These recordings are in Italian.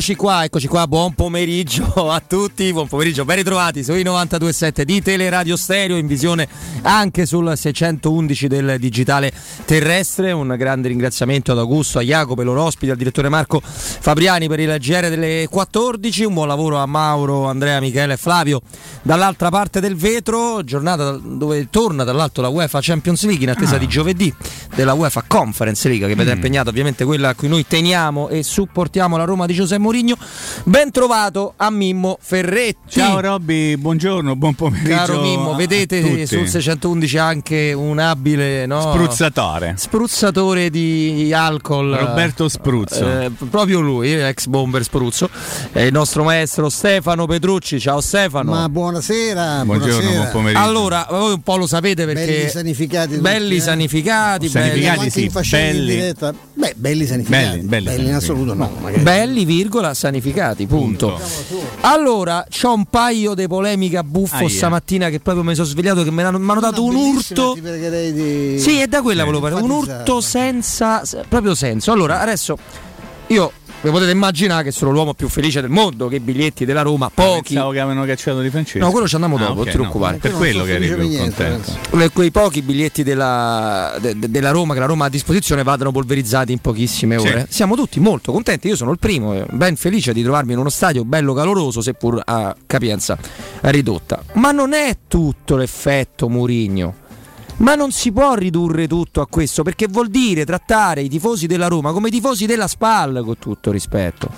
Eccoci qua, eccoci qua, buon pomeriggio a tutti, buon pomeriggio, ben ritrovati sui 92.7 di Teleradio Stereo in visione anche sul 611 del digitale terrestre, un grande ringraziamento ad Augusto, a Jacopo, ai loro ospiti, al direttore Marco Fabriani per il GR delle 14, un buon lavoro a Mauro, Andrea, Michele e Flavio dall'altra parte del vetro, giornata dove torna dall'alto la UEFA Champions League in attesa di giovedì della UEFA Conference League che vedrà mm. impegnata ovviamente quella a cui noi teniamo e supportiamo la Roma di Giuseppe Mourinho. Ben trovato a Mimmo Ferretti. Ciao Robby, buongiorno, buon pomeriggio. Caro Mimmo, vedete sul 611 anche un abile no? spruzzatore. Spruzzatore di alcol. Roberto Spruzzo. Eh, proprio lui, ex bomber Spruzzo. È il nostro maestro Stefano Petrucci. Ciao Stefano. Ma buonasera. Buongiorno, buonasera. buon pomeriggio. Allora, voi un po' lo sapete perché belli sanificati. Belli tutti, eh? sanificati, sanificati belli. sì, belli. Beh, belli sanificati. Belli, belli, belli in assoluto no. Magari. Belli, virgola, sanificati, punto. punto. Allora, c'ho un paio di polemiche a buffo ah, stamattina che proprio mi sono svegliato che mi hanno, dato un urto. Di... Sì, è da quella volevo parlare, un urto senza proprio senso. Allora, adesso io vi potete immaginare che sono l'uomo più felice del mondo, che i biglietti della Roma, ah, pochi. Pensavo che avevano cacciato di Francesco. No, quello ci andiamo dopo, ah, okay, non ti preoccupare. No, per quello che eri più contento. Quei pochi biglietti della, de, de, della, Roma che la Roma ha a disposizione vadano polverizzati in pochissime ore. Sì. Siamo tutti molto contenti, io sono il primo, eh, ben felice di trovarmi in uno stadio bello caloroso, seppur a capienza ridotta. Ma non è tutto l'effetto Murigno ma non si può ridurre tutto a questo perché vuol dire trattare i tifosi della Roma come i tifosi della SPAL con tutto rispetto.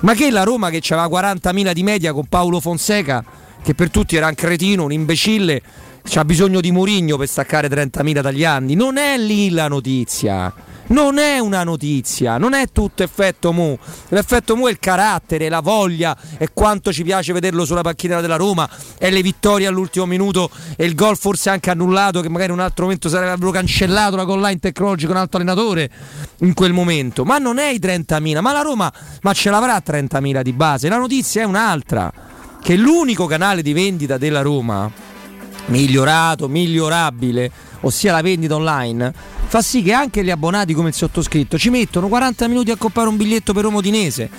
Ma che la Roma che aveva 40.000 di media con Paolo Fonseca, che per tutti era un cretino, un imbecille, c'ha bisogno di Murigno per staccare 30.000 dagli anni. Non è lì la notizia non è una notizia, non è tutto effetto Mu. L'effetto Mu è il carattere, la voglia e quanto ci piace vederlo sulla panchina della Roma e le vittorie all'ultimo minuto e il gol forse anche annullato che magari in un altro momento sarebbe cancellato la goal line tecnologica un altro allenatore in quel momento. Ma non è i 30.000, ma la Roma ma ce l'avrà 30.000 di base. La notizia è un'altra, che l'unico canale di vendita della Roma migliorato, migliorabile, ossia la vendita online, fa sì che anche gli abbonati come il sottoscritto ci mettono 40 minuti a comprare un biglietto per Omodinese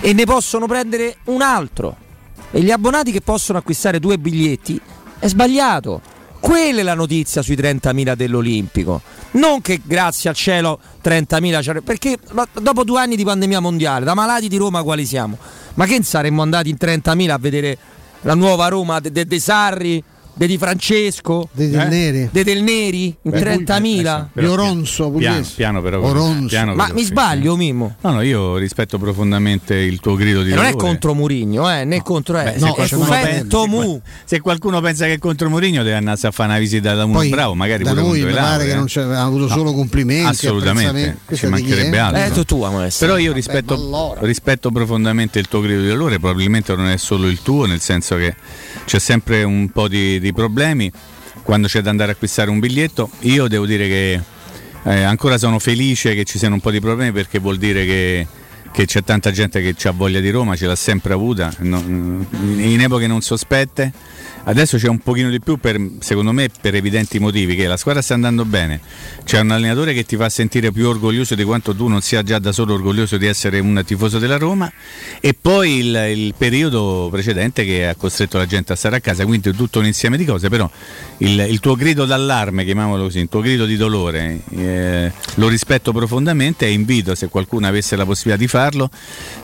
e ne possono prendere un altro. E gli abbonati che possono acquistare due biglietti è sbagliato. Quella è la notizia sui 30.000 dell'Olimpico. Non che grazie al cielo 30.000, perché dopo due anni di pandemia mondiale, da malati di Roma quali siamo? Ma che saremmo andati in 30.000 a vedere la nuova Roma dei de, de Sarri? De Di Francesco, De Del eh? Neri, De Del Neri in Beh, 30.000 di Oronzo, piano, piano però Oronzo. Piano ma mi sbaglio eh. Mimmo? no no io rispetto profondamente il tuo grido di e non è contro Murigno eh, né no. contro eh. no, se, qualcuno Mu. se qualcuno pensa che è contro Murigno deve andare a fare una visita da uno Poi, bravo magari da pure noi mi pare eh. che non c'è avuto solo complimenti assolutamente ci mancherebbe altro eh, tua, però io rispetto, rispetto profondamente il tuo grido di dolore probabilmente non è solo il tuo nel senso che c'è sempre un po' di, di problemi quando c'è da andare a acquistare un biglietto. Io devo dire che eh, ancora sono felice che ci siano un po' di problemi perché vuol dire che, che c'è tanta gente che ha voglia di Roma, ce l'ha sempre avuta, no, in epoche non sospette Adesso c'è un pochino di più, per, secondo me, per evidenti motivi, che la squadra sta andando bene. C'è un allenatore che ti fa sentire più orgoglioso di quanto tu non sia già da solo orgoglioso di essere un tifoso della Roma. E poi il, il periodo precedente che ha costretto la gente a stare a casa, quindi tutto un insieme di cose. Però il, il tuo grido d'allarme, chiamiamolo così, il tuo grido di dolore, eh, lo rispetto profondamente e invito, se qualcuno avesse la possibilità di farlo,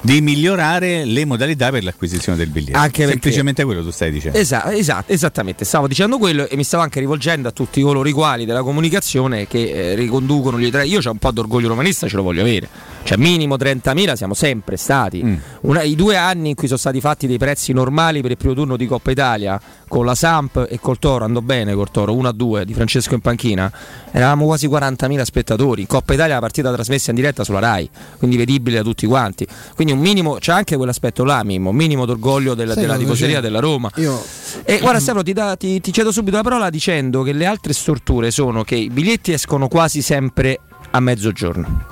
di migliorare le modalità per l'acquisizione del biglietto. Anche Semplicemente quello tu stai dicendo. Esatto, esatto Esatto, esattamente, stavo dicendo quello e mi stavo anche rivolgendo a tutti coloro i quali della comunicazione che eh, riconducono gli tre. Io ho un po' d'orgoglio romanista, ce lo voglio avere. Cioè, minimo 30.000 siamo sempre stati. Mm. Una, I due anni in cui sono stati fatti dei prezzi normali per il primo turno di Coppa Italia con la Samp e col Toro, andò bene col Toro 1-2 di Francesco in panchina, eravamo quasi 40.000 spettatori. Coppa Italia la partita trasmessa in diretta sulla Rai, quindi vedibile da tutti quanti. Quindi un minimo, c'è anche quell'aspetto là, Mimmo, un minimo d'orgoglio del, della tifoseria della Roma. Io... E guarda Stefano, ti, da, ti, ti cedo subito la parola dicendo che le altre storture sono che i biglietti escono quasi sempre a mezzogiorno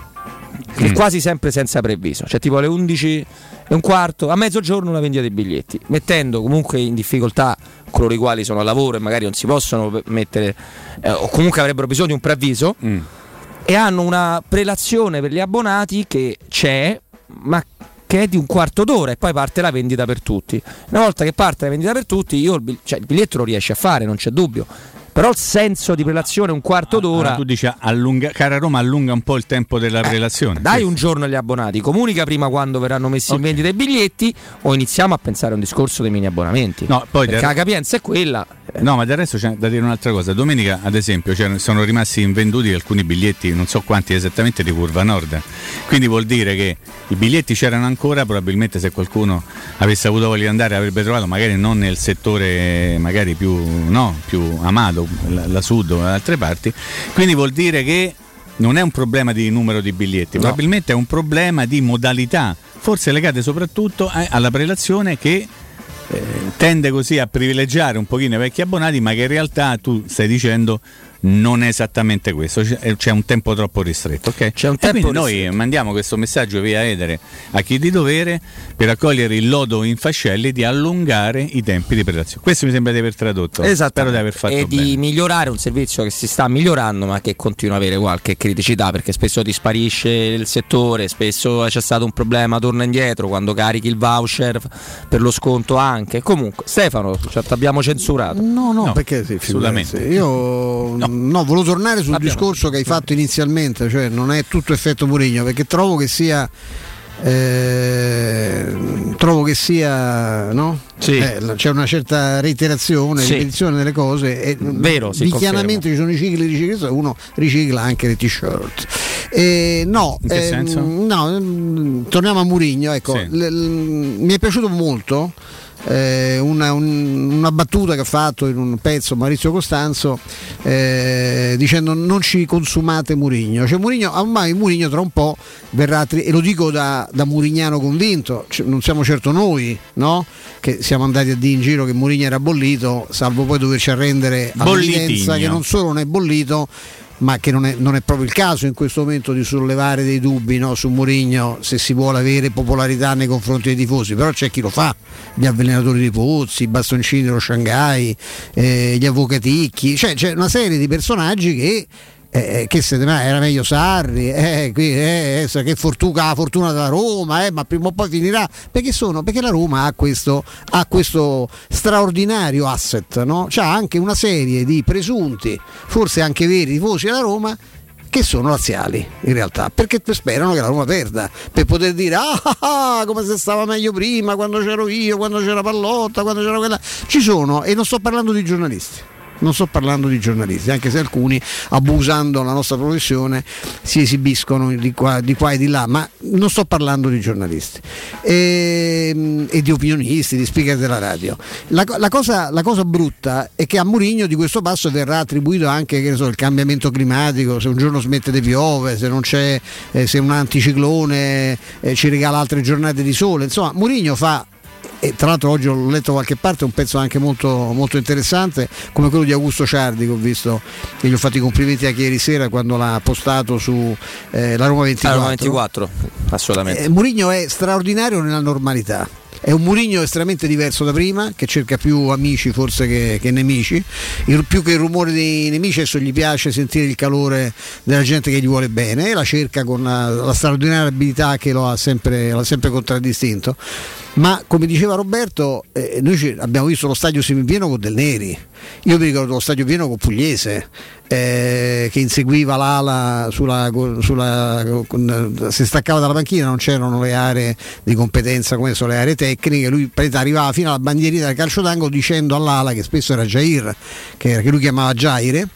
mm. quasi sempre senza previso, cioè tipo alle 11 e un quarto, a mezzogiorno una vendita dei biglietti, mettendo comunque in difficoltà coloro i quali sono a lavoro e magari non si possono mettere eh, o comunque avrebbero bisogno di un preavviso mm. e hanno una prelazione per gli abbonati che c'è, ma che è di un quarto d'ora e poi parte la vendita per tutti. Una volta che parte la vendita per tutti, io il, cioè, il biglietto lo riesci a fare, non c'è dubbio però il senso di prelazione un quarto ah, d'ora. Allora tu dici allunga, cara Roma, allunga un po' il tempo della eh, prelazione. Dai un giorno agli abbonati, comunica prima quando verranno messi okay. in vendita i biglietti o iniziamo a pensare a un discorso dei mini abbonamenti. No, poi Perché la capienza è quella. No, ma del resto c'è da dire un'altra cosa. Domenica, ad esempio, cioè, sono rimasti invenduti alcuni biglietti, non so quanti esattamente, di Curva Nord. Quindi vuol dire che i biglietti c'erano ancora, probabilmente se qualcuno avesse avuto voglia di andare avrebbe trovato magari non nel settore magari più, no, più amato, la, la Sud o da altre parti. Quindi vuol dire che non è un problema di numero di biglietti, no. probabilmente è un problema di modalità, forse legate soprattutto alla prelazione che eh, tende così a privilegiare un pochino i vecchi abbonati, ma che in realtà tu stai dicendo non è esattamente questo, c'è un tempo troppo ristretto. Okay? C'è un tempo quindi noi mandiamo questo messaggio via Edere a chi di dovere per accogliere il lodo in fascelli di allungare i tempi di prelazione. Questo mi sembra di aver tradotto. Spero di aver fatto e bene. di migliorare un servizio che si sta migliorando ma che continua ad avere qualche criticità perché spesso ti sparisce il settore, spesso c'è stato un problema, torna indietro quando carichi il voucher per lo sconto anche. Comunque, Stefano, cioè, ti abbiamo censurato. No, no, no perché sì, assolutamente. Io no no, volevo tornare sul Abbiamo discorso che hai fatto inizialmente, cioè non è tutto effetto Murigno, perché trovo che sia. Eh, trovo che sia no? Sì. Eh, c'è una certa reiterazione, sì. ripetizione delle cose e Vero, sì, chiaramente ci sono i cicli di riciclaggio uno ricicla anche le t-shirt eh, no, eh, no, torniamo a Murigno ecco, l- l- mi è piaciuto molto eh, una, un, una, battuta che ha fatto in un pezzo Maurizio Costanzo eh, dicendo non ci consumate Murigno. Cioè Murigno, ormai Murigno tra un po' verrà, tri- e lo dico da, da Murignano convinto, cioè, non siamo certo noi no? che siamo andati a dire in giro che Murigno era bollito, salvo poi doverci arrendere all'evidenza che non solo non è bollito, ma che non è, non è, proprio il caso in questo momento di sollevare dei dubbi no, su Mourinho se si vuole avere popolarità nei confronti dei tifosi, però c'è chi lo fa, gli avvelenatori di pozzi, i bastoncini dello Shanghai, eh, gli avvocaticchi, cioè c'è una serie di personaggi che eh, eh, che se ne era meglio Sarri, eh, qui, eh, che fortuna, la fortuna della Roma, eh, ma prima o poi finirà. Perché, sono, perché la Roma ha questo, ha questo straordinario asset, no? ha anche una serie di presunti, forse anche veri tifosi della Roma che sono laziali in realtà, perché sperano che la Roma perda, per poter dire ah, ah, ah, come se stava meglio prima, quando c'ero io, quando c'era Pallotta, quando c'era quella. Ci sono, e non sto parlando di giornalisti non sto parlando di giornalisti, anche se alcuni abusando la nostra professione si esibiscono di qua, di qua e di là, ma non sto parlando di giornalisti e, ehm, e di opinionisti, di speaker della radio. La, la, cosa, la, cosa, brutta è che a Murigno di questo passo verrà attribuito anche so, il cambiamento climatico, se un giorno smette di piove, se eh, se un anticiclone eh, ci regala altre giornate di sole, insomma Murigno fa e tra l'altro oggi ho letto da qualche parte un pezzo anche molto, molto interessante come quello di Augusto Ciardi che ho visto e gli ho fatto i complimenti anche ieri sera quando l'ha postato su eh, la Roma 24, la Roma 24 assolutamente. Eh, Murigno è straordinario nella normalità è un Murigno estremamente diverso da prima, che cerca più amici forse che, che nemici. Il, più che il rumore dei nemici, adesso gli piace sentire il calore della gente che gli vuole bene e la cerca con la, la straordinaria abilità che lo ha sempre, l'ha sempre contraddistinto ma come diceva Roberto eh, noi abbiamo visto lo stadio semipieno con Del Neri io mi ricordo lo stadio pieno con Pugliese eh, che inseguiva l'ala sulla, sulla, con, si staccava dalla panchina non c'erano le aree di competenza come sono le aree tecniche. Lui arrivava fino alla bandierina del calcio d'angolo dicendo all'ala che spesso era Jair che, che lui chiamava Jaire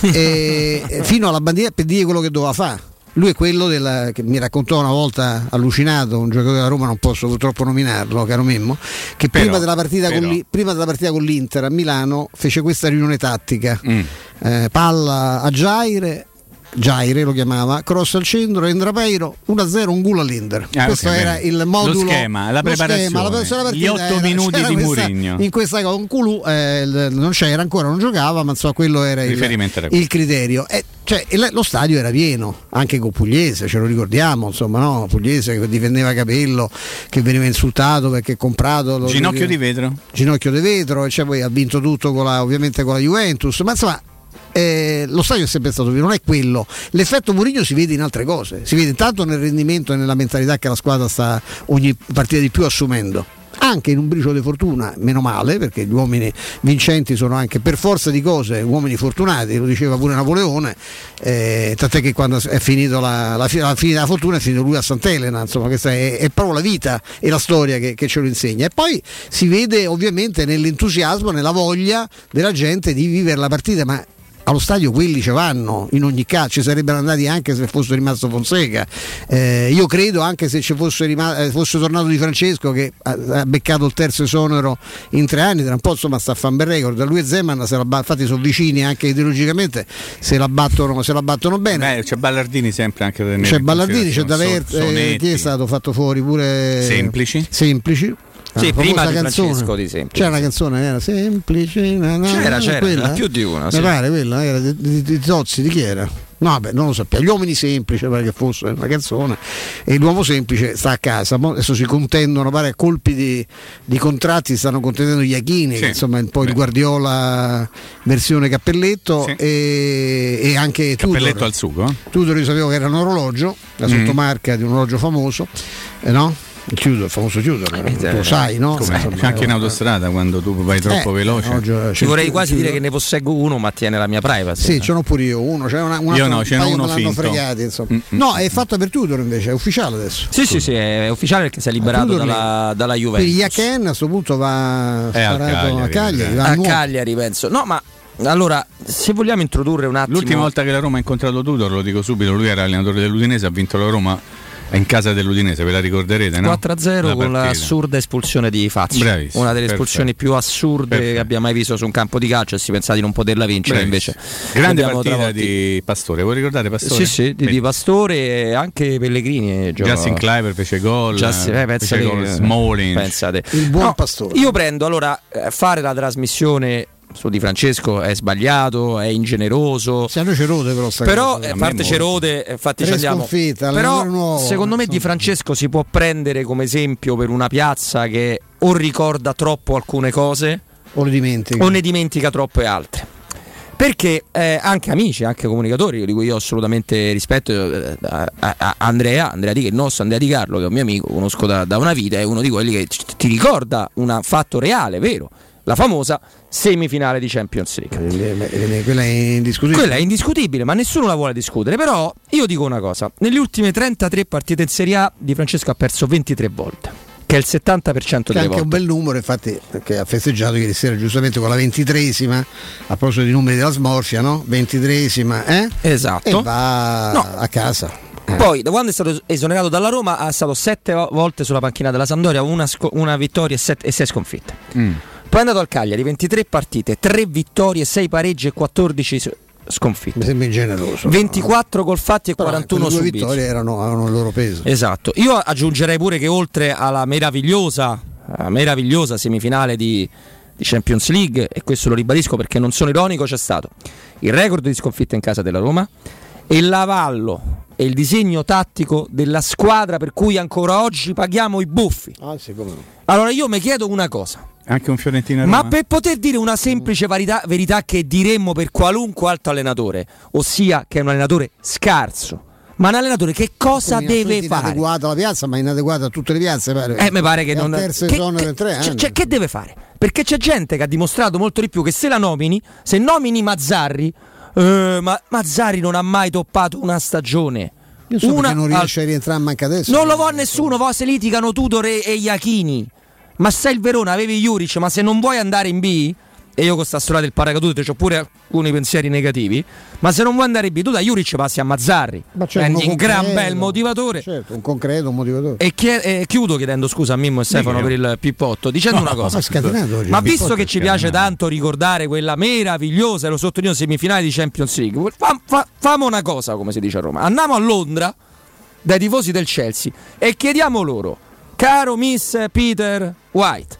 eh, fino alla bandiera per dire quello che doveva fare lui è quello della, che mi raccontò una volta allucinato, un giocatore della Roma, non posso purtroppo nominarlo, caro Memmo, che però, prima, della con, prima, della partita con l'Inter a Milano fece questa riunione tattica. Mm. Eh, palla a Giaire, Jaire lo chiamava, cross al centro, entra Peiro, 1-0, un gol all'Inter. Ah, Questo okay, era bene. il modulo. Lo schema, la preparazione, schema, la, la gli 8 minuti di Murigno. In questa cosa, un Culu eh, non c'era ancora, non giocava, ma insomma quello era il, il criterio. E, cioè, lo stadio era pieno, anche con Pugliese, ce lo ricordiamo, insomma, no? Pugliese che difendeva Capello, che veniva insultato perché ha comprato... Ginocchio di vetro. Ginocchio di vetro, e cioè poi ha vinto tutto con la, ovviamente con la Juventus, ma insomma eh, lo stadio è sempre stato non è quello. L'effetto Mourinho si vede in altre cose, si vede intanto nel rendimento e nella mentalità che la squadra sta ogni partita di più assumendo anche in un briciolo di fortuna, meno male, perché gli uomini vincenti sono anche per forza di cose uomini fortunati, lo diceva pure Napoleone, eh, tant'è che quando è finito la, la, la fine della fortuna è finito lui a Sant'Elena, insomma questa è, è proprio la vita e la storia che, che, ce lo insegna. E poi si vede ovviamente nell'entusiasmo, nella voglia della gente di vivere la partita, ma allo stadio quelli ci vanno in ogni caso, ci sarebbero andati anche se fosse rimasto Fonseca. Eh, io credo anche se ci fosse, rimasto, eh, fosse, tornato Di Francesco che ha, ha, beccato il terzo esonero in tre anni, tra un po' insomma sta a fare un bel record. Lui e Zeman se la, infatti sono vicini anche ideologicamente, se la battono, se la battono bene. Beh, c'è Ballardini sempre anche da C'è Ballardini, c'è Davert, eh, chi è stato fatto fuori pure Semplici. Semplici sì, prima di canzone. Francesco di Semplice. C'era una canzone, era semplice. No, c'era, c'era, quella, più di una. Mi pare quella, era di, di, di Zozzi, di chi era? No, vabbè, non lo sappiamo. Gli uomini semplici, pare che fosse una canzone, e l'uomo semplice sta a casa. Adesso si contendono, pare a colpi di, di contratti, stanno contendendo gli Achini, sì. che insomma un po' il Guardiola versione cappelletto sì. e, e, anche cappelletto Tudor. al sugo. Tudor io sapevo che era un orologio, la mm. sottomarca di un orologio famoso, eh, no? Il chiudo, il famoso chiudo, eh, lo sai, no? Insomma, anche in autostrada quando tu vai troppo eh, veloce. Oggi, Ci vorrei quasi chiudo. dire che ne posseggo uno, ma tiene la mia privacy. Sì, ce n'ho pure io uno. C'è una, una io no, ce n'ho uno finto. Fregati, insomma. No, è fatto per Tudor invece, è ufficiale adesso. Sì, sì, sì, è ufficiale perché si è liberato dalla, dalla Juventus. Quindi Iachen a questo punto va è a Cagliari. A Cagliari, a Cagliari penso. No, ma allora, se vogliamo introdurre un attimo. L'ultima volta che la Roma ha incontrato Tudor, lo dico subito, lui era allenatore dell'Udinese, ha vinto la Roma in casa dell'Udinese, ve la ricorderete? No? 4-0 con l'assurda espulsione di Fazio. Bravissimo, una delle espulsioni perfetto. più assurde perfetto. che abbia mai visto su un campo di calcio e si pensava di non poterla vincere invece. Grande partita travolti. di Pastore, vuoi ricordare Pastore? Sì, sì, di, di Pastore e anche Pellegrini. Justin Cliver fece gol. Justin, eh, fece gol Smalling. Pensate. Il buon no, Pastore. Io prendo allora eh, fare la trasmissione su Di Francesco è sbagliato, è ingeneroso. Noi Cerode però sta Però a parte Cerode, infatti ci andiamo. Però nuovo, secondo me. Di Francesco si può prendere come esempio per una piazza che o ricorda troppo alcune cose o, le dimentica. o ne dimentica troppe altre. Perché eh, anche amici, anche comunicatori di cui io ho assolutamente rispetto, eh, a, a, Andrea, Andrea Di, il nostro Andrea Di Carlo, che è un mio amico, conosco da, da una vita, è uno di quelli che ti ricorda un fatto reale, vero? La famosa semifinale di Champions League. Quella è indiscutibile. Quella è indiscutibile, ma nessuno la vuole discutere. Però io dico una cosa: nelle ultime 33 partite in Serie A, Di Francesco ha perso 23 volte. Che è il 70% delle volte. È anche un bel numero, infatti, che ha festeggiato ieri sera giustamente con la 23esima, a proposito di numeri della smorfia, no? 23esima, eh? Esatto. E va no. a casa. Eh. Poi, da quando è stato esonerato dalla Roma, ha stato 7 volte sulla panchina della Sampdoria, una, sco- una vittoria e 6 sconfitte. Mm. Poi è andato al Cagliari, 23 partite, 3 vittorie, 6 pareggi e 14 sconfitte. Mi sembra ingeneroso. 24 gol fatti e Però 41 subiti. Le vittorie erano, avevano il loro peso. Esatto. Io aggiungerei pure che oltre alla meravigliosa, meravigliosa semifinale di, di Champions League, e questo lo ribadisco perché non sono ironico, c'è stato il record di sconfitte in casa della Roma e l'avallo e il disegno tattico della squadra per cui ancora oggi paghiamo i buffi. Ah, sì, allora io mi chiedo una cosa. Anche un Fiorentina Roma. Ma per poter dire una semplice verità, verità che diremmo per qualunque altro allenatore, ossia che è un allenatore scarso. Ma un allenatore che cosa deve fare? Inadeguato alla piazza, ma inadeguato a tutte le piazze. Pare. Eh, mi pare che è non. Terzo che, che, tre anni. Cioè, che deve fare? Perché c'è gente che ha dimostrato molto di più che se la nomini, se nomini Mazzarri, eh, ma Mazzarri non ha mai toppato una stagione. Io so una, non riesce al... a rientrare manca adesso. Non lo vuole nessuno, se litigano Tudor e, e Iachini. Ma sei il Verona, avevi Juric, ma se non vuoi andare in B, e io con questa storia del paracadute ho pure alcuni pensieri negativi, ma se non vuoi andare in B, tu da Juric passi a Mazzarri. Ma c'è un, un gran bel motivatore. Certo, un concreto, motivatore. E, chie- e chiudo chiedendo scusa a Mimmo e Stefano per il pippotto, dicendo no, una cosa. Ma visto che ci piace tanto ricordare quella meravigliosa, lo sottolineo, semifinale di Champions League, fa, fa, famo una cosa, come si dice a Roma. Andiamo a Londra dai tifosi del Chelsea e chiediamo loro Caro Miss Peter White,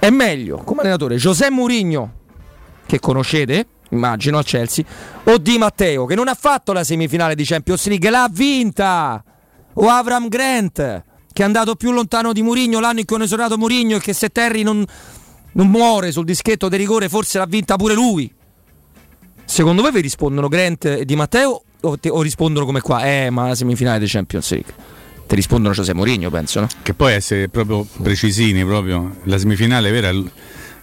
è meglio come allenatore José Mourinho, che conoscete, immagino al Chelsea, o Di Matteo, che non ha fatto la semifinale di Champions League, l'ha vinta, o Avram Grant, che è andato più lontano di Mourinho l'anno in cui hanno esonerato Mourinho e che se Terry non, non muore sul dischetto di rigore forse l'ha vinta pure lui. secondo voi vi rispondono Grant e Di Matteo o, te, o rispondono come qua? Eh, ma la semifinale di Champions League. Ti rispondono José Mourinho, penso, no? Che poi essere proprio precisini, proprio la semifinale vera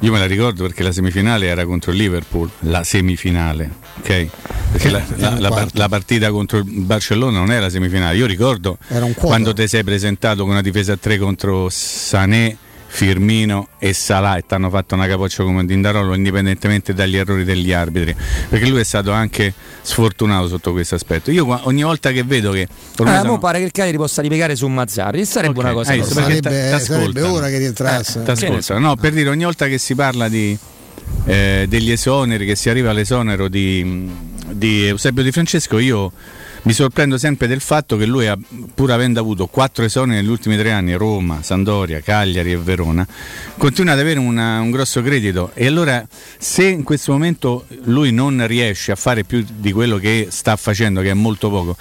io me la ricordo perché la semifinale era contro il Liverpool, la semifinale, ok? Perché la, la, la, la, partita contro il Barcellona non era la semifinale. Io ricordo quando ti sei presentato con una difesa a 3 contro Sané Firmino e Salah e ti hanno fatto una capoccia come Dindarolo indipendentemente dagli errori degli arbitri. Perché lui è stato anche sfortunato sotto questo aspetto. Io ogni volta che vedo che eh, sono... pare che il Cagliari possa ripiegare su Mazzarri. Sarebbe okay. una cosa eh, sarebbe, sarebbe ora che rientrasse. Eh, no, per dire ogni volta che si parla di, eh, degli esoneri che si arriva all'esonero di, di Eusebio Di Francesco io mi sorprendo sempre del fatto che lui, pur avendo avuto quattro esoni negli ultimi tre anni, Roma, Sandoria, Cagliari e Verona, continua ad avere una, un grosso credito. E allora, se in questo momento lui non riesce a fare più di quello che sta facendo, che è molto poco,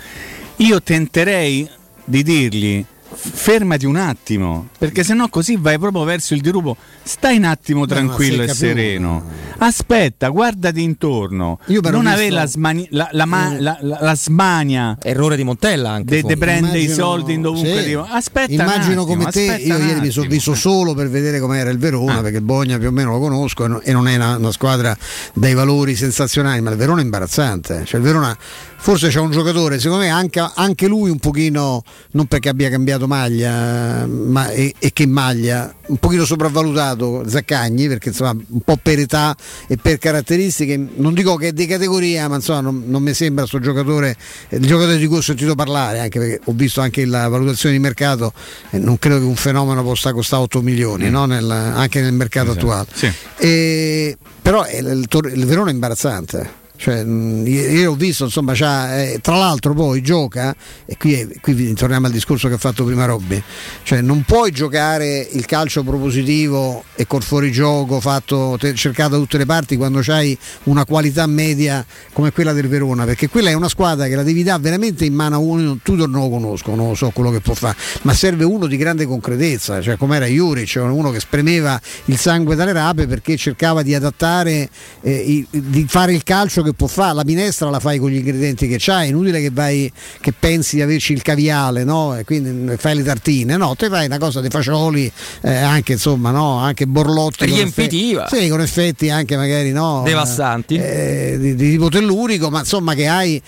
io tenterei di dirgli fermati un attimo, perché sennò così vai proprio verso il dirupo. Stai un attimo tranquillo e sereno. Aspetta, guardati intorno. Io non avere la, smani- la, la, ma- eh. la, smania. Errore di Montella anche. De, prende i soldi in dovunque. Sì. Aspetta. Immagino attimo, come te, io ieri mi sono visto solo per vedere com'era il Verona, ah. perché il Bogna più o meno lo conosco e non è una, una squadra dai valori sensazionali, ma il Verona è imbarazzante. Cioè il Verona forse c'è un giocatore, secondo me anche, anche, lui un pochino, non perché abbia cambiato maglia ma, e, e, che maglia, un pochino sopravvalutato Zaccagni, perché insomma un po' per età e per caratteristiche, non dico che è di categoria, ma insomma non, non mi sembra questo giocatore, il giocatore di cui ho sentito parlare, anche perché ho visto anche la valutazione di mercato, non credo che un fenomeno possa costare 8 milioni, mm. no? nel, anche nel mercato esatto. attuale. Sì. E, però il, il, il Verona è imbarazzante cioè, io ho visto, insomma, eh, tra l'altro poi gioca, e qui, qui, torniamo al discorso che ha fatto prima Robby, cioè non puoi giocare il calcio propositivo e col fuorigioco fatto, te, cercato da tutte le parti quando hai una qualità media come quella del Verona, perché quella è una squadra che la devi dare veramente in mano a uno, tu non lo conosco, non lo so quello che può fare, ma serve uno di grande concretezza, cioè come era Juric, uno che spremeva il sangue dalle rape perché cercava di adattare, eh, di fare il calcio che che può fare, la minestra la fai con gli ingredienti che c'hai, è inutile che, vai, che pensi di averci il caviale, no? E quindi fai le tartine, no, te fai una cosa di fagioli, eh, anche insomma, no? Anche borlotti. Riempitiva. Effetti, sì, con effetti anche magari no? Devastanti. Eh, di, di tipo tellurico, ma insomma che hai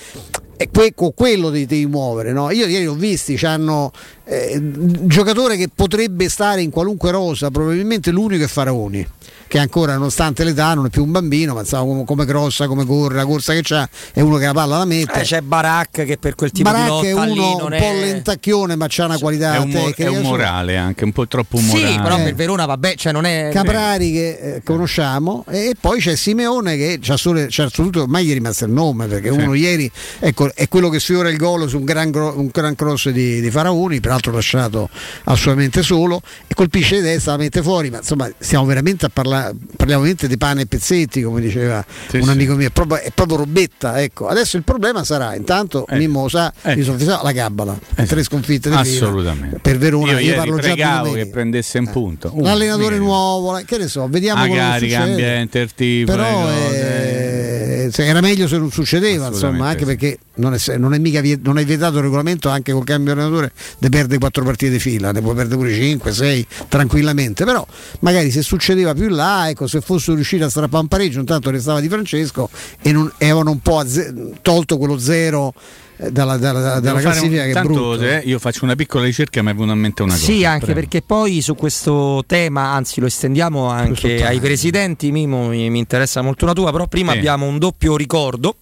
e que- con quello devi, devi muovere. No? Io ieri ho visti, hanno eh, giocatore che potrebbe stare in qualunque rosa, probabilmente l'unico è Faraoni che ancora nonostante l'età non è più un bambino, ma insomma, come, come grossa, come corre, la corsa che c'ha, è uno che la palla la mette. Eh, c'è Barak che per quel tipo Barak di lotta è uno un è... po' lentacchione, ma c'ha una qualità è un, tecnica. È un morale anche, un po' troppo umorale. Sì, però per Verona vabbè, cioè non è Caprari che eh, conosciamo e poi c'è Simeone che c'ha solo c'ha assoluto ormai gli è rimasto il nome perché sì. uno ieri ecco, è quello che sfiora il gol su un gran, un gran cross di, di, Faraoni, peraltro lasciato assolutamente solo e colpisce di destra, la mette fuori, ma insomma stiamo veramente a parlare parliamo veramente di pane e pezzetti, come diceva sì, un amico mio, è proprio, è proprio, robetta. Ecco. Adesso il problema sarà, intanto eh. Mimosa, eh. mi sono fissato la gabbala, eh. tre sconfitte di Assolutamente. per Verona. Io, io parlo già di che prendesse un punto. Uh, L'allenatore nuovo, che ne so, vediamo Magari cambia intertipo. Però eh, era meglio se non succedeva, insomma, anche perché non è, non è, mica non è vietato il regolamento anche col cambio allenatore di perdere quattro partite di fila, ne può perdere pure 5, 6 tranquillamente, però magari se succedeva più là, ecco, se fossero riusciti a strappare un pareggio, intanto restava di Francesco e non, avevano un po' tolto quello zero dalla, dalla, dalla classifica un, che tanto, eh, io faccio una piccola ricerca e mi è venuta in mente una cosa sì anche prego. perché poi su questo tema anzi lo estendiamo anche ai presidenti Mimo mi, mi, interessa molto la tua però prima sì. abbiamo un doppio ricordo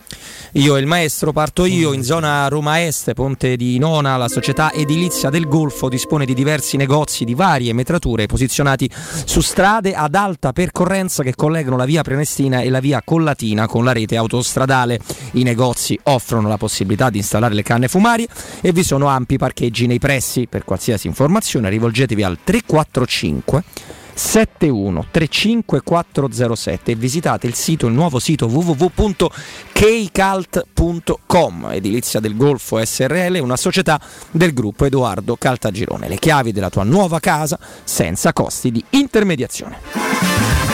io e il maestro parto io in zona Roma Est Ponte di Nona la società edilizia del Golfo dispone di diversi negozi di varie metrature posizionati su strade ad alta percorrenza che collegano la via Prenestina e la via Collatina con la rete autostradale i negozi offrono la possibilità di installare le canne fumarie e vi sono ampi parcheggi nei pressi. Per qualsiasi informazione rivolgetevi al 345 71 35407 e visitate il sito, il nuovo sito www.keicalt.com Edilizia del Golfo SRL, una società del gruppo Edoardo Caltagirone. Le chiavi della tua nuova casa senza costi di intermediazione.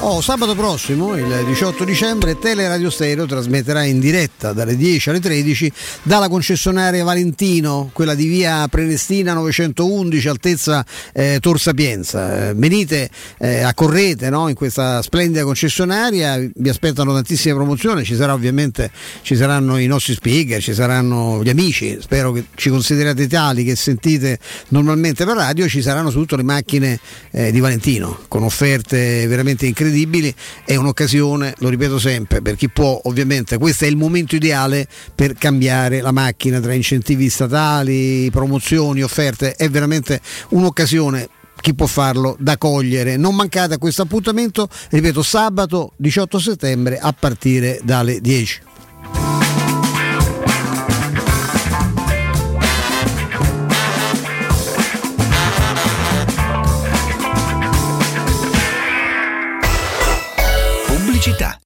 Oh, sabato prossimo, il 18 dicembre, Teleradio Stereo trasmetterà in diretta dalle 10 alle 13 dalla concessionaria Valentino, quella di via Prenestina 911, altezza eh, Tor Sapienza. Eh, venite, eh, accorrete no? in questa splendida concessionaria, vi aspettano tantissime promozioni, ci sarà ovviamente ci saranno i nostri speaker, ci saranno gli amici, spero che ci considerate tali che sentite normalmente per radio, ci saranno soprattutto le macchine eh, di Valentino con offerte veramente incredibili, è un'occasione, lo ripeto sempre, per chi può ovviamente questo è il momento ideale per cambiare la macchina tra incentivi statali, promozioni, offerte, è veramente un'occasione chi può farlo da cogliere. Non mancate a questo appuntamento, ripeto, sabato 18 settembre a partire dalle 10. Pubblicità.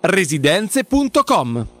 residenze.com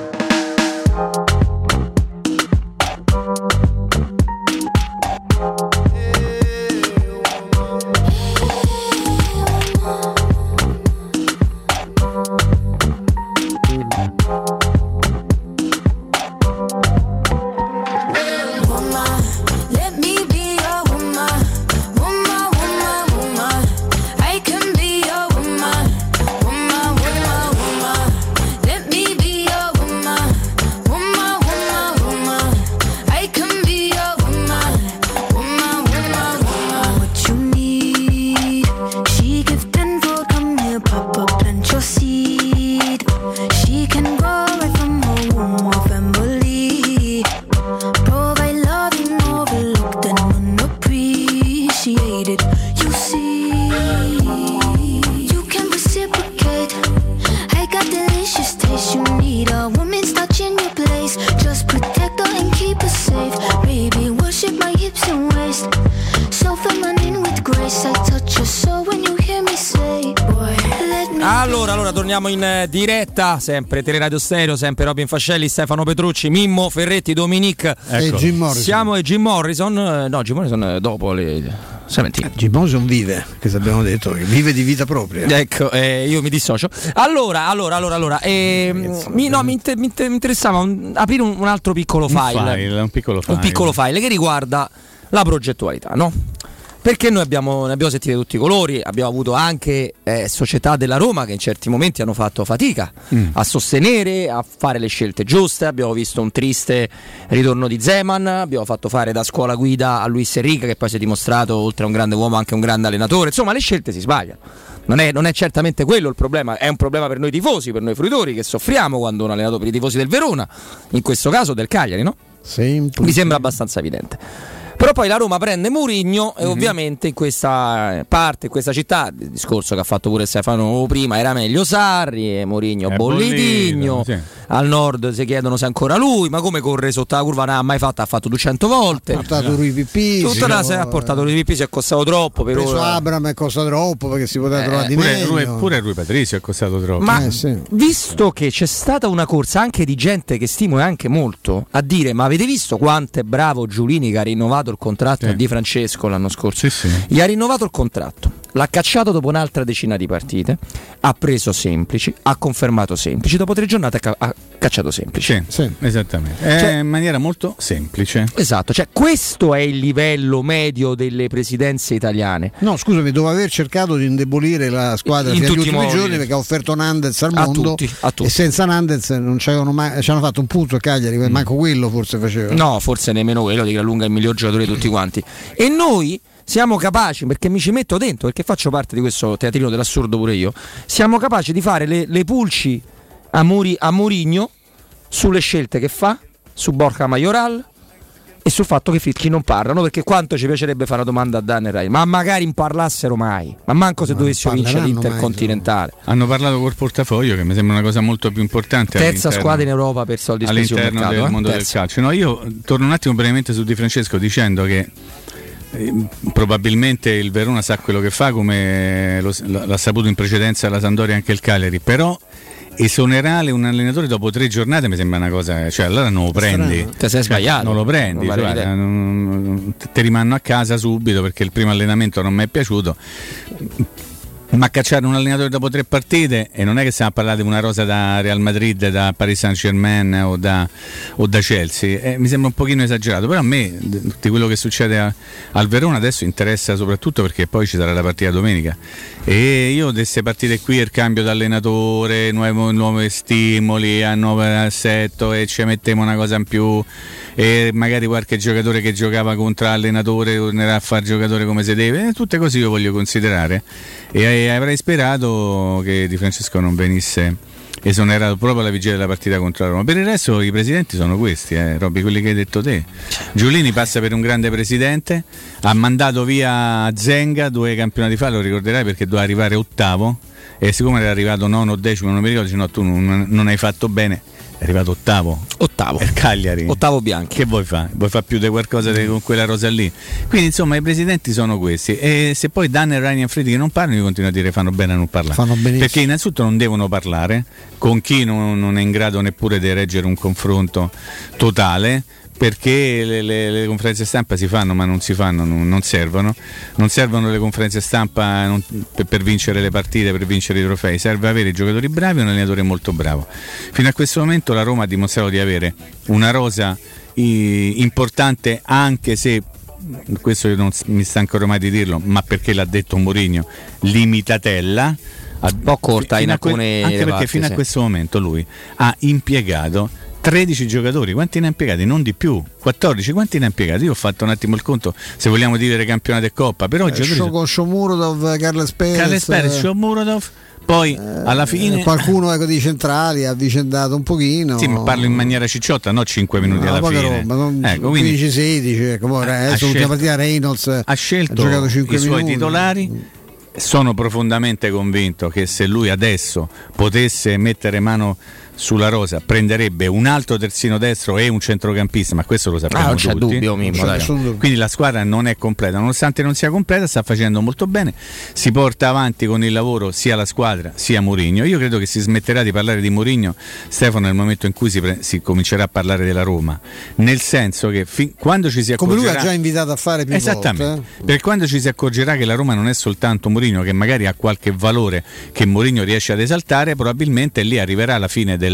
Diretta, sempre Teleradio Stereo, sempre Robin Fascelli, Stefano Petrucci, Mimmo Ferretti, Dominic E Jim Morrison. Siamo e Jim Morrison, eh, no Jim Morrison eh, dopo le 17. Jim Morrison vive, che abbiamo detto, vive di vita propria. Ecco, eh, io mi dissocio. Allora, allora, allora, allora, ehm, mi, no, mi, inter- mi inter- mi interessava un- aprire un, un altro piccolo Un file, file, un piccolo file. un piccolo file che riguarda la progettualità, no? Perché noi abbiamo, ne abbiamo sentite tutti i colori, abbiamo avuto anche eh, società della Roma che in certi momenti hanno fatto fatica Mm. a sostenere, a fare le scelte giuste. Abbiamo visto un triste ritorno di Zeman, abbiamo fatto fare da scuola guida a Luis Enrique che poi si è dimostrato oltre a un grande uomo anche un grande allenatore. Insomma, le scelte si sbagliano. Non è, non è certamente quello il problema, è un problema per noi tifosi, per noi fruitori che soffriamo quando un allenatore per i tifosi del Verona, in questo caso del Cagliari, no? Semplice. Mi sembra abbastanza evidente. Però poi la Roma prende Murigno e ovviamente in questa parte, in questa città, il discorso che ha fatto pure Stefano prima, era meglio Sarri e Murigno bollitigno. bollito, sì. Al nord si chiedono se ancora lui, ma come corre sotto la curva non ha mai fatto, ha fatto 200 volte. Ha portato Rui Pippi. Tutta la sera ha portato lui Pippi, si è costato troppo per preso ora. Abram è costa troppo perché si poteva Eh, trovare di Pure, meglio. Rui, pure Rui Patrizio è costato troppo. Ma Eh, sì. visto che c'è stata una corsa anche di gente che stimo e anche molto a dire: Ma avete visto quanto è bravo Giulini che ha rinnovato il contratto Sì. di Francesco l'anno scorso? Sì, sì. Gli ha rinnovato il contratto, l'ha cacciato dopo un'altra decina di partite, ha preso semplici, ha confermato semplici, dopo tre giornate ha ca- ha cacciato semplici. Sì, Sì. esattamente. È Cioè- in maniera molto semplice. Esatto, cioè questo è il livello medio delle presidenze italiane. No, scusami, dopo aver cercato di indebolire la squadra In tutti i ultimi modi. giorni perché ha offerto Nandez al A mondo tutti, a tutti. e senza Nandez non c'avevano mai, ci hanno fatto un punto a Cagliari, manco quello forse faceva. Mm. No, forse nemmeno quello di gran lunga il miglior giocatore di tutti quanti. E noi siamo capaci, perché mi ci metto dentro, perché faccio parte di questo teatrino dell'assurdo pure io, siamo capaci di fare le, le pulci a, Muri- a Murigno sulle scelte che fa, su Borja Majoral e sul fatto che Fitchi non parlano, perché quanto ci piacerebbe fare una domanda a Dan e Rai, ma magari in parlassero mai, ma manco se Ma dovessimo non vincere l'Intercontinentale. Hanno parlato col portafoglio, che mi sembra una cosa molto più importante. Terza squadra in Europa per soldi all'interno mercato. del eh? mondo Terza. del calcio. No, io torno un attimo brevemente su Di Francesco dicendo che probabilmente il Verona sa quello che fa come lo- l'ha saputo in precedenza la Sandoria e anche il Cagliari, però esonerare un allenatore dopo tre giornate mi sembra una cosa, cioè allora non lo prendi. Te sei sbagliato. Non lo prendi, Non vale cioè, l'idea. non- te rimanno a casa subito perché il primo allenamento non mi è piaciuto. Ma cacciare un allenatore dopo tre partite e non è che stiamo a parlare di una rosa da Real Madrid, da Paris Saint Germain o da, o da Chelsea, eh, mi sembra un pochino esagerato, però a me di quello che succede a- al Verona adesso interessa soprattutto perché poi ci sarà la partita domenica. E io di queste partite qui, il cambio d'allenatore, nuovi stimoli, a nuovo assetto e ci mettiamo una cosa in più e magari qualche giocatore che giocava contro l'allenatore tornerà a fare giocatore come si deve, eh, tutte cose io voglio considerare e, e avrei sperato che Di Francesco non venisse esonerato proprio alla vigilia della partita contro la Roma. Per il resto i presidenti sono questi, eh, Robby, quelli che hai detto te. Giulini passa per un grande presidente, ha mandato via Zenga due campionati fa, lo ricorderai perché doveva arrivare ottavo e siccome era arrivato nono o decimo, non mi ricordo, no, tu non, non hai fatto bene. È arrivato ottavo. Ottavo. Per Cagliari. Ottavo Bianchi. Che vuoi fare? Vuoi fare più di qualcosa di- con quella rosa lì? Quindi insomma i presidenti sono questi. E se poi Dan e Ryan che non parlano, io continuo a dire fanno bene a non parlare. Fanno benissimo. Perché innanzitutto non devono parlare con chi non, non è in grado neppure di reggere un confronto totale. Perché le, le- le conferenze stampa si fanno ma non si fanno, non, non servono. Non servono le conferenze stampa non- per, per vincere le partite, per vincere i trofei. Serve avere i giocatori bravi e un allenatore molto bravo. Fino a questo momento la Roma ha dimostrato di avere una rosa i- importante anche se questo io non mi stanco ormai di dirlo, ma perché l'ha detto Mourinho, limitatella. Un po' corta in alcune Anche perché parti, fino sì. a questo momento lui ha impiegato 13 giocatori, quanti ne ha impiegati? Non di più, 14, quanti ne ha impiegati? Io ho fatto un attimo il conto, se vogliamo dire campionato e coppa, però Eh, giocatori con Shomurodov, Carles Perez. Carles Perez, eh, Shomurodov, poi alla fine eh, qualcuno ecco, di centrali ha avvicendato un pochino. Sì, ma parlo in maniera cicciotta, no 5 minuti No, alla fine. roba, non- ecco, quindi 15-16, ecco, adesso l'ultima scelto- partita Reynolds ha scelto ha giocato 5 i suoi minuti. titolari. Sono profondamente convinto che se lui adesso potesse mettere mano sulla rosa, prenderebbe un altro terzino destro e un centrocampista, ma questo lo sappiamo Ah, non c'è tutti. dubbio, Mimmo, Non c'è dubbio. Quindi la squadra non è completa, nonostante non sia completa, sta facendo molto bene. Si porta avanti con il lavoro sia la squadra sia Mourinho. Io credo che si smetterà di parlare di Mourinho, Stefano, nel momento in cui si, pre- si comincerà a parlare della Roma. Nel senso che fin- quando ci si Come lui accorgerà ha già invitato a fare più Esattamente, volte. eh. per quando ci si accorgerà che la Roma non è soltanto Mourinho, che magari ha qualche valore che Mourinho riesce ad esaltare, probabilmente lì arriverà la fine del,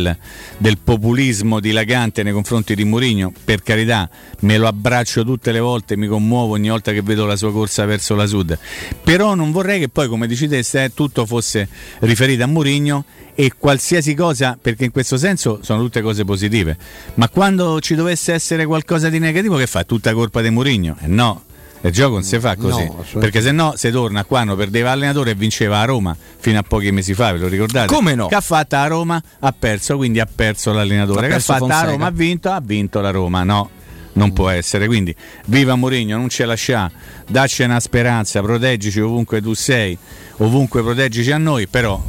del populismo dilagante nei confronti di Mourinho. Per carità, me lo abbraccio tutte le volte, mi commuovo ogni volta che vedo la sua corsa verso la Sud. Però non vorrei che poi, come dici te, se tutto fosse riferito a Mourinho e qualsiasi cosa, perché in questo senso sono tutte cose positive. Ma quando ci dovesse essere qualcosa di negativo, che fa? Tutta colpa di Mourinho? Eh no. Il gioco non si fa così, No, perché se no se torna qua non perdeva allenatore e vinceva a Roma fino a pochi mesi fa, ve lo ricordate? Come no? Che ha fatto a Roma? Ha perso, quindi ha perso l'allenatore. Ha che ha perso fatto a Fonseca. Roma? Ha vinto, ha vinto la Roma. No, non può essere. Quindi viva Mourinho, non ce lascia, dacci una speranza, proteggici ovunque tu sei, ovunque proteggici a noi, però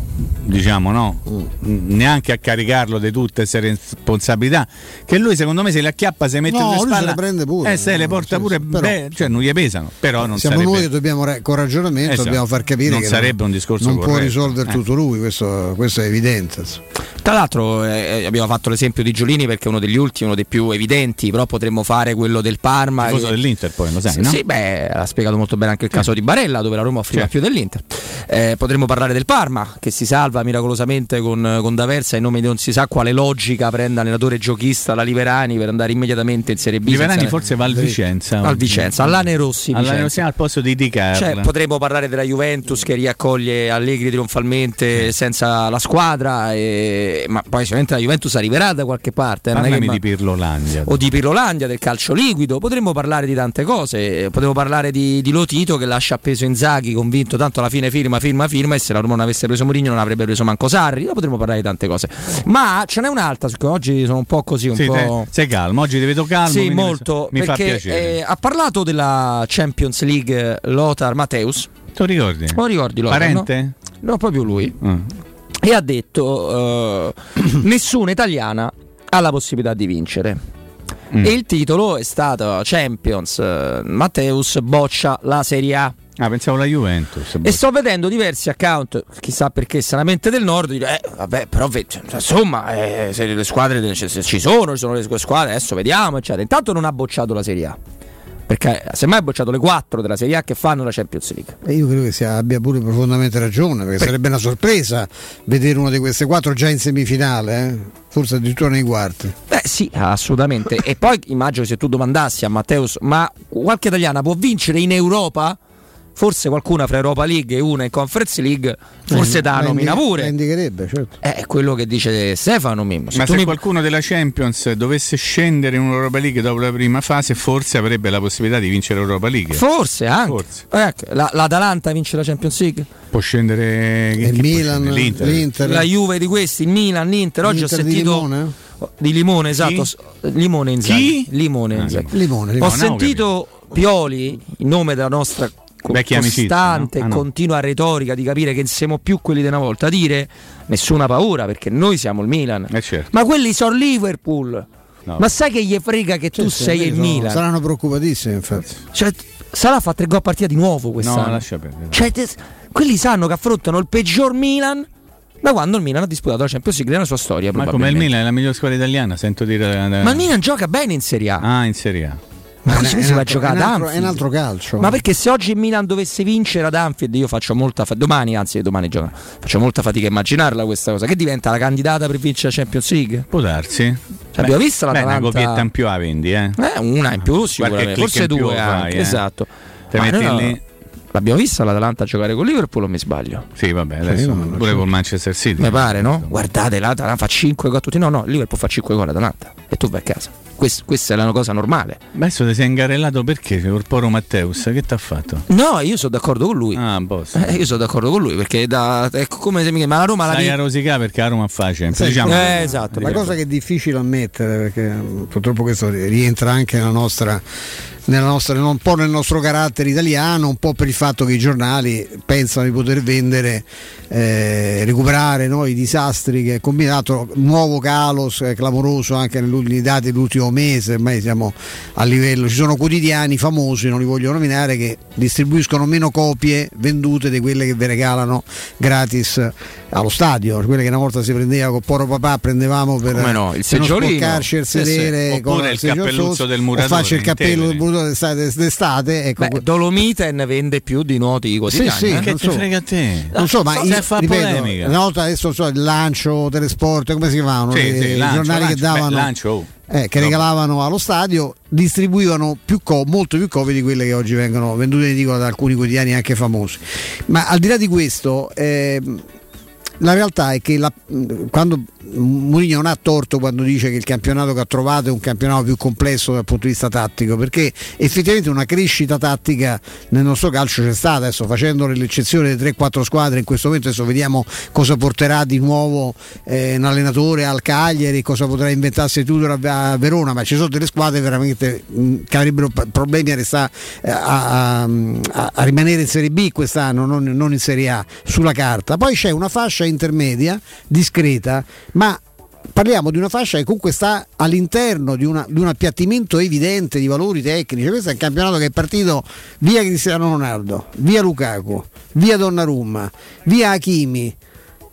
diciamo no, neanche a caricarlo di tutte queste responsabilità che lui secondo me se le acchiappa se mette No, sulle lui se spalle le prende pure. eh, se le No, porta sì, pure però- beh, cioè non gli pesano però non Siamo sarebbe noi che dobbiamo re- con ragionamento Esatto. dobbiamo far capire Non che sarebbe un discorso non può corretto. risolvere Eh. tutto lui, questo, questo è evidente. Tra l'altro eh, abbiamo fatto l'esempio di Giulini perché è uno degli ultimi, uno dei più evidenti, però potremmo fare quello del Parma. tifoso che- dell'Inter poi lo sai Sì, no? sì, beh, ha spiegato molto bene anche il caso di Barella, dove la Roma offriva più dell'Inter. Eh, potremmo parlare del Parma, che si salva miracolosamente con, con D'Aversa in nome di non si sa quale logica prenda allenatore giochista la Liverani per andare immediatamente in Serie B. Liverani senza- forse va al Vicenza Al Vicenza, all'Ane Rossi. All'Ane. Rossi al posto di Di Carlo. Cioè, potremmo parlare della Juventus che riaccoglie Allegri trionfalmente senza la squadra, e- ma poi sicuramente la Juventus arriverà da qualche parte. Parlami ma- di Pirlolandia. o di Pirlolandia, del calcio liquido, potremmo parlare di tante cose, potremmo parlare di, di Lotito che lascia appeso Inzaghi, convinto tanto alla fine firma, firma, firma e se la Roma non avesse preso Mourinho non avrebbe preso manco Sarri, Io potremmo parlare di tante cose. Ma ce n'è un'altra, oggi sono un po' così, un Sì, po'... sei calmo, oggi ti vedo calmo. Sì, molto, Mi fa perché piacere. eh, ha parlato della Champions League Lothar Matthäus. Tu ricordi? Lo ricordi Lothar? Parente? No? No, proprio lui. Mm. E ha detto: eh, nessuna italiana ha la possibilità di vincere. Mm. E il titolo è stato Champions eh, Matteus boccia la Serie A. Ah, pensavo la Juventus. E sto vedendo diversi account, chissà perché, stranamente del nord, dire, eh, vabbè, però ve- cioè, insomma, eh, se le squadre se- se ci sono, ci sono le squadre, adesso vediamo, eccetera. Intanto non ha bocciato la Serie A. Perché semmai ha bocciato le quattro della Serie A che fanno la Champions League. E io credo che sia- abbia pure profondamente ragione, perché sarebbe una sorpresa vedere una di queste quattro già in semifinale, eh? forse addirittura nei quarti. Beh sì, assolutamente. e poi immagino che se tu domandassi a Matteus, ma qualche italiana può vincere in Europa? Forse qualcuna fra Europa League e una in Conference League, forse la La nomina indi- pure. indicherebbe, certo. Eh, È quello che dice Stefano Mimmo. Ma se mi- qualcuno della Champions dovesse scendere in Europa League dopo la prima fase, forse avrebbe la possibilità di vincere l'Europa League. Forse anche. Forse. Ecco, la- l'Atalanta vince la Champions League. Può scendere chi- Il chi Milan, scendere? l'Inter. l'Inter. La Juve di questi, il Milan, l'Inter. Oggi L'Inter ho di sentito Limone? di Limone, esatto. S- Limone Inzaghi. Limone Ah, Inzaghi. Limone, Ho Limone. sentito Pioli, in nome della nostra costante no? e Ah, no. continua retorica di capire che non siamo più quelli di una volta, dire nessuna paura perché noi siamo il Milan. Eh, certo. Ma quelli sono Liverpool. No. Ma sai che gli frega che tu Sì, sei il sono- Milan? Saranno preoccupatissimi, infatti. Cioè, Salah fa tre gol a partita di nuovo quest'anno. No, lascia perdere. Cioè, te- quelli sanno che affrontano il peggior Milan da quando il Milan ha disputato la Champions League nella sua storia. Ma come il. Milan è la migliore squadra italiana, sento dire. eh, Ma il Milan gioca bene in Serie A. Ah, in Serie A. Ma È così un si va a altro- giocare ad altro- È un Anfield. altro calcio. Ma perché se oggi il Milan dovesse vincere ad Anfield, io faccio molta fatica. Domani, anzi, domani gioca. Faccio molta fatica a immaginarla questa cosa. Che diventa la candidata per vincere la Champions League? Può darsi. Cioè, abbiamo visto Beh, una l'Atalanta. copietta in più a vendi, eh. Eh, una in più Qualche sicuramente, forse in più due fai, eh. esatto. Te metti noi- lì. L'abbiamo vista l'Atalanta giocare con Liverpool o mi sbaglio? Sì, vabbè, adesso ma- pure con Manchester City. Mi pare, no? Guardate, l'Atalanta fa 5 gol a tutti. No, no, Liverpool fa 5 gol all'Atalanta. E tu vai a casa. Quest- questa è una cosa normale. Adesso ti sei ingarellato perché? Col poro Matteus, che ti ha fatto? No, io sono d'accordo con lui. Ah, boss. Eh, io sono d'accordo con lui perché da, è come se mi ma la Roma la Sai vi- a rosicare perché a Roma è facile. Sì, diciamo, Eh, esatto. La cosa che è difficile ammettere, perché mm, purtroppo questo rientra anche nella nostra, nella nostra- un po' nel nostro carattere italiano, un po' per il fatto che i giornali pensano di poter vendere, eh, recuperare no, i disastri che ha combinato, nuovo calos eh, clamoroso anche negli dati dell'ultimo mese, ormai siamo a livello, ci sono quotidiani famosi, non li voglio nominare, che distribuiscono meno copie vendute di quelle che vi regalano gratis allo stadio, quelle che una volta si prendeva con Poro Papà, prendevamo per, Come no, il per non seggiolino. sporcarci il Sì, sì. sedere Oppure con il cappelluzzo sotto, del o muratore faccio il cappello del muratore d'estate, d'estate ecco, Beh, Dolomiten vende più di noti quotidiani. sì, eh? Che non so. frega a te? non so, ma So- io, ripeto, una volta adesso so, il lancio, telesport, come si chiamavano? Sì, Le- sì, I lancio, giornali lancio. che davano, Beh, lancio, oh. Eh, che No. regalavano allo stadio, distribuivano più co- molto più copie di quelle che oggi vengono vendute in edicola da alcuni quotidiani anche famosi. Ma al di là di questo, ehm, la realtà è che la- quando Mourinho non ha torto quando dice che il campionato che ha trovato è un campionato più complesso dal punto di vista tattico, perché effettivamente una crescita tattica nel nostro calcio c'è stata, adesso facendo l'eccezione delle 3-4 squadre in questo momento adesso vediamo cosa porterà di nuovo eh, un allenatore al Cagliari, cosa potrà inventarsi Tudor a, Verona, ma ci sono delle squadre veramente mh, che avrebbero problemi a, restare, eh, a- a rimanere in Serie B quest'anno, non, non in Serie A, sulla carta. Poi c'è una fascia intermedia, discreta, ma parliamo di una fascia che comunque sta all'interno di, una- di un appiattimento evidente di valori tecnici. Questo è un campionato che è partito via Cristiano Ronaldo, via Lukaku, via Donnarumma, via Hakimi.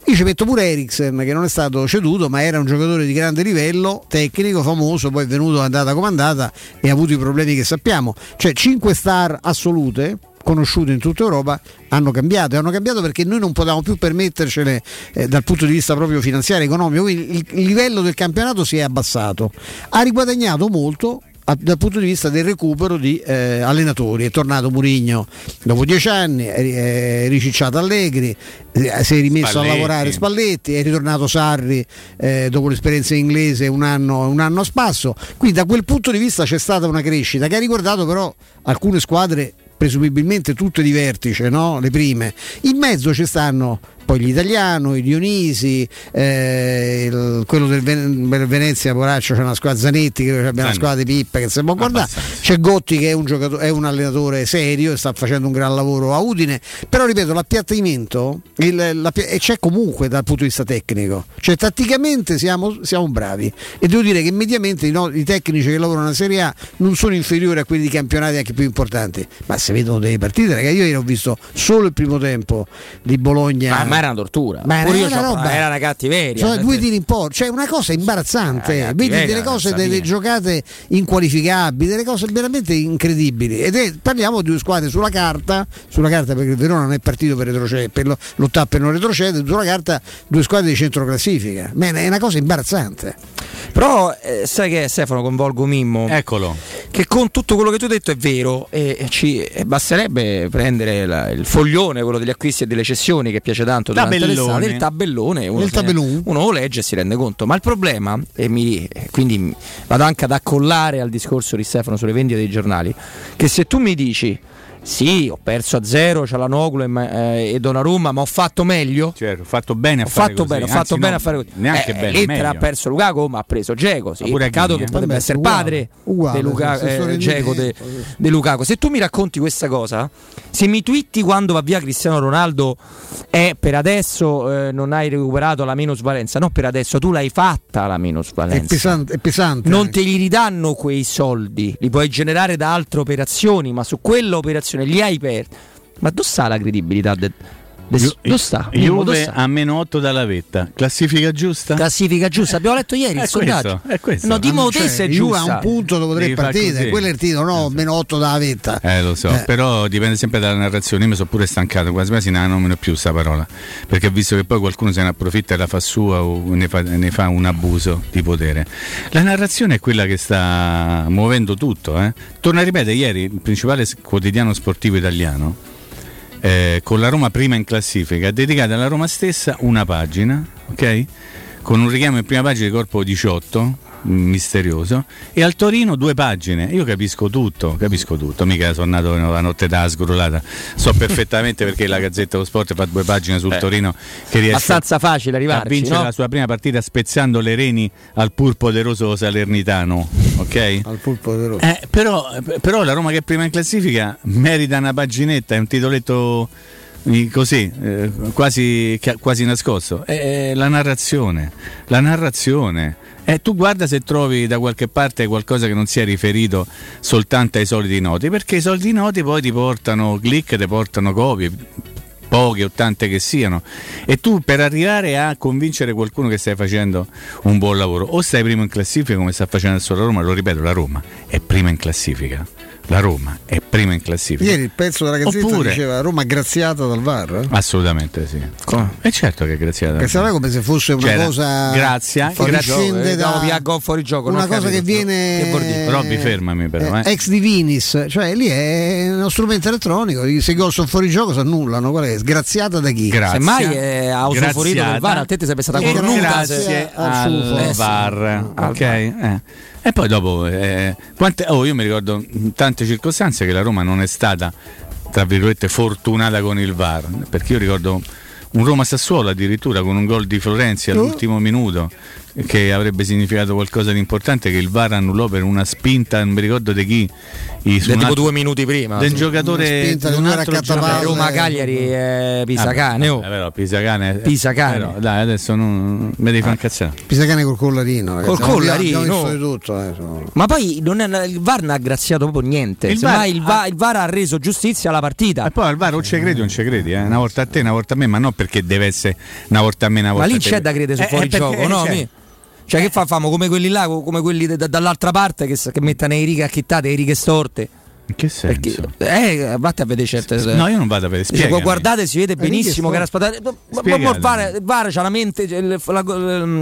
Io ci metto pure Eriksen che non è stato ceduto ma era un giocatore di grande livello, tecnico, famoso, poi è venuto andata come andata e ha avuto i problemi che sappiamo. Cioè 5 star assolute conosciute in tutta Europa hanno cambiato e hanno cambiato perché noi non potevamo più permettercele eh, dal punto di vista proprio finanziario economico. Quindi il, il livello del campionato si è abbassato. Ha riguadagnato molto dal punto di vista del recupero di eh, allenatori. È tornato Murigno dopo dieci anni è, è ricicciato Allegri eh, si è rimesso Spalletti. a lavorare Spalletti è ritornato Sarri eh, dopo l'esperienza inglese un anno, un anno a spasso. Quindi da quel punto di vista c'è stata una crescita che ha riguardato però alcune squadre presumibilmente tutte di vertice, no? le prime. In mezzo ci stanno poi gli italiani, i Dionisi, eh, il- quello del Ven- del Venezia, Poraccio, c'è una squadra Zanetti, che abbiamo una squadra di Pippa che si può guardare, c'è Gotti che è un, è un allenatore serio e sta facendo un gran lavoro a Udine, però ripeto l'appiattimento il- e c'è comunque dal punto di vista tecnico, cioè tatticamente siamo, siamo bravi. E devo dire che mediamente i, no- i tecnici che lavorano in Serie A non sono inferiori a quelli di campionati anche più importanti, ma se vedono delle partite, ragazzi, io ieri ho visto solo il primo tempo di Bologna. Ma, ma era una tortura. Ma Pure io era c'ho- roba- era una cattiveria. Cioè, due tiri in porta, cioè una cosa imbarazzante. Eh, Vedi delle cose, delle giocate inqualificabili, delle cose veramente incredibili. Ed è, parliamo di due squadre sulla carta, sulla carta perché il Verona non è partito per, retrocedere, per lo- lottare per non retrocedere, sulla carta due squadre di centro classifica. Ma è una cosa imbarazzante. Però eh, sai che Stefano coinvolgo Mimmo? Eccolo. Che con tutto quello che tu hai detto è vero e, ci e basterebbe prendere la- il foglione, quello degli acquisti e delle cessioni che piace tanto durante Tabellone. l'estate, il tabellone, uno, Il ne- uno lo legge e si rende conto. Ma il problema, e mi, e quindi vado anche ad accollare al discorso di Stefano sulle vendite dei giornali, che se tu mi dici sì, ho perso a zero, c'è la Noglu e, eh, e Donnarumma, ma ho fatto meglio? Certo, ho fatto bene a Ho fare fatto così. bene, ho Anzi, fatto no, bene a fare così. Neanche Eh, bene, Lettera ha meglio. perso Lukaku, ma ha preso Geco. Sì. Peccato che eh. potrebbe Vabbè, essere uguale, padre uguale, di Luca, eh, Dzeko de, de Lukaku. Se tu mi racconti questa cosa, se mi twitti quando va via Cristiano Ronaldo è per adesso eh, non hai recuperato la minusvalenza, no per adesso tu l'hai fatta la È minusvalenza. pesante. È pesante Non anche. te li ridanno quei soldi, li puoi generare da altre operazioni, ma su quella operazione li hai persi. Ma dove sta la credibilità? de- de- Ju- sta? Juve sta? a meno 8 dalla vetta. Classifica giusta? Classifica giusta, abbiamo letto ieri È il sondaggio. questo. No, Dimo te Cioè, se è Juve ha giusta. un punto dopo tre partite, quello è il titolo, no, meno 8 dalla vetta. Eh lo so, Eh. però dipende sempre dalla narrazione. Io mi sono pure stancato, quasi quasi non nomino più sta parola. Perché visto che poi qualcuno se ne approfitta e la fa sua o ne fa, ne fa un abuso di potere. La narrazione è quella che sta muovendo tutto. Eh. Torno a ripetere, ieri il principale quotidiano sportivo italiano, eh, con la Roma prima in classifica, ha dedicato alla Roma stessa una pagina, ok? Con un richiamo in prima pagina di corpo 18, misterioso, e al Torino due pagine. Io capisco tutto, capisco tutto, mica sono nato la notte da sgrullata. So perfettamente perché la Gazzetta dello Sport fa due pagine sul Eh, Torino che riesce Abbastanza facile a arrivarci, vincere no? la sua prima partita spezzando le reni al pur poderoso Salernitano, ok? Al pulpo vero. Eh, però, però la Roma che è prima in classifica merita una paginetta, è un titoletto così, eh, quasi, quasi nascosto. È la narrazione, la narrazione. Eh, tu guarda se trovi da qualche parte qualcosa che non sia riferito soltanto ai soliti noti, perché i soliti noti poi ti portano click, ti portano copie, poche o tante che siano, e tu per arrivare a convincere qualcuno che stai facendo un buon lavoro, o stai primo in classifica come sta facendo adesso la Roma, lo ripeto, la Roma è prima in classifica. La Roma è prima in classifica. Ieri il pezzo della Gazzetta Oppure- diceva Roma graziata dal VAR. eh? Assolutamente sì. E certo che grazie a Graziata come se fosse una Cioè, cosa Grazia, fuori grazie. scende Eh, da no, via gol fuori gioco, una cosa capito. che viene Che? Robby, fermami però, eh. ex divinis, cioè lì è uno strumento elettronico, se i gol sono fuori gioco si annullano, qual è? Sgraziata da chi? Grazie. Semmai è autoforito del VAR, a te ti sarebbe stata cornuta. grazie se- al al. VAR, Al ok? eh. E poi dopo, eh, quante- oh, io mi ricordo in tante circostanze che la Roma non è stata, tra virgolette, fortunata con il VAR, perché io ricordo un Roma-Sassuolo addirittura con un gol di Florenzi all'ultimo minuto che avrebbe significato qualcosa di importante che il VAR annullò per una spinta, non mi ricordo di chi, i- su tipo altro- due minuti prima. del giocatore spinta di un altro giocatore. Roma Cagliari eh, Pisacane. oh. Vabbè, però Pisacane, Pisacane. però, dai, adesso non mi devi far incazzare. Pisacane col collarino. Col collarino. Di tutto. eh. Ma poi non è- il VAR non ha graziato proprio niente. Il VAR il, VAR, il VAR ha reso giustizia alla partita. E poi al VAR o ci credi o non ci credi, eh? una volta a te, una volta a me, ma non perché deve essere una volta a me, una Ma volta lì a te. c'è da credere su Eh, fuori eh, gioco, no? Cioè, che fa? Famo come quelli là, come quelli da- dall'altra parte che, s- che mettono le righe acchettate, le righe storte. In che senso? Perché, eh, vatti a vedere certe No, io non vado a vedere, spiegami. guardate, si vede righe benissimo che era ma il VAR, VAR c'ha la mente, il, la-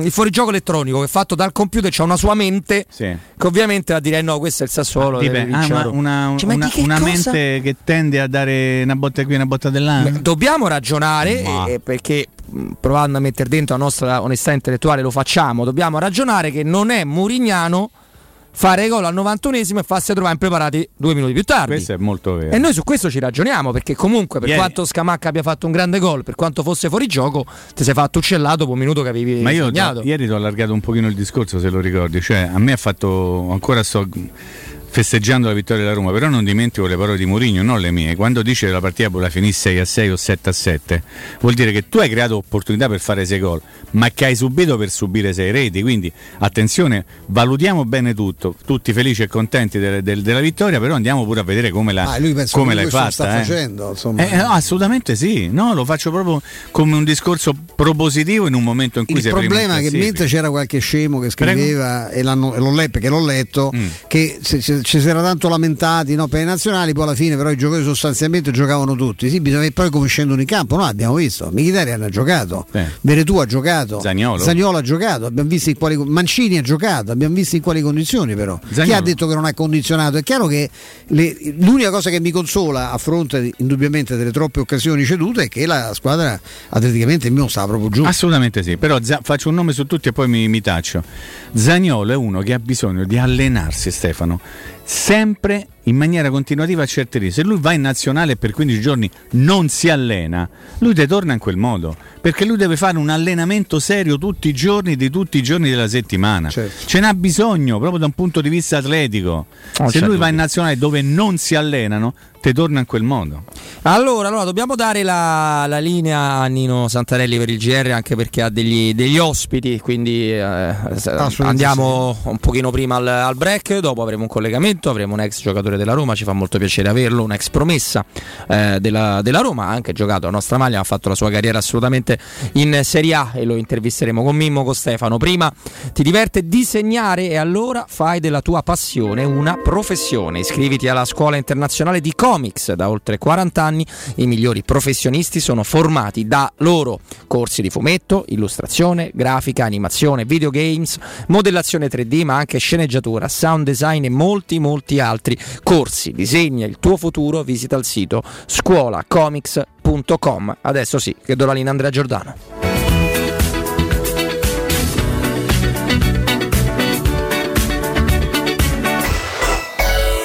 il fuorigioco elettronico che è fatto dal computer, c'ha una sua mente Sì. che ovviamente va a dire eh, no, questo è il Sassuolo. Dipende. Ah, una, la Roma. una- Cioè, ma una- che una cosa? mente che tende a dare una botta qui e una botta. Beh, Dobbiamo ragionare Ma- eh, perché provando a mettere dentro la nostra onestà intellettuale lo facciamo. Dobbiamo ragionare che non è Murignano fare gol al 91esimo e farsi trovare impreparati due minuti più tardi. Questo è molto vero. E noi su questo ci ragioniamo perché comunque per Ieri- quanto Scamacca abbia fatto un grande gol, per quanto fosse fuori gioco, ti sei fatto uccellato dopo un minuto che avevi Ma io segnato. ieri ti ho allargato un pochino il discorso, se lo ricordi. Cioè, a me ha fatto ancora sto festeggiando la vittoria della Roma, però non dimentico le parole di Mourinho, non le mie. Quando dice che la partita poteva finire 6 a 6 o 7 a 7, vuol dire che tu hai creato opportunità per fare 6 gol, ma che hai subito per subire 6 reti. Quindi attenzione, valutiamo bene tutto, tutti felici e contenti del- del- della vittoria, però andiamo pure a vedere come, la, Ah, lui come l'hai fatta. sta eh. facendo, insomma. Eh, no, assolutamente sì, no, lo faccio proprio come un discorso propositivo in un momento in cui Il sei primo in problema è che mentre c'era qualche scemo che scriveva e, l'hanno- e l'ho letto perché l'ho letto Mm. che se- se- ci si era tanto lamentati no, per i nazionali poi alla fine però i giocatori sostanzialmente giocavano tutti sì bisogna poi come scendono in campo noi abbiamo visto Mkhitaryan ha giocato Eh. Veretù ha giocato Zaniolo. ha giocato abbiamo visto in quali Mancini ha giocato abbiamo visto in quali condizioni però chi Zaniolo. ha detto che non ha condizionato è chiaro che le- l'unica cosa che mi consola a fronte di- indubbiamente delle troppe occasioni cedute è che la squadra atleticamente il mio stava proprio giù Assolutamente sì, però Za- faccio un nome su tutti e poi mi, mi taccio. Zagnolo è uno che ha bisogno di allenarsi, Stefano, sempre in maniera continuativa a certe risi. Se lui va in nazionale e per 15 giorni non si allena, lui te torna in quel modo, perché lui deve fare un allenamento serio tutti i giorni di tutti i giorni della settimana. Ce n'ha bisogno proprio da un punto di vista atletico. Non Se lui va in nazionale dove non si allenano, te torna in quel modo. Allora, allora, dobbiamo dare la, la linea a Nino Santarelli per il GR anche perché ha degli, degli ospiti, quindi eh, andiamo un pochino prima al, al break, dopo avremo un collegamento, avremo un ex giocatore della Roma, ci fa molto piacere averlo, un ex promessa eh, della, della Roma, ha anche giocato la nostra maglia, ha fatto la sua carriera assolutamente in Serie A e lo intervisteremo con Mimmo, con Stefano. Prima ti diverte disegnare e allora fai della tua passione una professione. Iscriviti alla scuola internazionale di comics da oltre 40 anni. I migliori professionisti sono formati da loro. Corsi di fumetto, illustrazione, grafica, animazione, videogames, modellazione 3D, ma anche sceneggiatura, sound design e molti molti altri corsi. Disegna il tuo futuro, visita il sito scuolacomics.com. Adesso sì, che do la linea Andrea Giordano.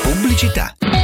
Pubblicità.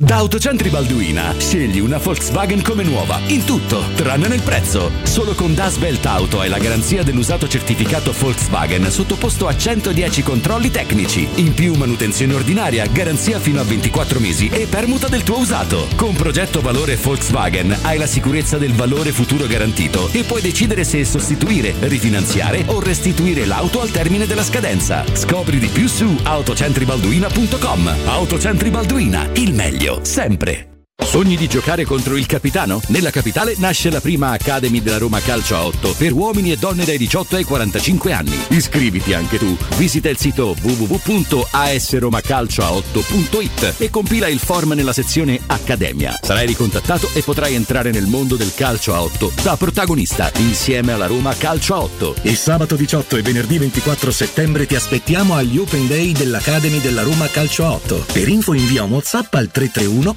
Da Autocentri Balduina scegli una Volkswagen come nuova, in tutto, tranne nel prezzo. Solo con Das Welt Auto hai la garanzia dell'usato certificato Volkswagen sottoposto a 110 controlli tecnici. In più manutenzione ordinaria, garanzia fino a 24 mesi e permuta del tuo usato. Con progetto valore Volkswagen hai la sicurezza del valore futuro garantito e puoi decidere se sostituire, rifinanziare o restituire l'auto al termine della scadenza. Scopri di più su autocentribalduina.com. Autocentri Balduina, il meglio, sempre. Sogni di giocare contro il capitano? Nella capitale nasce la prima Academy della Roma Calcio a 8 per uomini e donne dai 18 ai 45 anni. Iscriviti anche tu. Visita il sito www.asromacalcioa8.it e compila il form nella sezione Accademia. Sarai ricontattato e potrai entrare nel mondo del calcio a 8 da protagonista insieme alla Roma Calcio a 8. Il sabato 18 e venerdì 24 settembre ti aspettiamo agli Open Day dell'Academy della Roma Calcio a 8. Per info invia un WhatsApp al 331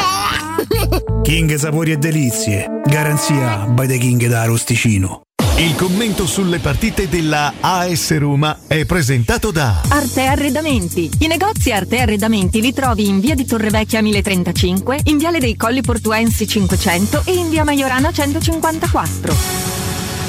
King Sapori e Delizie. Garanzia by the King da Rosticino. Il commento sulle partite della AS Roma è presentato da Arte Arredamenti. I negozi Arte Arredamenti li trovi in via di Torrevecchia 1035, in viale dei Colli Portuensi 500 e in via Maiorana 154.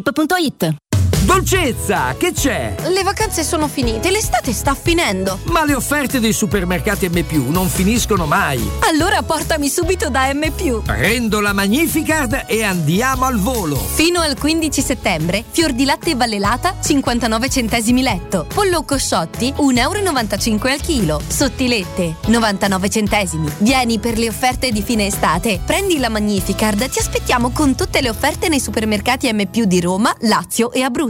Seat.gruppoautoequip.it Dolcezza, che c'è? Le vacanze sono finite, l'estate sta finendo. Ma le offerte dei supermercati M non finiscono mai. Allora portami subito da M. Prendo la Magnificard e andiamo al volo. Fino al 15 settembre, fior di latte vallelata 59 centesimi letto. Pollo cosciotti 1,95 euro al chilo. Sottilette 99 centesimi. Vieni per le offerte di fine estate. Prendi la Magnificard, ti aspettiamo con tutte le offerte nei supermercati M di Roma, Lazio e Abruzzo.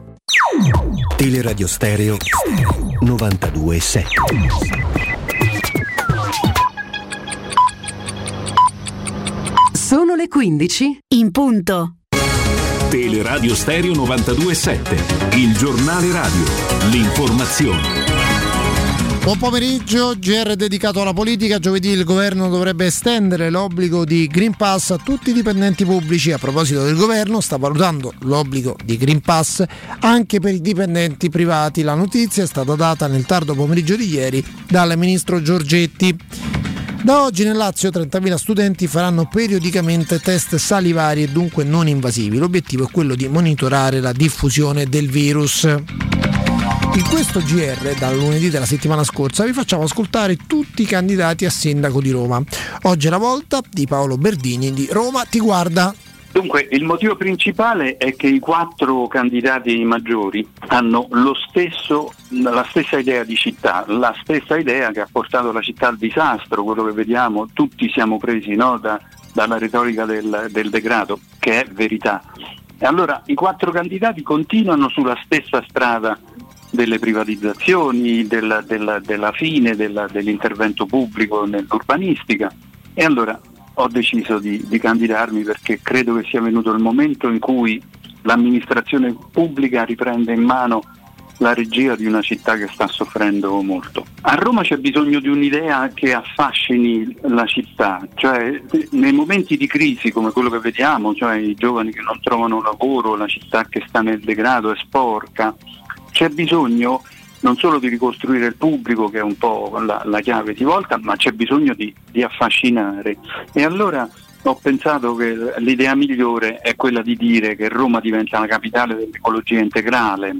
Teleradio Stereo 92.7 Sono le 15 in punto. Teleradio Stereo 92.7, il giornale radio, l'informazione. Buon pomeriggio, GR dedicato alla politica. Giovedì il governo dovrebbe estendere l'obbligo di Green Pass a tutti i dipendenti pubblici. A proposito del governo, sta valutando l'obbligo di Green Pass anche per i dipendenti privati. La notizia è stata data nel tardo pomeriggio di ieri dal ministro Giorgetti. Da oggi nel Lazio 30.000 studenti faranno periodicamente test salivari e dunque non invasivi. L'obiettivo è quello di monitorare la diffusione del virus. In questo GR, dal lunedì della settimana scorsa, vi facciamo ascoltare tutti i candidati a sindaco di Roma. Oggi è la volta di Paolo Berdini di Roma Ti Guarda. Dunque, il motivo principale è che i quattro candidati maggiori hanno stesso, la stessa idea di città, la stessa idea che ha portato la città al disastro, quello che vediamo, tutti siamo presi no, da, dalla retorica del, del degrado, che è verità. E allora i quattro candidati continuano sulla stessa strada delle privatizzazioni, della, della- della fine della- dell'intervento pubblico nell'urbanistica e allora ho deciso di, di candidarmi perché credo che sia venuto il momento in cui l'amministrazione pubblica riprende in mano la regia di una città che sta soffrendo molto. A Roma c'è bisogno di un'idea che affascini la città, cioè nei momenti di crisi come quello che vediamo, cioè i giovani che non trovano lavoro, la città che sta nel degrado è sporca, c'è bisogno non solo di ricostruire il pubblico che è un po' la, la chiave di volta, ma c'è bisogno di, di affascinare. E allora ho pensato che l'idea migliore è quella di dire che Roma diventa la capitale dell'ecologia integrale,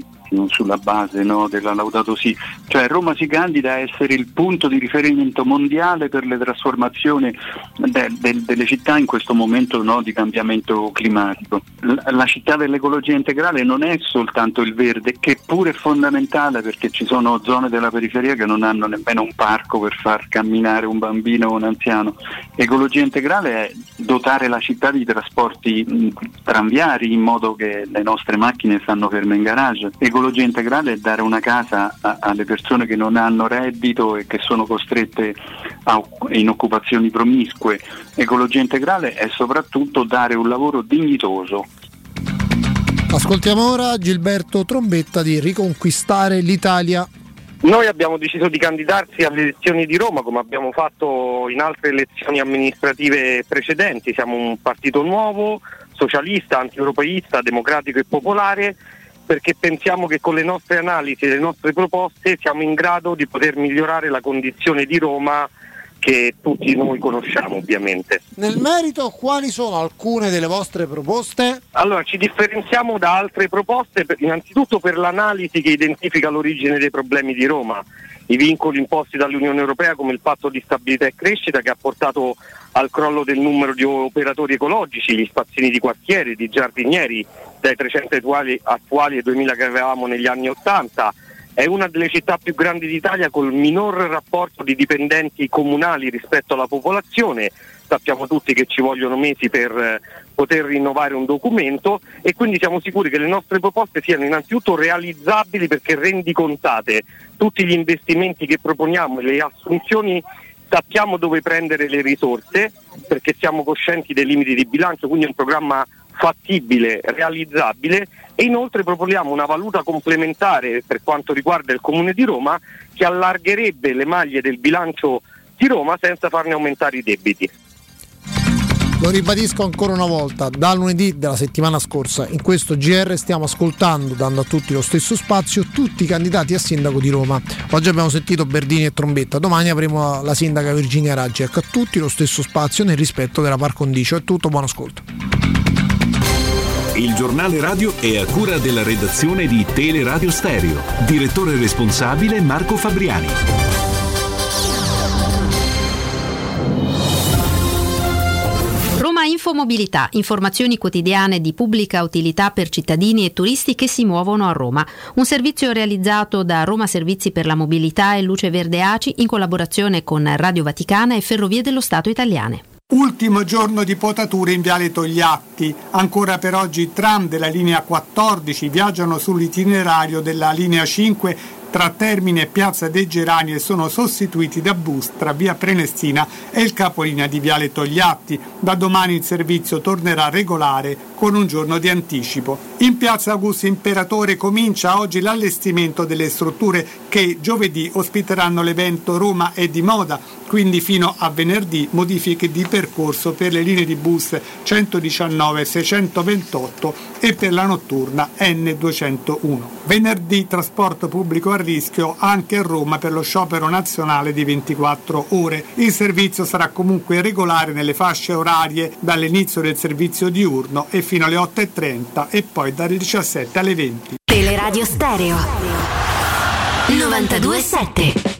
sulla base no, della Laudato Si, cioè Roma si candida a essere il punto di riferimento mondiale per le trasformazioni de- de- delle città in questo momento no, di cambiamento climatico. La, la città dell'ecologia integrale non è soltanto il verde, che pure è fondamentale perché ci sono zone della periferia che non hanno nemmeno un parco per far camminare un bambino o un anziano. Ecologia integrale è dotare la città di trasporti mh, tranviari in modo che le nostre macchine stanno ferme in garage. Ecologia integrale è dare una casa a- alle persone che non hanno reddito e che sono costrette a- in occupazioni promiscue. Ecologia integrale è soprattutto dare un lavoro dignitoso Ascoltiamo ora Gilberto Trombetta di Riconquistare l'Italia. Noi abbiamo deciso di candidarsi alle elezioni di Roma come abbiamo fatto in altre elezioni amministrative precedenti. Siamo un partito nuovo, socialista, antieuropeista, democratico e popolare perché pensiamo che con le nostre analisi e le nostre proposte siamo in grado di poter migliorare la condizione di Roma che tutti noi conosciamo ovviamente. Nel merito, quali sono alcune delle vostre proposte? Allora, ci differenziamo da altre proposte per- innanzitutto per l'analisi che identifica l'origine dei problemi di Roma, i vincoli imposti dall'Unione Europea come il patto di stabilità e crescita che ha portato al crollo del numero di operatori ecologici, gli spazzini di quartiere, di giardinieri, dai 300 attuali, attuali ai 2000 che avevamo negli anni 80. È una delle città più grandi d'Italia col minor rapporto di dipendenti comunali rispetto alla popolazione. Sappiamo tutti che ci vogliono mesi per eh, poter rinnovare un documento e quindi siamo sicuri che le nostre proposte siano innanzitutto realizzabili perché rendicontate tutti gli investimenti che proponiamo e le assunzioni sappiamo dove prendere le risorse perché siamo coscienti dei limiti di bilancio, quindi è un programma fattibile, realizzabile e inoltre proponiamo una valuta complementare per quanto riguarda il Comune di Roma che allargherebbe le maglie del bilancio di Roma senza farne aumentare i debiti. Lo ribadisco ancora una volta, da lunedì della settimana scorsa in questo GR stiamo ascoltando, dando a tutti lo stesso spazio, tutti i candidati a sindaco di Roma. Oggi abbiamo sentito Berdini e Trombetta, domani avremo la sindaca Virginia Raggi. Ecco, a tutti lo stesso spazio nel rispetto della par condicio. È tutto, buon ascolto. Il giornale radio è a cura della redazione di Teleradio Stereo. Direttore responsabile Marco Fabriani. Roma Infomobilità, informazioni quotidiane di pubblica utilità per cittadini e turisti che si muovono a Roma. Un servizio realizzato da Roma Servizi per la Mobilità e Luce Verde ACI in collaborazione con Radio Vaticana e Ferrovie dello Stato italiane. Ultimo giorno di potature in Viale Togliatti. Ancora per oggi tram della linea 14 viaggiano sull'itinerario della linea 5 tra Termine e Piazza dei Gerani e sono sostituiti da bus tra Via Prenestina e il capolinea di Viale Togliatti. Da domani il servizio tornerà regolare con un giorno di anticipo. In Piazza Augusto Imperatore comincia oggi l'allestimento delle strutture che giovedì ospiteranno l'evento Roma è di moda, quindi fino a venerdì modifiche di percorso per le linee di bus 119 e 628 e per la notturna N201. Venerdì trasporto pubblico a rischio anche a Roma per lo sciopero nazionale di 24 ore. Il servizio sarà comunque regolare nelle fasce orarie dall'inizio del servizio diurno e fino alle 8.30 e poi dalle 17 alle 20. Teleradio Stereo 927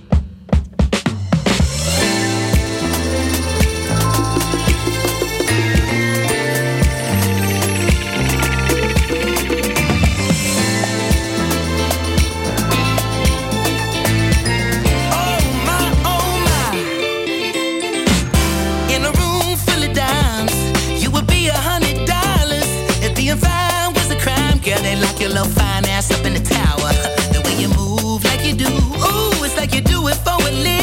it for a.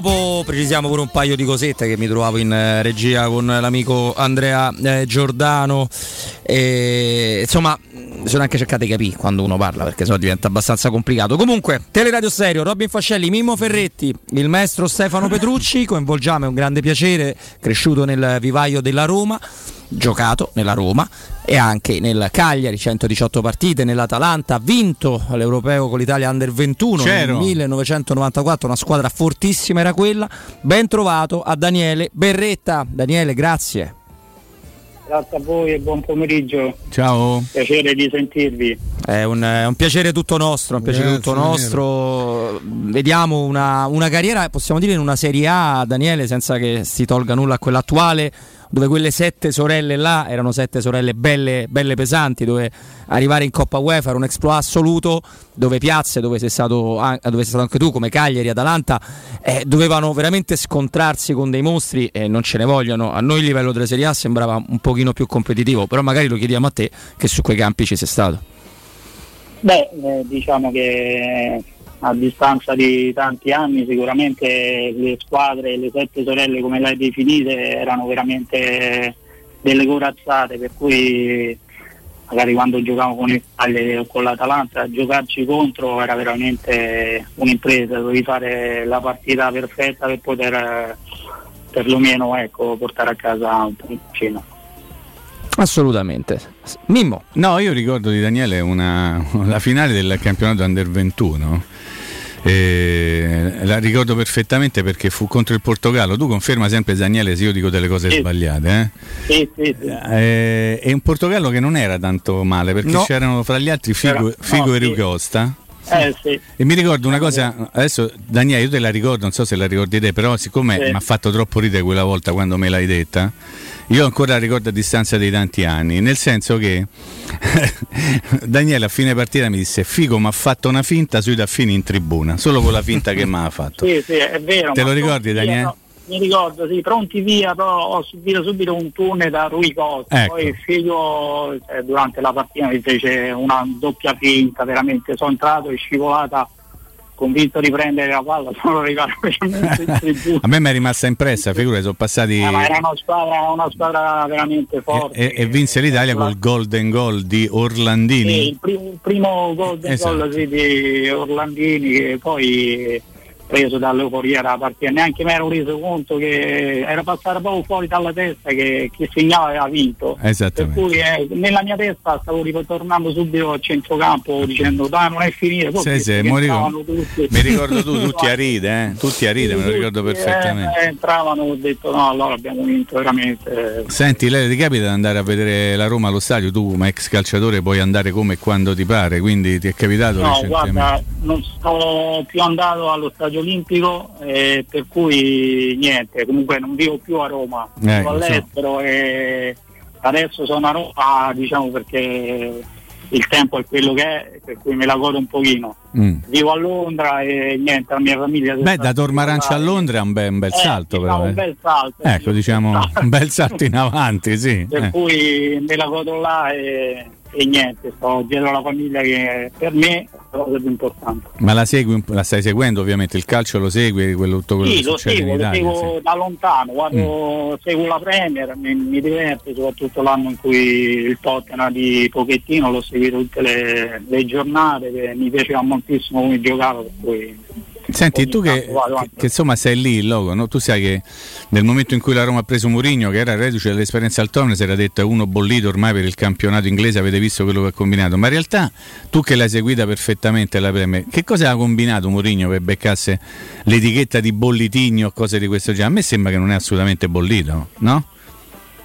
Dopo precisiamo pure un paio di cosette che mi trovavo in eh, regia con l'amico Andrea eh, Giordano. E, insomma, bisogna anche cercare di capire quando uno parla perché sennò diventa abbastanza complicato. Comunque, Teleradio Stereo, Robin Fascelli, Mimmo Ferretti, il maestro Stefano Petrucci, coinvolgiamo, è un grande piacere, cresciuto nel vivaio della Roma, giocato nella Roma e anche nel Cagliari, 118 partite, nell'Atalanta, ha vinto l'Europeo con l'Italia Under 21 C'ero. nel 1994, una squadra fortissima era quella. Ben trovato a Daniele Berretta. Daniele, grazie. Grazie a voi e buon pomeriggio. Ciao. Piacere di sentirvi. È un, è un piacere tutto nostro, un piacere Grazie, tutto nostro. Vediamo una, una carriera, possiamo dire, in una Serie A, Daniele, senza che si tolga nulla a quella attuale, dove quelle sette sorelle là erano sette sorelle belle, belle pesanti, dove arrivare in Coppa UEFA era un exploit assoluto, dove piazze, dove sei stato, dove sei stato anche tu, come Cagliari, Atalanta, eh, dovevano veramente scontrarsi con dei mostri e non ce ne vogliono. A noi il livello della Serie A sembrava un pochino più competitivo, però magari lo chiediamo a te che su quei campi ci sei stato. Beh, eh, diciamo che a distanza di tanti anni sicuramente le squadre, le sette sorelle come le hai definite, erano veramente delle corazzate, per cui magari quando giocavo con l'Italia o con l'Atalanta, giocarci contro era veramente un'impresa, dovevi fare la partita perfetta per poter perlomeno ecco, portare a casa un puntino. Assolutamente. Mimmo. No, io ricordo di Daniele una, la finale del campionato Under 21. eh, la ricordo perfettamente perché fu contro il Portogallo. Tu conferma sempre Daniele se io dico delle cose Sì. sbagliate. eh? Sì, sì, sì. Eh, è un Portogallo che non era tanto male perché No. c'erano fra gli altri Figo, no, Figo e sì. Rui Costa. Eh, sì. E mi ricordo una cosa, adesso Daniele io te la ricordo, non so se la ricordi te, però siccome Sì. mi ha fatto troppo ridere quella volta quando me l'hai detta, io ancora ricordo a distanza di tanti anni, nel senso che Daniele a fine partita mi disse Figo mi ha fatto una finta sui daffini in tribuna, solo con la finta che mi ha fatto. Sì, sì, è vero. Te lo ricordi, Daniele? no, mi ricordo, sì, pronti via, però ho subito subito un tunnel da Rui Costa. Ecco. Poi il figlio eh, durante la partita mi fece una doppia finta, veramente sono entrato e scivolata, convinto di prendere la palla, sono arrivato veramente in tribuna. A me mi è rimasta impressa, figura, sono passati Eh, ma era una squadra, una squadra veramente forte. e, e vinse l'Italia col golden goal di Orlandini. Sì, il primo, il primo gol del Esatto. gol sì, di Orlandini che poi preso dall'euforia della partita, neanche mi ero reso conto che era passata proprio fuori dalla testa che chi segnava aveva vinto. Per cui eh, nella mia testa stavo ritornando subito a centrocampo dicendo dai non è finita. Sì, sì, ricordo- mi ricordo tu tutti a ride, eh? tutti a ride, me lo ricordo tutti, perfettamente. eh, entravano ho detto no allora abbiamo vinto veramente. Senti, lei ti capita di andare a vedere la Roma allo stadio? Tu, come ex calciatore, puoi andare come e quando ti pare, quindi ti è capitato No, guarda, non sono più andato allo stadio olimpico, eh, per cui niente, comunque non vivo più a Roma, Eh, vivo lo so. all'estero e adesso sono a Roma diciamo perché il tempo è quello che è, per cui me la godo un pochino. Mm. Vivo a Londra e niente, la mia famiglia... Beh, da Tormarancia a Londra è un bel, un bel Eh, salto, diciamo, però. eh. un bel salto. Ecco, diciamo, un bel salto in avanti, sì. per eh. cui me la godo là e, e niente, sto dietro alla famiglia che per me è la cosa più importante. Ma la segui, un po'- la stai seguendo ovviamente, il calcio lo segui, quello, tutto quello Sì, che lo succede seguo, in lo Italia. seguo sì. Mm. da lontano, quando seguo la Premier mi, mi diverte, soprattutto l'anno in cui il Tottenham di Pochettino l'ho seguito tutte le, le giornate, che mi piaceva moltissimo come giocava, per cui Senti, tu che, tanto vado che- insomma sei lì, il logo, no? tu sai che nel momento in cui la Roma ha preso Mourinho, che era reduce dell'esperienza al Tottenham, si era detto è uno bollito ormai per il campionato inglese, avete visto quello che ha combinato, ma in realtà tu che l'hai seguita perfettamente la Premier, che cosa ha combinato Mourinho per beccasse l'etichetta di bollitigno o cose di questo genere? A me sembra che non è assolutamente bollito, no?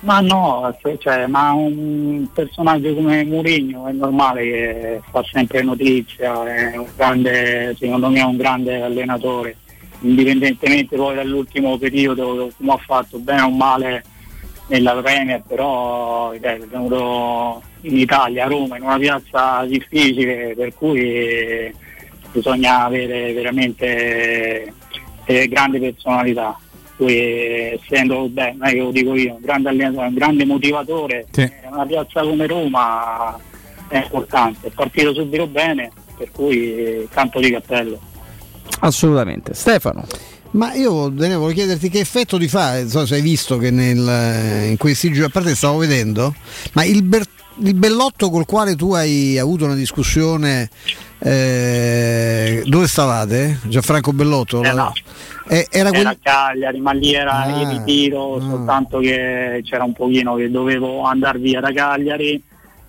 Ma no, cioè, ma un personaggio come Mourinho è normale che fa sempre notizia, è un grande, secondo me è un grande allenatore, indipendentemente poi dall'ultimo periodo come ha fatto bene o male nella Premier, però è venuto in Italia, a Roma, in una piazza difficile, per cui bisogna avere veramente eh, grandi personalità. Poi, essendo, beh, non è che lo dico io, un grande allenatore, un grande motivatore, Sì. eh, una piazza come Roma è importante, è partito subito bene, per cui eh, tanto di cappello. Assolutamente. Stefano. Ma io Daniele, volevo chiederti che effetto ti fa, non so se hai visto che nel- in questi giorni, a parte stavo vedendo, ma il, Ber- il bellotto col quale tu hai avuto una discussione, eh, dove stavate? Gianfranco Bellotto? Eh, no. Eh, era quel- Era a Cagliari, ma lì era Ah, in ritiro, soltanto che c'era un pochino che dovevo andare via da Cagliari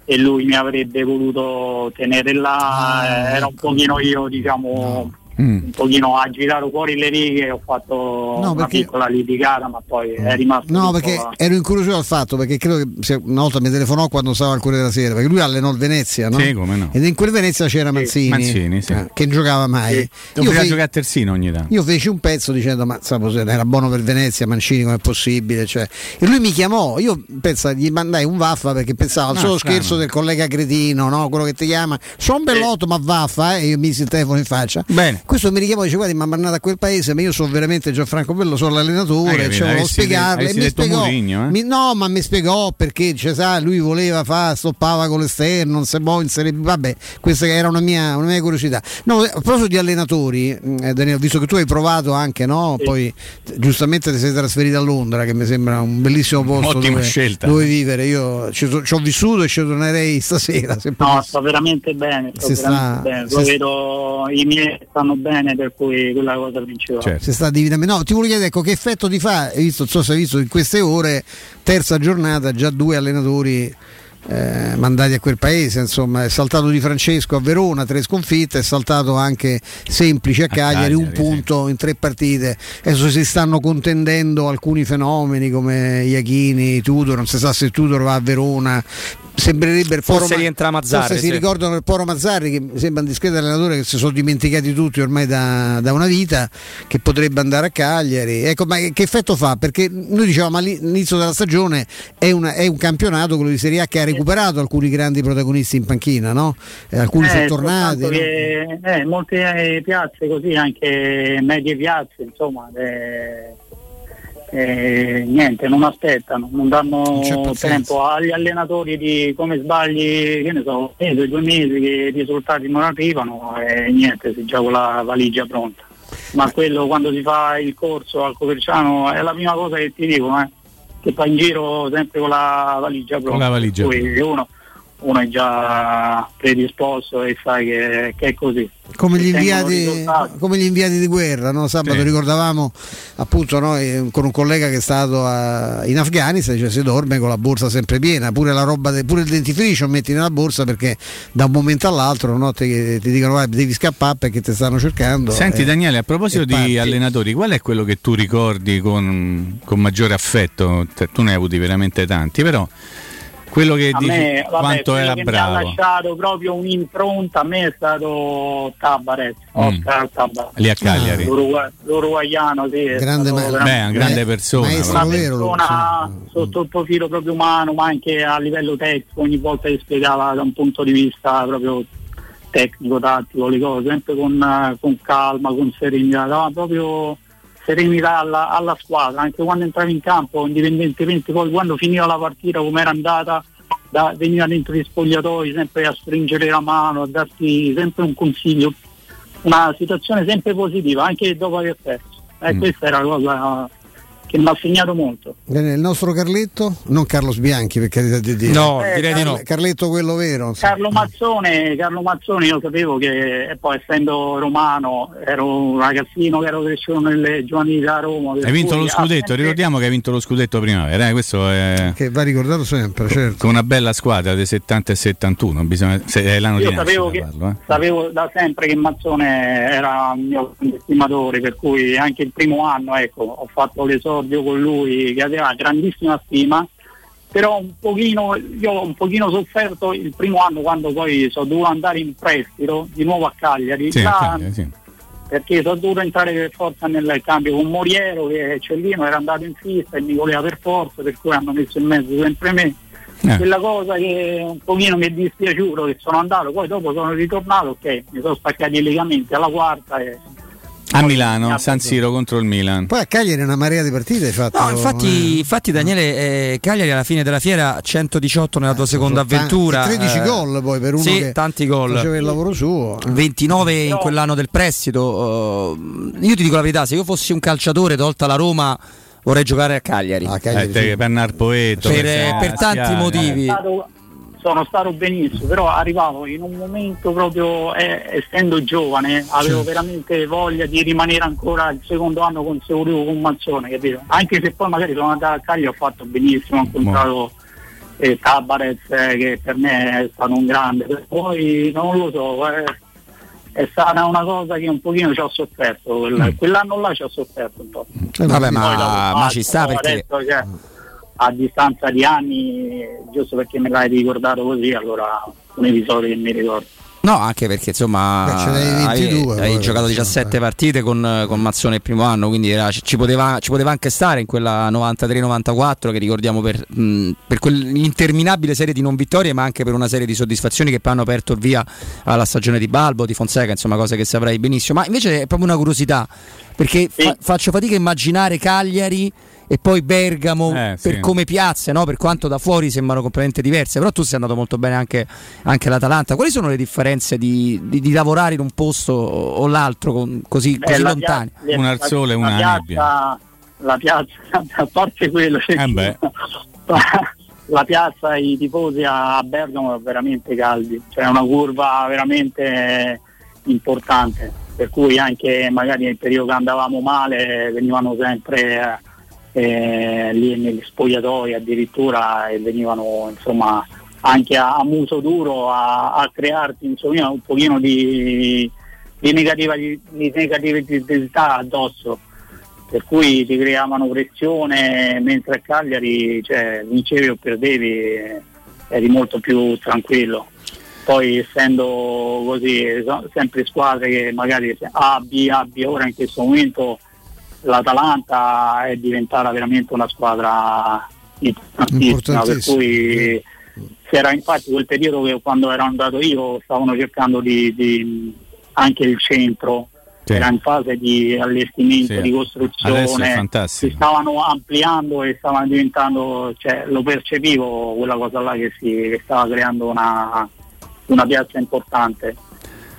e lui mi avrebbe voluto tenere là, Ah, eh, era un ecco. pochino io diciamo un pochino a girare fuori le righe, ho fatto No, una perché- piccola litigata ma poi è rimasto No, perché là. ero incuriosito dal fatto, perché credo che una volta mi telefonò quando stavo al Corriere della Sera, perché lui allenò il Venezia, no? Sì, come no. Ed in quel Venezia c'era Manzini, Manzini, sì. eh, che non giocava mai. Io Io, faceva fe- giocare a terzino ogni tanto. io feci un pezzo dicendo ma sa, era buono per Venezia, Mancini come è possibile cioè. e lui mi chiamò io pensa, gli mandai un vaffa perché pensavo al No, solo strano. scherzo del collega cretino no? quello che ti chiama sono bellotto ma vaffa eh, e io mi misi il telefono in faccia Bene. Questo mi richiama dice guarda mi ha mandato a quel paese ma io sono veramente Gianfranco Bello sono l'allenatore Hai cioè, volevo spiegarle mi spiegò, Mourinho, eh? mi- no ma mi spiegò perché cioè, sa, lui voleva fare stoppava con l'esterno non si può in Serie B vabbè questa era una mia, una mia curiosità no, a proposito di allenatori eh, Daniele visto che tu hai provato anche no? poi giustamente ti sei trasferito a Londra che mi sembra un bellissimo posto Ottima dove, scelta. dove vivere io ci, ci ho vissuto e ci tornerei stasera se No, sto veramente bene, sto Si veramente sta- bene. Lo sta- vedo, i miei stanno bene, per cui quella cosa principale. Si sta dividendo. No, ti volevo chiedere ecco, che effetto ti fa, hai visto, non so se hai visto in queste ore, terza giornata, già due allenatori eh, mandati a quel paese, insomma, è saltato Di Francesco a Verona, tre sconfitte, è saltato anche Semplice a Cagliari, un Cagliari, punto in tre partite. Adesso si stanno contendendo alcuni fenomeni come Iachini, Tudor, non si sa se Tudor va a Verona. Sembrerebbe il Forse Poro Ma- rientra Mazzarri, forse si sì. ricordano il Poro Mazzarri che mi sembra un discreto allenatore che si sono dimenticati tutti ormai da, da una vita che potrebbe andare a Cagliari ecco ma che effetto fa perché noi dicevamo all'inizio della stagione è, una- è un campionato quello di Serie A che ha recuperato alcuni grandi protagonisti in panchina no? Eh, alcuni sono Eh, tornati soltanto no? che, eh, molte eh, piazze così, anche medie piazze, insomma, eh, eh, niente, non aspettano, non danno tempo agli allenatori di come sbagli, che ne so, un mese, due mesi che i risultati non arrivano e niente, si gioca la valigia pronta. Ma quello quando si fa il corso al Coverciano è la prima cosa che ti dico, eh, che fa in giro sempre con la valigia pronta. Con la valigia uno, uno è già predisposto e sai che, che è così. come gli, inviati, come gli inviati di guerra, no? sabato Sì. ricordavamo appunto noi con un collega che è stato a- in Afghanistan, cioè si dorme con la borsa sempre piena, pure, la roba de- pure il dentifricio metti nella borsa perché da un momento all'altro no, ti, ti dicono "Guarda, devi scappare perché ti stanno cercando. Senti eh, Daniele, a proposito e di parti. allenatori, qual è quello che tu ricordi con, con maggiore affetto? Tu ne hai avuti veramente tanti, però quello che A dici me, vabbè, quanto quello era che bravo. mi ha lasciato proprio un'impronta a me è stato Tabaret, Mm. Tabaret. Lì a Cagliari. L'Urugu- l'uruguaiano, sì, è Grande ma- veramente Beh, grande persona. una vero, persona sotto il profilo proprio umano, ma anche a livello tecnico, ogni volta che spiegava da un punto di vista proprio tecnico, tattico, le cose, sempre con, eh, con calma, con serenità, proprio serenità alla, alla squadra, anche quando entrava in campo, indipendentemente poi quando finiva la partita come era andata, da- veniva dentro gli spogliatoi sempre a stringere la mano, a darti sempre un consiglio, una situazione sempre positiva, anche dopo aver perso. E Mm. questa era la cosa che mi ha segnato molto. Bene, il nostro Carletto, non Carlos Bianchi per carità di Dio. No, Eh, direi di no. Carle- Carletto quello vero. insomma. Carlo Mazzone, Carlo Mazzone io sapevo che e poi essendo romano ero un ragazzino che ero cresciuto nelle giovanili da Roma. Hai vinto lo scudetto, sempre- ricordiamo che hai vinto lo scudetto primavera, eh? questo è Che va ricordato sempre, certo. con una bella squadra dei 70 e 71, bisogna, se è l'anno Io di sapevo, che, parlo, eh. sapevo da sempre che Mazzone era un mio estimatore, per cui anche il primo anno ecco, ho fatto l'esordio con lui che aveva grandissima stima, però un pochino, io ho un pochino sofferto il primo anno quando poi sono dovuto andare in prestito di nuovo a Cagliari. Sì, Già- Cagliari, sì. perché sono dovuto entrare per forza nel cambio con Moriero che Cellino era andato in fissa e mi voleva per forza per cui hanno messo in mezzo sempre me Eh. quella cosa che un pochino mi è dispiaciuto che sono andato poi dopo sono ritornato ok mi sono staccati i legamenti alla quarta e A Milano, San Siro contro il Milan. Poi a Cagliari una marea di partite hai fatto. No, infatti, infatti Daniele eh, Cagliari alla fine della fiera 118 nella tua seconda sono tanti, avventura. 13 eh, gol poi per uno sì, che tanti gol. faceva il lavoro suo. 29 in quell'anno del prestito. eh, io ti dico la verità, se io fossi un calciatore tolta la Roma vorrei giocare a Cagliari. Ah, Eh, te- per Narpoeto, Per, per eh, per tanti motivi. sono stato, sono stato benissimo però arrivavo in un momento proprio eh, essendo giovane avevo Sì. veramente voglia di rimanere ancora il secondo anno consecutivo con Mazzone capito? anche se poi magari sono andato a Cagliari ho fatto benissimo ho incontrato eh, Tabarez eh, che per me è stato un grande poi non lo so eh, è stata una cosa che un pochino ci ho sofferto quel- quell'anno là ci ho sofferto un po' Vabbè, ma, ma ci sta perché. adesso, cioè, a distanza di anni, giusto perché me l'hai ricordato così, allora un episodio che mi ricordo. No, anche perché insomma Beh, n'hai 22, hai, hai poi, giocato insomma, 17 partite con, con Mazzone il primo anno, quindi era- ci, poteva, ci poteva anche stare in quella 93-94 che ricordiamo per, mh, per quell'interminabile serie di non vittorie, ma anche per una serie di soddisfazioni che poi hanno aperto il via alla stagione di Balbo, di Fonseca, insomma cose che saprai benissimo. Ma invece è proprio una curiosità, perché fa- faccio fatica a immaginare Cagliari e poi Bergamo Eh, per sì. come piazze, no? per quanto da fuori sembrano completamente diverse, però tu sei andato molto bene anche, anche all'Atalanta. Quali sono le differenze di, di- di lavorare in un posto o l'altro con- così, Beh, così la lontani? pia- la- la piazza- La piazza, a parte quello, cioè, Eh beh. la piazza, i tifosi a Bergamo sono veramente caldi, cioè è una curva veramente importante, per cui anche magari nel periodo che andavamo male venivano sempre eh, lì negli spogliatoi addirittura e venivano insomma anche a, a muso duro a, a crearti insomma, un pochino di, di, negativa, di, di negatività addosso. Per cui ti creavano pressione mentre a Cagliari cioè, vincevi o perdevi eh, eri molto più tranquillo. Poi essendo così sempre squadre che magari A, B, A, B ora in questo momento l'Atalanta è diventata veramente una squadra importantissima per cui si era infatti quel periodo che quando ero andato io stavano cercando di, di- anche il centro era in fase di allestimento, Sì. di costruzione, si stavano ampliando e stavano diventando, cioè, lo percepivo quella cosa là che, si, che stava creando una, una piazza importante.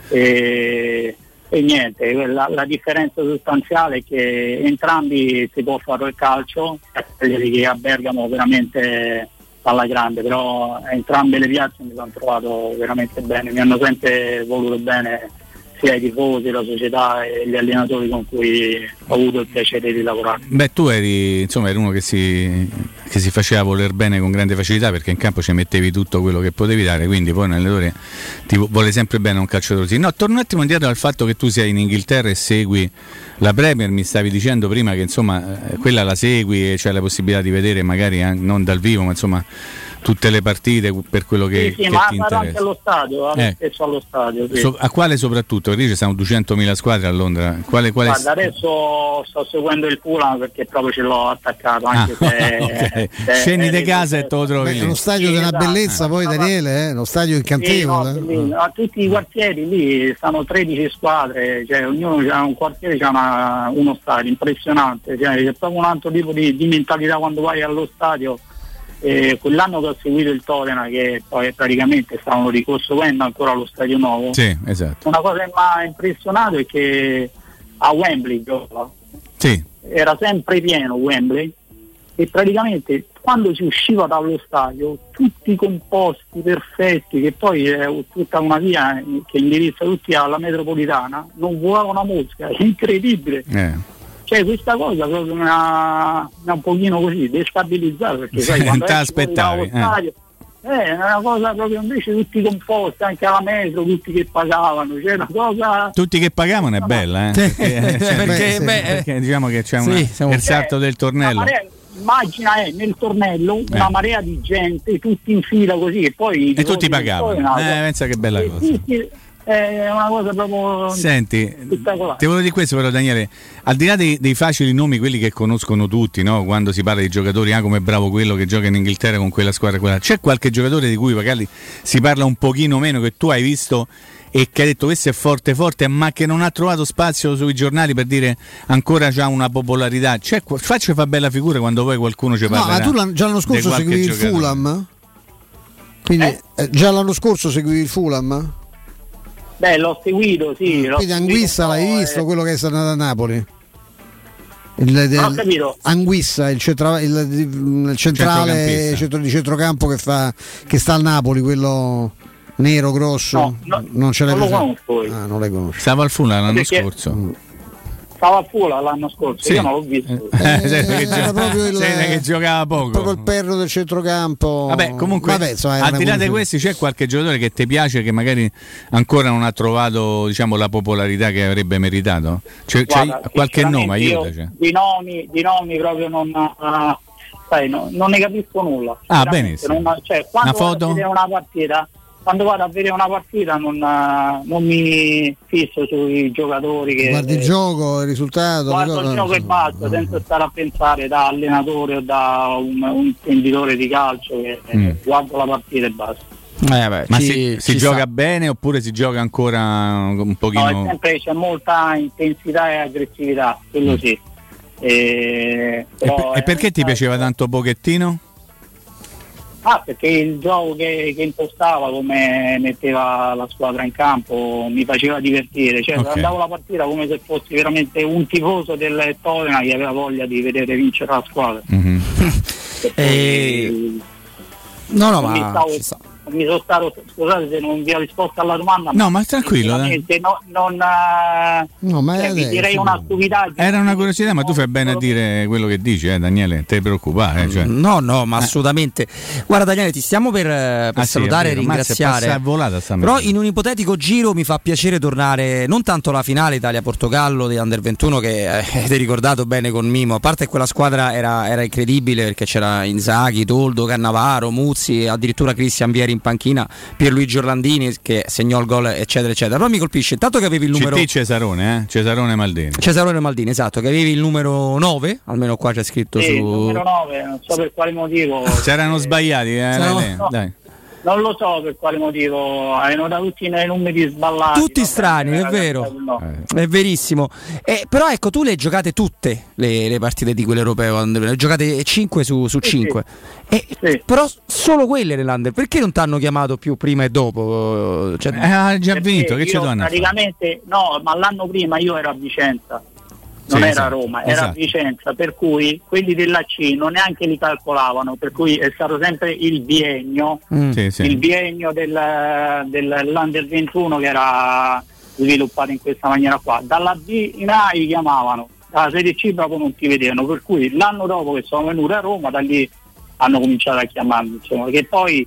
E, e niente, la, la differenza sostanziale è che entrambi si può fare il calcio, che a Bergamo veramente alla grande, però entrambe le piazze mi sono trovato veramente bene, mi hanno sempre voluto bene sia i tifosi, la società e gli allenatori con cui ho avuto il piacere di lavorare. Beh, tu eri, insomma, eri uno che si, che si faceva voler bene con grande facilità perché in campo ci mettevi tutto quello che potevi dare, quindi poi un allenatore ti vuole sempre bene un calciatore così. No, torno un attimo indietro al fatto che tu sei in Inghilterra e segui la Premier, mi stavi dicendo prima che insomma eh, quella la segui e c'è la possibilità di vedere magari anche, non dal vivo, ma insomma tutte le partite per quello che, sì, sì, che ma ti vado anche interessa. allo stadio, Eh. allo stadio. sì. So- a quale soprattutto? Perché lì ci sono 200.000 squadre a Londra. Quale, quale Guarda, adesso sto seguendo il Fulham perché proprio ce l'ho attaccato, anche Ah, se, ok. se- Scendi di eh, casa e te lo trovi Beh, lì. è uno stadio una esatto. bellezza poi Daniele, eh? uno stadio incantevole. Sì, no, lì, a tutti i quartieri lì stanno 13 squadre, cioè ognuno ha un quartiere c'ha una- uno stadio impressionante, cioè, c'è proprio un altro tipo di, di mentalità quando vai allo stadio. Eh, quell'anno che ho seguito il Tottenham che poi praticamente stavano ricostruendo ancora lo stadio nuovo Sì, esatto. una cosa che mi ha impressionato è che a Wembley giocava Sì. era sempre pieno Wembley e praticamente quando si usciva dallo stadio tutti composti perfetti che poi è tutta una via che indirizza tutti alla metropolitana non volava una mosca è incredibile Eh. Cioè questa cosa proprio mi ha, mi ha un pochino così destabilizzato perché sai Sì, quando l'aspettavi, eh. eh, è una cosa proprio invece tutti composti anche alla metro tutti che pagavano cioè una cosa Tutti che pagavano è bella, eh? Perché, cioè, Perché, beh, perché diciamo che c'è sì, una- siamo- il salto del la tornello. immagina è nel tornello una Eh. marea di gente tutti in fila così e poi E tutti del pagavano. Eh, pensa che bella cosa. tutti- è una cosa proprio Senti, spettacolare ti volevo dire questo però Daniele, al di là dei, dei facili nomi, quelli che conoscono tutti, no? quando si parla di giocatori, ah come bravo quello che gioca in Inghilterra con quella squadra, quella. c'è qualche giocatore di cui magari si parla un pochino meno che tu hai visto e che hai detto questo è forte forte ma che non ha trovato spazio sui giornali per dire ancora c'ha una popolarità, c'è, qua- faccia fa bella figura quando poi qualcuno ci No, parla. ma tu già l'anno scorso seguivi il Fulham? Quindi eh, già l'anno scorso seguivi il Fulham? Beh l'ho seguito sì l'ho Quindi seguito Anguissa po', l'hai eh. visto quello che è stato a Napoli? Il, del- Non ho capito. Anguissa, il, centra- il- il centrale centro, di centrocampo che, fa, che sta al Napoli, quello nero grosso. No, no, non ce l'hai non conosco. Ah, non le conosci. Stava al Fulham l'anno Perché- scorso. Stava a l'anno scorso Sì. io non l'ho visto Eh, senti che, era proprio il- che giocava poco. Proprio il perno del centrocampo. Vabbè, comunque, Vabbè, insomma, al di là di questi, c'è qualche giocatore che ti piace che magari ancora non ha trovato diciamo, la popolarità che avrebbe meritato? C'è, c'è Guarda, qualche nome, aiutaci. Di nomi, di nomi proprio non, ah, sai, no- non ne capisco nulla. Ah, benissimo. non- cioè, quando Una foto? una partita, quando vado a vedere una partita non, eh, non mi fisso sui giocatori che Guardi il gioco, il risultato. guardo il gioco e basta, senza stare a pensare da allenatore o da un, un intenditore di calcio che eh, Mm. guardo la partita e basta. Eh, beh, Ma ci- si, si ci gioca sta. bene oppure si gioca ancora un No, è pochino? sempre, c'è molta intensità e aggressività, quello sì. E, E, però, pe- e perché eh, ti piaceva tanto pochettino? Ah, perché il gioco che, che impostava, come metteva la squadra in campo, mi faceva divertire. Cioè, Ok. guardavo la partita come se fossi veramente un tifoso del Tottenham che aveva voglia di vedere vincere la squadra. Mhm. Eh, No, no, ma stavo- mi sono stato, scusate se non vi ho risposto alla domanda. No, ma tranquillo, sinceramente No, non, eh, No, ma cioè, è vi adesso, direi una stupidaggine. Era una curiosità, ma tu fai bene a dire quello che dici, eh, Daniele, ti preoccupare. eh, cioè. No, no, ma assolutamente. Guarda Daniele, ti stiamo per, eh, per Ah, salutare e ringraziare. è volata Però in un ipotetico giro mi fa piacere tornare non tanto alla finale Italia-Portogallo di Under 21 che eh, avete ricordato bene con Mimo, a parte quella squadra era, era incredibile perché c'era Inzaghi, Toldo, Cannavaro, Muzzi, addirittura Cristian Vieri in panchina, Pierluigi Orlandini che segnò il gol eccetera eccetera. Però mi colpisce intanto che avevi il numero... CT Cesarone, eh? Cesarone Maldini. Cesarone Maldini, esatto, che avevi il numero 9, almeno qua c'è scritto Sì, su... il numero 9, non so per quale motivo. Si erano sbagliati, eh, Lele, no. dai. Non lo so per quale motivo, hanno dato tutti nei numeri sballati. Tutti vabbè, strani, è ragazzi, vero. no. È verissimo. Eh, però ecco, tu le hai giocate tutte le, le partite di quell'europeo, le hai giocate 5 su, su 5. Però solo quelle nell'Under, perché non ti hanno chiamato più prima e dopo? Cioè, ha già vinto, che io ci danno? a fare? Praticamente, no, ma l'anno prima io ero a Vicenza. Non Sì, era esatto, Roma, era esatto. a Vicenza, per cui quelli della C non neanche li calcolavano, per cui è stato sempre il biennio, Mm. Sì, sì. il biennio del, dell'Under 21 che era sviluppato in questa maniera qua. Dalla B in A li chiamavano, dalla Serie C proprio non ti vedevano, per cui l'anno dopo che sono venuti a Roma da lì hanno cominciato a chiamarmi, insomma, che poi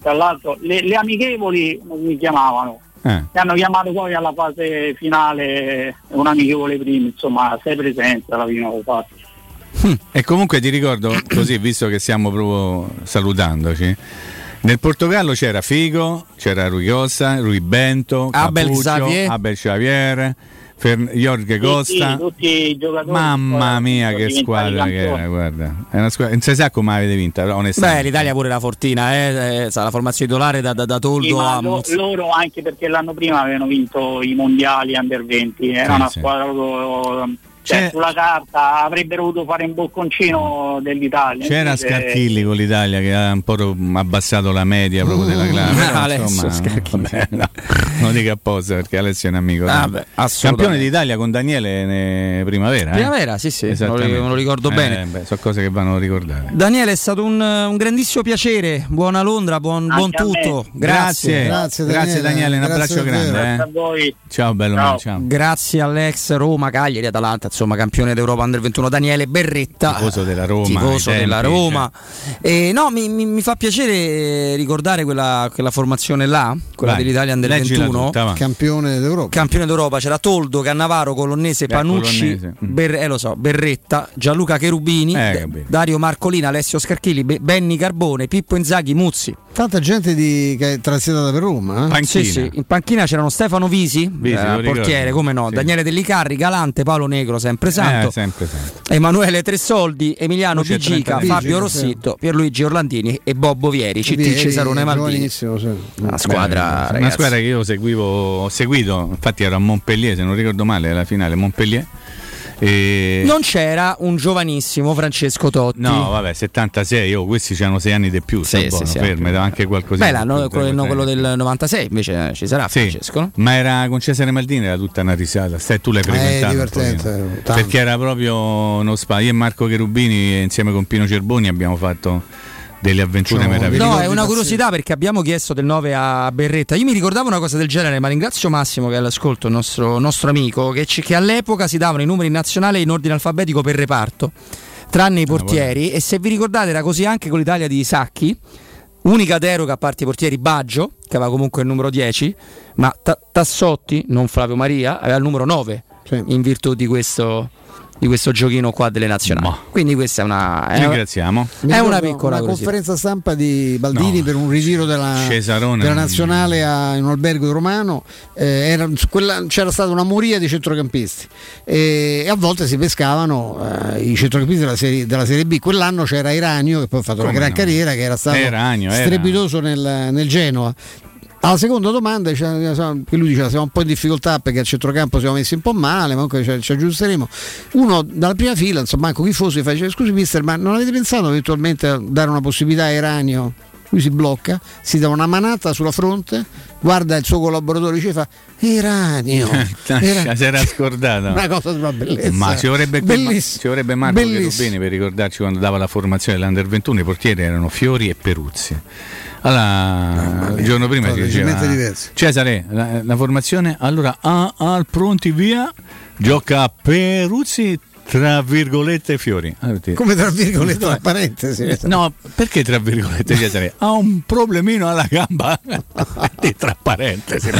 tra l'altro le, le amichevoli non mi chiamavano. Eh. Mi hanno chiamato poi alla fase finale un amichevole prima, insomma, sei presente alla fine ho fatto. E comunque ti ricordo, così visto che stiamo proprio salutandoci, nel Portogallo c'era Figo, c'era Rui Costa, Rui Bento, Abel Capuccio, Xavier. Abel Xavier, Fer- Jorge Costa. Tutti, tutti i giocatori Mamma mia che squadra che era, guarda. È una squadra, non si sa come avete vinta, però onestamente. Beh, l'Italia pure la fortina, eh, eh, sa, la formazione titolare da, da, da Toldo Sì, a lo- loro anche perché l'anno prima avevano vinto i mondiali under 20, era Sì, una sì. squadra cioè, C'è- sulla carta avrebbero voluto fare un bocconcino dell'Italia. C'era invece- Scarchilli con l'Italia che ha un po' abbassato la media proprio della classe. però, Alessio insomma, Scarchilli. vabbè, no, non dico apposta perché Alessio è un amico. Ah, no. beh, assolutamente. Campione d'Italia con Daniele ne- primavera. eh? Primavera, sì, sì, me lo- ricordo Eh, bene. beh, sono cose che vanno ricordate. Daniele, è stato un, un grandissimo piacere. Buona Londra, buon, buon tutto. Grazie. Grazie, grazie Daniele, un abbraccio grande. Grazie a eh. voi. Ciao bello mio, ciao. Grazie all'ex Roma, Cagliari, Atalanta, insomma, campione d'Europa Under 21 Daniele Berretta. Tifoso della Roma. Tifoso della Roma. E no, mi, mi- mi fa piacere ricordare quella, quella formazione là, quella Vai, dell'Italia Under leggila 21. tutta. Campione d'Europa. Campione d'Europa c'era Toldo, Cannavaro, Colonnese, Panucci, Colonnese, mm. Ber- eh, lo so, Berretta, Gianluca Cherubini, Eh, D-. Dario Marcolina, Alessio Scarchilli, Be- Benny Carbone, Pippo Inzaghi, Muzzi. Tanta gente di, che è transitata per Roma. eh? Sì, sì. In panchina c'erano Stefano Visi, Visi, eh, lo ricordo. portiere, come no, Sì. Daniele Dellicarri, Galante, Paolo Negro, sempre santo. Eh, sempre, sempre. Emanuele Tresoldi, Emiliano Bigica, 30 Fabio Bigica, Rossitto, Pierluigi Orlandini e Bobbo Vieri, CT Cesarone Maldini. sì. Una squadra, Beh, una squadra che io seguivo, ho seguito, infatti ero a Montpellier, se non ricordo male, alla finale Montpellier. E... Non c'era un giovanissimo Francesco Totti. No, vabbè, 76, oh, questi hanno 6 anni di più, Sì, sta sì, buono, sì, anche- anche qualcosina. Beh, l'anno- più, quello, no, quello del 96 invece eh, ci sarà Sì, Francesco. no? ma era con Cesare Maldini era tutta una risata. Stai, tu l'hai eh, tanto. perché era proprio uno spa. Io e Marco Cherubini insieme con Pino Cerboni abbiamo fatto delle avventure No, meravigliose. No, è una curiosità perché abbiamo chiesto del 9 a Berretta. Io mi ricordavo una cosa del genere, ma ringrazio Massimo che è all'ascolto, il nostro, nostro amico, che, ci- che all'epoca si davano i numeri nazionali in ordine alfabetico per reparto, tranne Ah, i portieri. E se vi ricordate era così anche con l'Italia di Sacchi. Unica deroga a parte i portieri Baggio, che aveva comunque il numero 10, ma Ta- Tassotti, non Flavio Maria, aveva il numero 9 Sì. in virtù di questo, di questo giochino qua delle nazionali. Quindi questa è una è, Ringraziamo. È una piccola una così. conferenza stampa di Baldini No. per un ritiro della, della nazionale a- in un albergo romano. Eh, era- quella- c'era stata una moria di centrocampisti e, e a volte si pescavano eh, i centrocampisti della serie, della Serie B. Quell'anno c'era Iranio che poi ha fatto Come una gran no? carriera, che era stato Eranio, era. strepitoso nel, nel Genoa. Alla seconda domanda, cioè, che lui diceva siamo un po' in difficoltà perché al centrocampo siamo messi un po' male, ma comunque ci, ci aggiusteremo. Uno dalla prima fila, insomma, manco chi fosse, fa, dice, scusi mister, ma non avete pensato eventualmente a dare una possibilità a Eranio? Lui si blocca, si dà una manata sulla fronte, guarda il suo collaboratore e dice fa Eranio. Era- si era scordato. Una cosa una bellezza. Ma ci vorrebbe, Bellissimo. ci vorrebbe Marco. Cherubini per ricordarci quando dava la formazione dell'Under 21 i portieri erano Fiori e Peruzzi. Allora, il giorno prima si diceva. Cesare, la, la formazione allora A al pronti via gioca Peruzzi tra virgolette Fiori. Ah, Come tra virgolette, tra parentesi. Eh, No, perché tra virgolette Cesare? Ha un problemino alla gamba Di tra parentesi.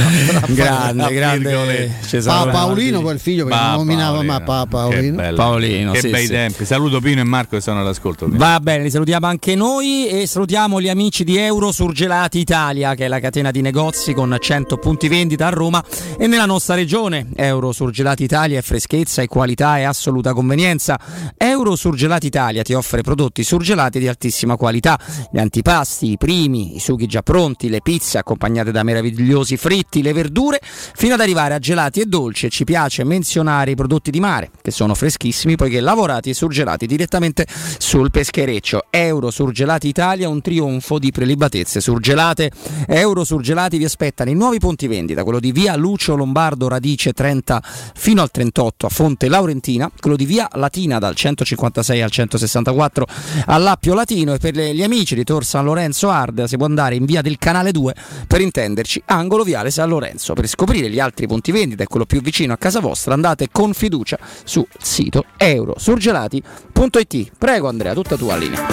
Grande, Tra grande. Pa- Paolino il figlio perché Pa- non nominava Paolino. ma Pa- Che Paolino. bello. Paolino, che sì, bei sì. tempi. Saluto Pino e Marco che sono all'ascolto. Va bene, li salutiamo anche noi e salutiamo gli amici di Euro Surgelati Italia, che è la catena di negozi con 100 punti vendita a Roma e nella nostra regione. Euro Surgelati Italia è freschezza e qualità e assoluta convenienza. Euro Surgelati Italia ti offre prodotti surgelati di altissima qualità, gli antipasti, i primi, i sughi già pronti, le pizze accompagnate da meravigliosi fritti, le verdure, fino ad arrivare a gelati e dolci. Ci piace menzionare i prodotti di mare, che sono freschissimi poiché lavorati e surgelati direttamente sul peschereccio. Euro Surgelati Italia, un trionfo di prelibatezze surgelate. Euro Surgelati vi aspettano in nuovi punti vendita, quello di via Lucio Lombardo Radice 30 fino al 38 a Fonte Laurentina, quello di via Latina dal 156 al 164 all'Appio Latino e per gli amici di Tor San Lorenzo Ardea si può andare in via del Canale 2 per intenderci, angolo viale San Lorenzo. Per scoprire gli altri punti vendita e quello più vicino a casa vostra andate con fiducia sul sito eurosurgelati.it. Prego Andrea, tutta tua linea.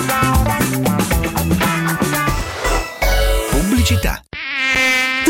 Pubblicità.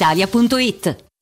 brispalitalia.it.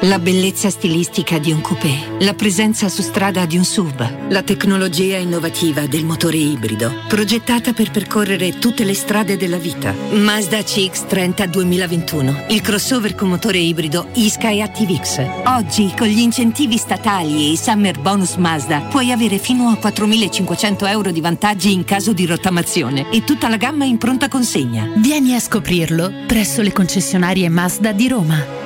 La bellezza stilistica di un coupé, la presenza su strada di un SUV, la tecnologia innovativa del motore ibrido, progettata per percorrere tutte le strade della vita. Mazda CX-30 2021, il crossover con motore ibrido Isky ActiveX. Oggi, con gli incentivi statali e i Summer Bonus Mazda, puoi avere fino a 4.500 euro di vantaggi in caso di rottamazione e tutta la gamma in pronta consegna. Vieni a scoprirlo presso le concessionarie Mazda di Roma.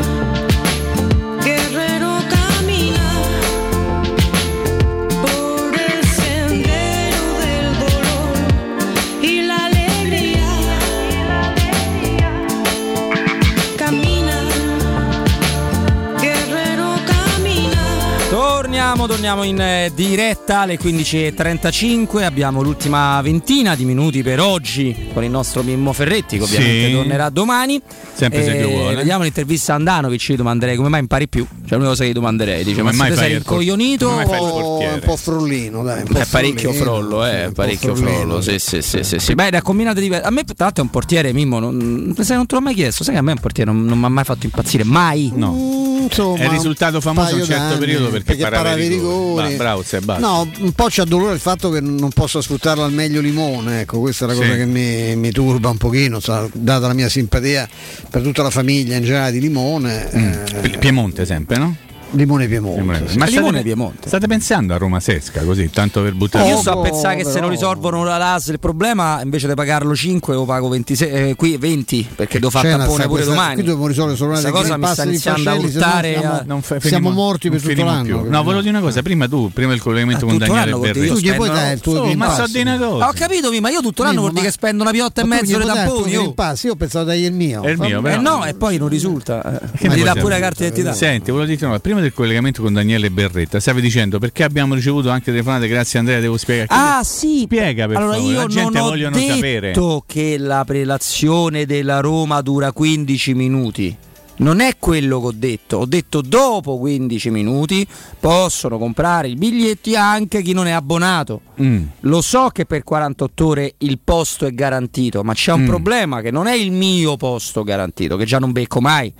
Torniamo, torniamo in eh, diretta alle 15.35, abbiamo l'ultima ventina di minuti per oggi con il nostro Mimmo Ferretti che ovviamente Sì. tornerà domani. Sempre se Eh, Dio vuole. Vediamo l'intervista a Andanovic, gli domanderei come mai impari più. Cioè l'unica cosa che gli domanderei, dice Come ma mai se sei incoglionito come mai fai il o- un po' frollino, dai. un po' È parecchio frollo, eh, sì, parecchio frollo. Sì, sì, sì, sì, sì. Beh, ha combinate diverse. A me, tra l'altro, è un portiere Mimmo. Non, sai, non te l'ho mai chiesto. Sai che a me un portiere non, non mi ha mai fatto impazzire. Mai. No. Insomma, È risultato famoso un certo periodo perché, parava i rigori. Va, bravo. No, un po' ci addolora il fatto che non posso sfruttarlo al meglio limone, ecco, questa è la cosa Sì. che mi, mi turba un pochino, sa, data la mia simpatia per tutta la famiglia in generale di limone. eh, Pi- Piemonte sempre, no? Limone Piemonte. Limone- sì. Ma Limone state, Piemonte. state pensando a Roma Sesca così, tanto per buttare Io Poco, sto a pensare che se però. non risolvono la LAS il problema, invece di pagarlo 5 lo pago 26, eh, qui 20 perché devo fare tampone pure questa- domani. Qui dobbiamo risolvere solo una cosa mi sta di iniziando a se urtare. siamo- a- Non fa- siamo morti per tutto l'anno. più. No, volevo dire una cosa, prima tu, prima il collegamento con Daniele Berretti. Tu gli puoi spendono- dare il tuo Oh, ma so di una cosa. Ho capito, ma io tutto l'anno vuol dire che spendo una piotta e mezzo di tamponi. oh. Io ho pensato dai il mio. È il mio, Fammi- Eh però. no, e poi non risulta. eh. Che Mi dà pure la carta d'identità. Senti, volevo dire una cosa, prima del collegamento con Daniele Berretta, stavi dicendo perché abbiamo ricevuto anche telefonate, grazie Andrea, devo spiegare. Ah sì, Spiega per allora favore, io la gente non vogliono detto sapere. che la prelazione della Roma dura 15 minuti. Non è quello che ho detto, ho detto dopo 15 minuti possono comprare i biglietti anche chi non è abbonato. Mm. Lo so che per 48 ore il posto è garantito, ma c'è un Mm. problema che non è il mio posto garantito, che già non becco mai.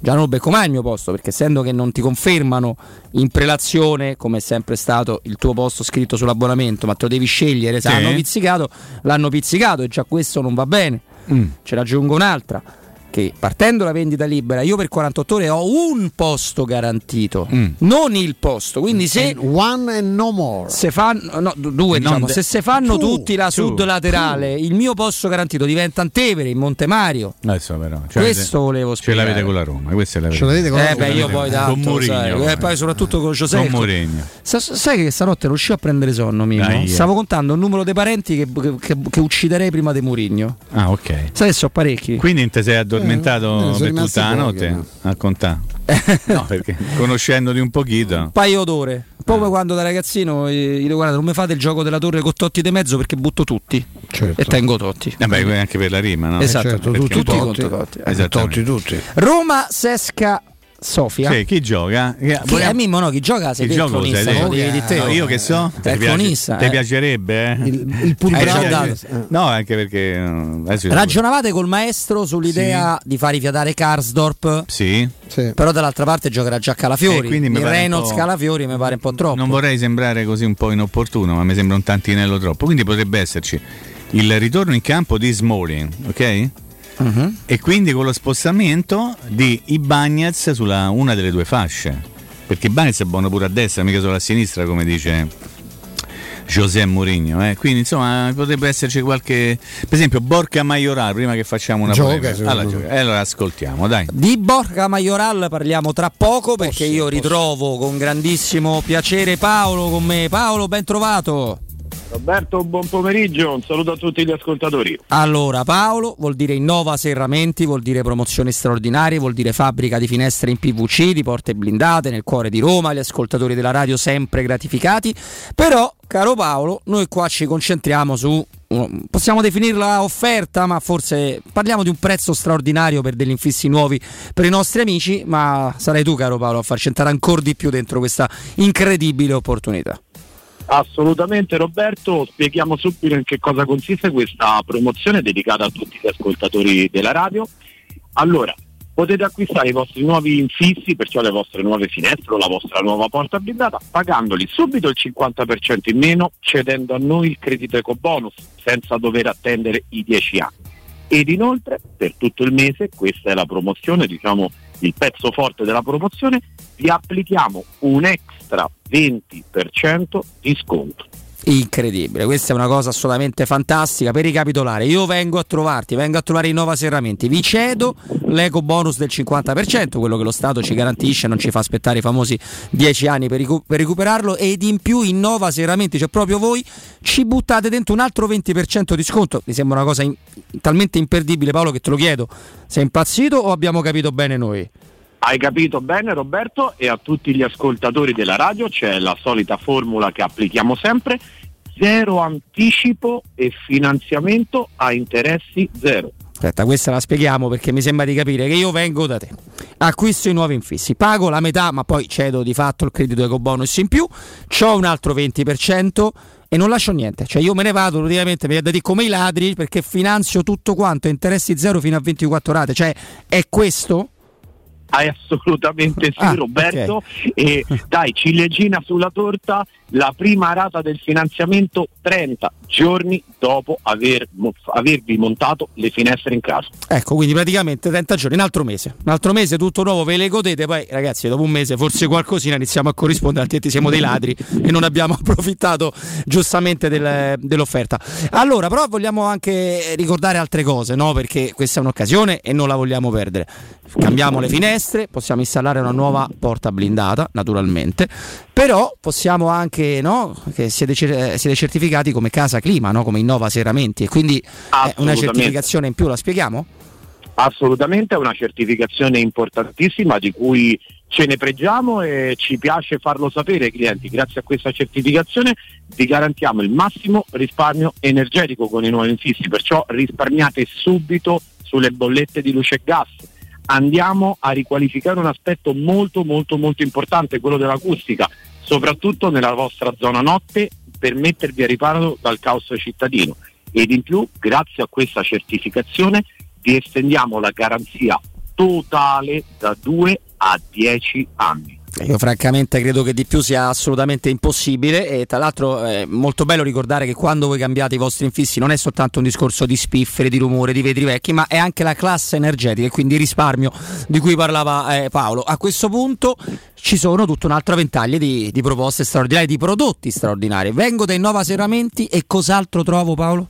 Già non becco mai il mio posto, perché essendo che non ti confermano in prelazione, come è sempre stato il tuo posto scritto sull'abbonamento, ma te lo devi scegliere, se Sì. hanno pizzicato, l'hanno pizzicato e già questo non va bene. Mm. Ce ne aggiungo un'altra. Che partendo la vendita libera io per 48 ore ho un posto garantito, Mm. non il posto. Quindi se one and no more. se fanno no, due diciamo, de- se se fanno Two, tutti la two, sud laterale, il mio posto garantito diventa Antevere in Montemario. Adesso però. cioè Questo avete- volevo Ce spiegare. l'avete con la Roma, questa è la Ce l'avete con la Eh Roma? beh, io poi tanto con Mourinho, poi. eh, poi soprattutto con Giuseppe. Con Mourinho. Sa- sai che stanotte non riuscivo a prendere sonno Mimo? Dai, eh. Stavo contando un numero dei parenti che, che- che- che ucciderei prima di Murigno. Ah, ok. Sai che so parecchi. Quindi ti sei addormentato Eh, sono per rimasti tutta la notte no? a contare? no, perché conoscendoti un pochino. Un paio d'ore. Un po' come quando da ragazzino eh, gli dico guarda non mi fate il gioco della torre con Totti di mezzo perché butto tutti. Certo. E tengo Totti. Vabbè, anche per la rima, no? Esatto, certo, Perché tutti po'- contro Totti. Tutti, tutti. Roma Sesca Sofia. Sì, chi gioca? Chi, Chi è Mimmo no? Chi gioca? Sei chi te il cronista, te? te. No, io che so? Il cronista, Ti eh. piacerebbe? Eh? Il, il dato. Eh. No, anche perché eh, Ragionavate col maestro sull'idea di far rifiatare Karsdorp, Sì. Sì. però dall'altra parte giocherà già Calafiori. Eh, quindi mi il pare un Reynolds Calafiori mi pare un po' troppo. Non vorrei sembrare così un po' inopportuno, ma mi sembra un tantinello troppo. Quindi potrebbe esserci il ritorno in campo di Smalling, ok? Mhm. E quindi con lo spostamento di Ibagnez sulla una delle due fasce. Perché Ibagnez è buono pure a destra, mica solo a sinistra, come dice José Mourinho. eh. Quindi insomma potrebbe esserci qualche. Per esempio, Borca Majoral, prima che facciamo una Gioca, Allora, gioca. Eh, allora ascoltiamo, dai. Di Borja Majoral parliamo tra poco perché Posso, io posso. ritrovo con grandissimo piacere Paolo con me. Paolo, ben trovato. Roberto, buon pomeriggio, un saluto a tutti gli ascoltatori. Allora, Paolo vuol dire Innova Serramenti, vuol dire promozioni straordinarie, vuol dire fabbrica di finestre in PVC, di porte blindate nel cuore di Roma, gli ascoltatori della radio sempre gratificati. Però, caro Paolo, noi qua ci concentriamo su possiamo definirla offerta, ma forse parliamo di un prezzo straordinario per degli infissi nuovi per i nostri amici, ma sarai tu, caro Paolo, a farci entrare ancora di più dentro questa incredibile opportunità. Assolutamente Roberto, spieghiamo subito in che cosa consiste questa promozione dedicata a tutti gli ascoltatori della radio. Allora, potete acquistare i vostri nuovi infissi, perciò le vostre nuove finestre o la vostra nuova porta blindata, pagandoli subito il 50% in meno, cedendo a noi il credito eco bonus, senza dover attendere i 10 anni. Ed inoltre, per tutto il mese, questa è la promozione, diciamo il pezzo forte della promozione, vi applichiamo un extra 20% di sconto. Incredibile, questa è una cosa assolutamente fantastica per ricapitolare. Io vengo a trovarti, vengo a trovare Innova Serramenti, vi cedo l'eco bonus del 50%, quello che lo Stato ci garantisce, non ci fa aspettare i famosi 10 anni per, ricu- per recuperarlo ed in più Innova Serramenti, cioè proprio voi ci buttate dentro un altro 20% di sconto. Mi sembra una cosa in- talmente imperdibile Paolo che te lo chiedo, sei impazzito o abbiamo capito bene noi? Hai capito bene Roberto? E a tutti gli ascoltatori della radio c'è la solita formula che applichiamo sempre, zero anticipo e finanziamento a interessi zero. Aspetta, questa la spieghiamo perché mi sembra di capire che io vengo da te, acquisto i nuovi infissi, pago la metà, ma poi cedo di fatto il credito eco bonus in più, ho un altro 20% e non lascio niente, cioè io me ne vado praticamente mi dire come i ladri perché finanzio tutto quanto, interessi zero fino a 24 rate, cioè è questo? Hai assolutamente sì Ah, Roberto. e dai ciliegina sulla torta la prima rata del finanziamento 30 giorni dopo aver avervi montato le finestre in casa. Ecco, quindi praticamente 30 giorni, un altro mese. Un altro mese tutto nuovo, ve le godete, poi ragazzi, dopo un mese forse qualcosina iniziamo a corrispondere, altrimenti siamo dei ladri e non abbiamo approfittato giustamente del- dell'offerta. Allora, però vogliamo anche ricordare altre cose, no? Perché questa è un'occasione e non la vogliamo perdere. Cambiamo le finestre, possiamo installare una nuova porta blindata, naturalmente, però possiamo anche, no? Che siete, siete certificati come casa clima, no? Come Innova Serramenti e quindi è una certificazione in più, la spieghiamo? Assolutamente è una certificazione importantissima di cui ce ne pregiamo e ci piace farlo sapere ai clienti. Grazie a questa certificazione vi garantiamo il massimo risparmio energetico con i nuovi infissi, perciò risparmiate subito sulle bollette di luce e gas. Andiamo a riqualificare un aspetto molto molto molto importante, quello dell'acustica, soprattutto nella vostra zona notte per mettervi a riparo dal caos cittadino. Ed in più, grazie a questa certificazione, vi estendiamo la garanzia totale da 2 a 10 anni. Io francamente credo che di più sia assolutamente impossibile e tra l'altro è molto bello ricordare che quando voi cambiate i vostri infissi non è soltanto un discorso di spiffere, di rumore, di vetri vecchi, ma è anche la classe energetica e quindi il risparmio di cui parlava eh, Paolo. A questo punto ci sono tutta un'altra ventaglia di, di proposte straordinarie, di prodotti straordinari. Vengo dai Nova Serramenti e cos'altro trovo Paolo?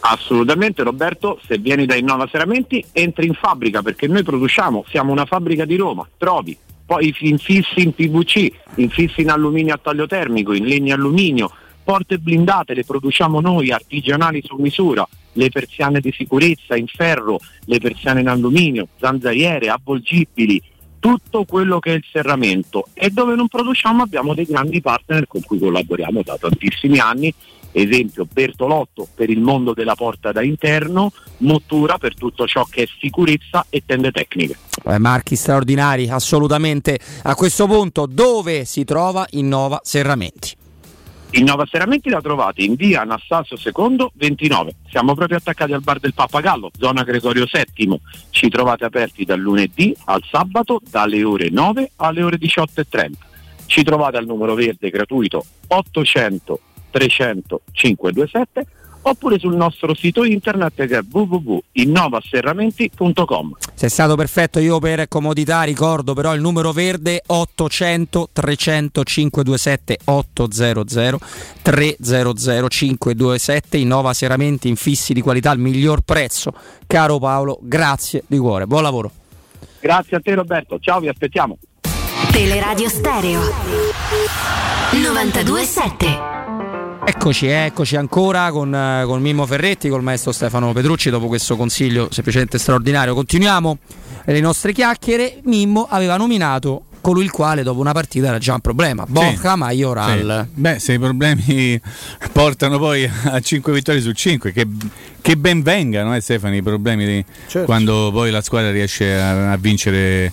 Assolutamente Roberto, se vieni da Innova Serramenti entri in fabbrica perché noi produciamo, siamo una fabbrica di Roma, trovi poi infissi in PVC, infissi in alluminio a taglio termico, in legno alluminio, porte blindate le produciamo noi, artigianali su misura, le persiane di sicurezza in ferro, le persiane in alluminio, zanzariere, avvolgibili, tutto quello che è il serramento. E dove non produciamo abbiamo dei grandi partner con cui collaboriamo da tantissimi anni esempio Bertolotto per il mondo della porta da interno, Mottura per tutto ciò che è sicurezza e tende tecniche. Eh, marchi straordinari, assolutamente. A questo punto dove si trova Innova Serramenti? Innova Serramenti la trovate in via Anastasio II 29. Siamo proprio attaccati al bar del Pappagallo, zona Gregorio VII. Ci trovate aperti dal lunedì al sabato dalle ore 9 alle ore 18.30. Ci trovate al numero verde gratuito 800 300 527 oppure sul nostro sito internet che è www.innovaserramenti.com. Sei stato perfetto, io per comodità ricordo però il numero verde 800 300 527 800 300 527 Innova Serramenti infissi di qualità al miglior prezzo. Caro Paolo, grazie di cuore, buon lavoro. Grazie a te Roberto, ciao, vi aspettiamo. Teleradio Stereo 927 Eccoci, eccoci ancora con, eh, con, Mimmo Ferretti, col maestro Stefano Petrucci dopo questo consiglio semplicemente straordinario. Continuiamo le nostre chiacchiere. Mimmo aveva nominato colui il quale dopo una partita era già un problema. Bocca sì, Majoral. Sì. Beh, se i problemi portano poi a 5 vittorie su 5, che, che ben vengano, eh, Stefano, i problemi di, certo. quando poi la squadra riesce a, a vincere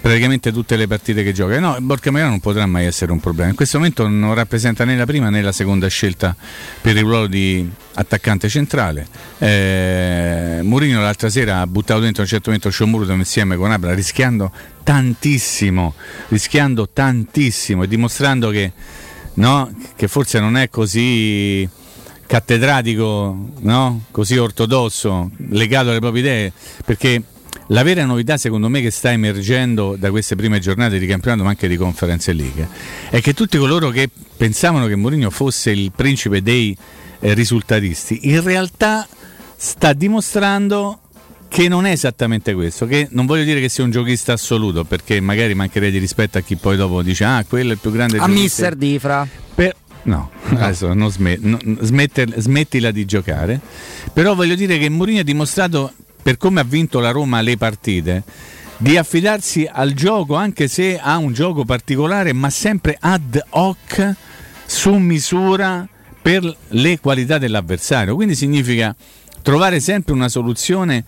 praticamente tutte le partite che gioca. No, Borca Maiano non potrà mai essere un problema. In questo momento non rappresenta né la prima né la seconda scelta per il ruolo di attaccante centrale. Eh, Mourinho l'altra sera ha buttato dentro a un certo momento Shomurudom insieme con Abra rischiando tantissimo, rischiando tantissimo e dimostrando che, no, che forse non è così cattedratico, no? così ortodosso, legato alle proprie idee, perché la vera novità, secondo me, che sta emergendo da queste prime giornate di campionato, ma anche di Conference League, è che tutti coloro che pensavano che Mourinho fosse il principe dei eh, risultatisti, in realtà sta dimostrando che non è esattamente questo, che non voglio dire che sia un giochista assoluto, perché magari mancherei di rispetto a chi poi dopo dice ah, quello è il più grande A Mister Difra. Per... No, no. adesso non smet... no, smetter... smettila di giocare. Però voglio dire che Mourinho ha dimostrato per come ha vinto la Roma le partite, di affidarsi al gioco anche se ha un gioco particolare, ma sempre ad hoc, su misura per le qualità dell'avversario. Quindi significa trovare sempre una soluzione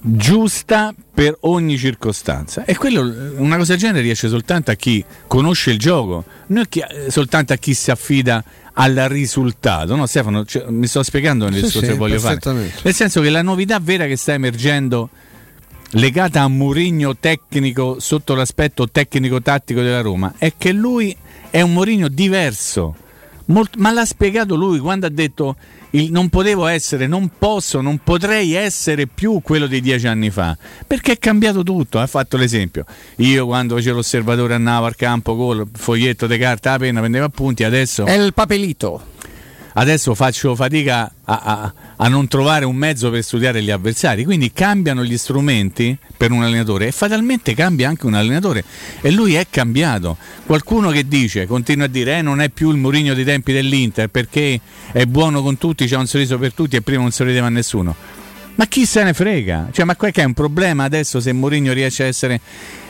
giusta per ogni circostanza e quello una cosa del genere riesce soltanto a chi conosce il gioco non soltanto a chi si affida al risultato. No Stefano cioè, mi sto spiegando nel sì, sì, che voglio fare. nel senso che la novità vera che sta emergendo legata a Murigno tecnico sotto l'aspetto tecnico-tattico della Roma è che lui è un Murigno diverso Molt, ma l'ha spiegato lui quando ha detto il, non potevo essere, non posso, non potrei essere più quello di dieci anni fa, perché è cambiato tutto, ha fatto l'esempio. Io quando facevo l'osservatore andavo al campo con il foglietto di carta, la penna, prendevo appunti, adesso... È il papelito adesso faccio fatica a, a, a, non trovare un mezzo per studiare gli avversari, quindi cambiano gli strumenti per un allenatore e fatalmente cambia anche un allenatore e lui è cambiato. Qualcuno che dice, continua a dire, eh, non è più il Murigno dei tempi dell'Inter perché è buono con tutti, c'è un sorriso per tutti e prima non sorrideva a nessuno. Ma chi se ne frega? Cioè, ma qua è un problema adesso se Mourinho riesce a essere...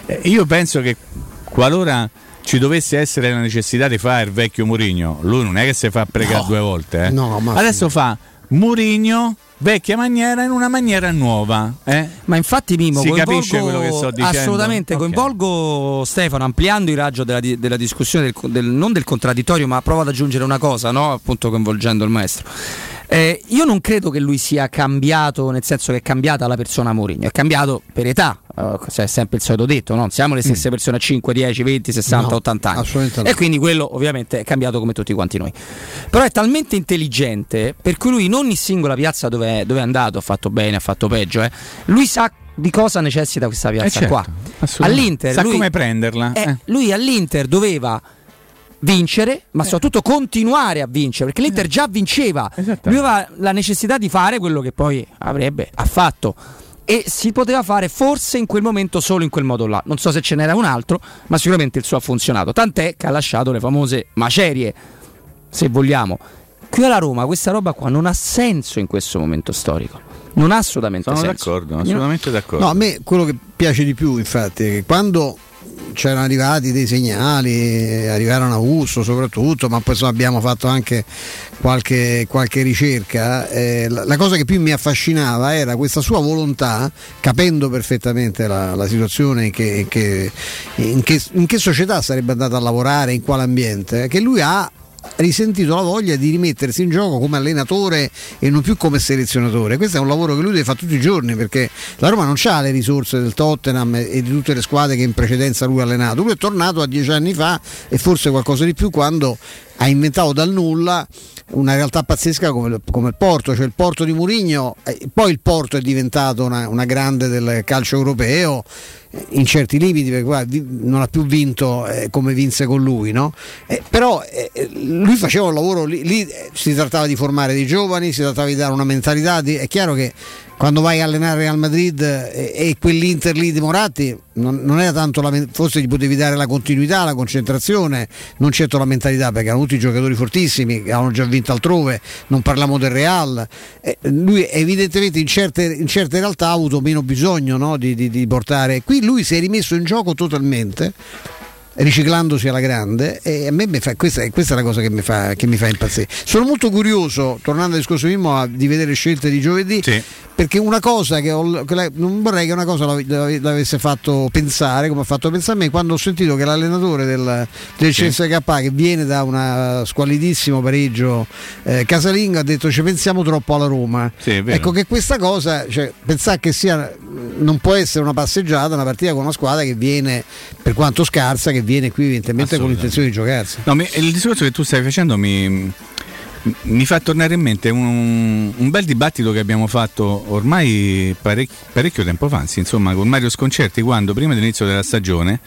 Eh, io penso che qualora ci dovesse essere la necessità di fare il vecchio Murigno, lui non è che si fa pregare no, due volte. Eh? No, Adesso fa Murigno vecchia maniera in una maniera nuova. Eh? Ma infatti Mimo, si capisce quello che sto dicendo? Assolutamente, okay. coinvolgo Stefano ampliando il raggio della, della discussione, del, del, non del contraddittorio, ma provo ad aggiungere una cosa, no? appunto coinvolgendo il maestro. Eh, io non credo che lui sia cambiato, nel senso che è cambiata la persona Mourinho, è cambiato per età. Eh, cioè, è sempre il solito detto, no? non siamo le stesse persone a 5, 10, 20, 60, No, 80 anni. E quindi quello ovviamente è cambiato come tutti quanti noi. Però è talmente intelligente per cui lui in ogni singola piazza dove è, dove è andato, ha fatto bene, ha fatto peggio, eh, lui sa di cosa necessita questa piazza Eh, certo, qua. All'Inter Sa lui- come prenderla. eh, eh. lui all'Inter doveva vincere, ma soprattutto continuare a vincere, perché l'Inter già vinceva. Lui aveva la necessità di fare quello che poi avrebbe ha fatto. E si poteva fare forse in quel momento solo in quel modo là. Non so se ce n'era un altro, ma sicuramente il suo ha funzionato. Tant'è che ha lasciato le famose macerie, se vogliamo. Qui alla Roma questa roba qua non ha senso in questo momento storico. Non ha assolutamente Sono senso. d'accordo, assolutamente d'accordo. No, a me quello che piace di più, infatti, è che quando c'erano arrivati dei segnali, eh, arrivarono a Usso soprattutto, ma poi insomma, abbiamo fatto anche qualche, qualche ricerca, eh, la, la cosa che più mi affascinava era questa sua volontà, capendo perfettamente la, la situazione che, che, in, che, in che società sarebbe andato a lavorare, in quale ambiente, che lui ha risentito la voglia di rimettersi in gioco come allenatore e non più come selezionatore. Questo è un lavoro che lui deve fare tutti i giorni perché la Roma non ha le risorse del Tottenham e di tutte le squadre che in precedenza lui ha allenato. Lui è tornato a dieci anni fa e forse qualcosa di più quando ha inventato dal nulla una realtà pazzesca come, come il Porto, cioè il Porto di Murigno, eh, poi il Porto è diventato una, una grande del calcio europeo eh, in certi limiti perché guarda, non ha più vinto eh, come vinse con lui, no? Eh, però eh, eh, lui faceva un lavoro lì, lì, si trattava di formare dei giovani, si trattava di dare una mentalità, di- è chiaro che quando vai a allenare Real Madrid eh, e quell'Inter lì di Moratti non, non era tanto la forse gli potevi dare la continuità, la concentrazione, non certo la mentalità perché erano tutti giocatori fortissimi che avevano già vinto altrove, non parliamo del Real. Eh, lui evidentemente in certe, in certe realtà ha avuto meno bisogno no, di, di- di portare. Qui lui si è rimesso in gioco totalmente riciclandosi alla grande e a me mi fa, questa, è- questa è la cosa che mi fa, che mi fa impazzire. Sono molto curioso, tornando al discorso Mimmo, di vedere scelte di giovedì perché una cosa che, ho, che la- non vorrei che una cosa l'av- l'av- l'avesse fatto pensare, come ha fatto pensare a me, quando ho sentito che l'allenatore del, del Sì. CSK che viene da un squallidissimo pareggio eh, casalingo ha detto ci pensiamo troppo alla Roma. Sì. Ecco che questa cosa, cioè, pensare che sia, non può essere una passeggiata, una partita con una squadra che viene, per quanto scarsa, che viene qui evidentemente con l'intenzione di giocarsi. No, mi- il discorso che tu stai facendo mi, mi fa tornare in mente un, un bel dibattito che abbiamo fatto ormai parec- parecchio tempo fa, anzi, insomma, con Mario Sconcerti, quando prima dell'inizio della stagione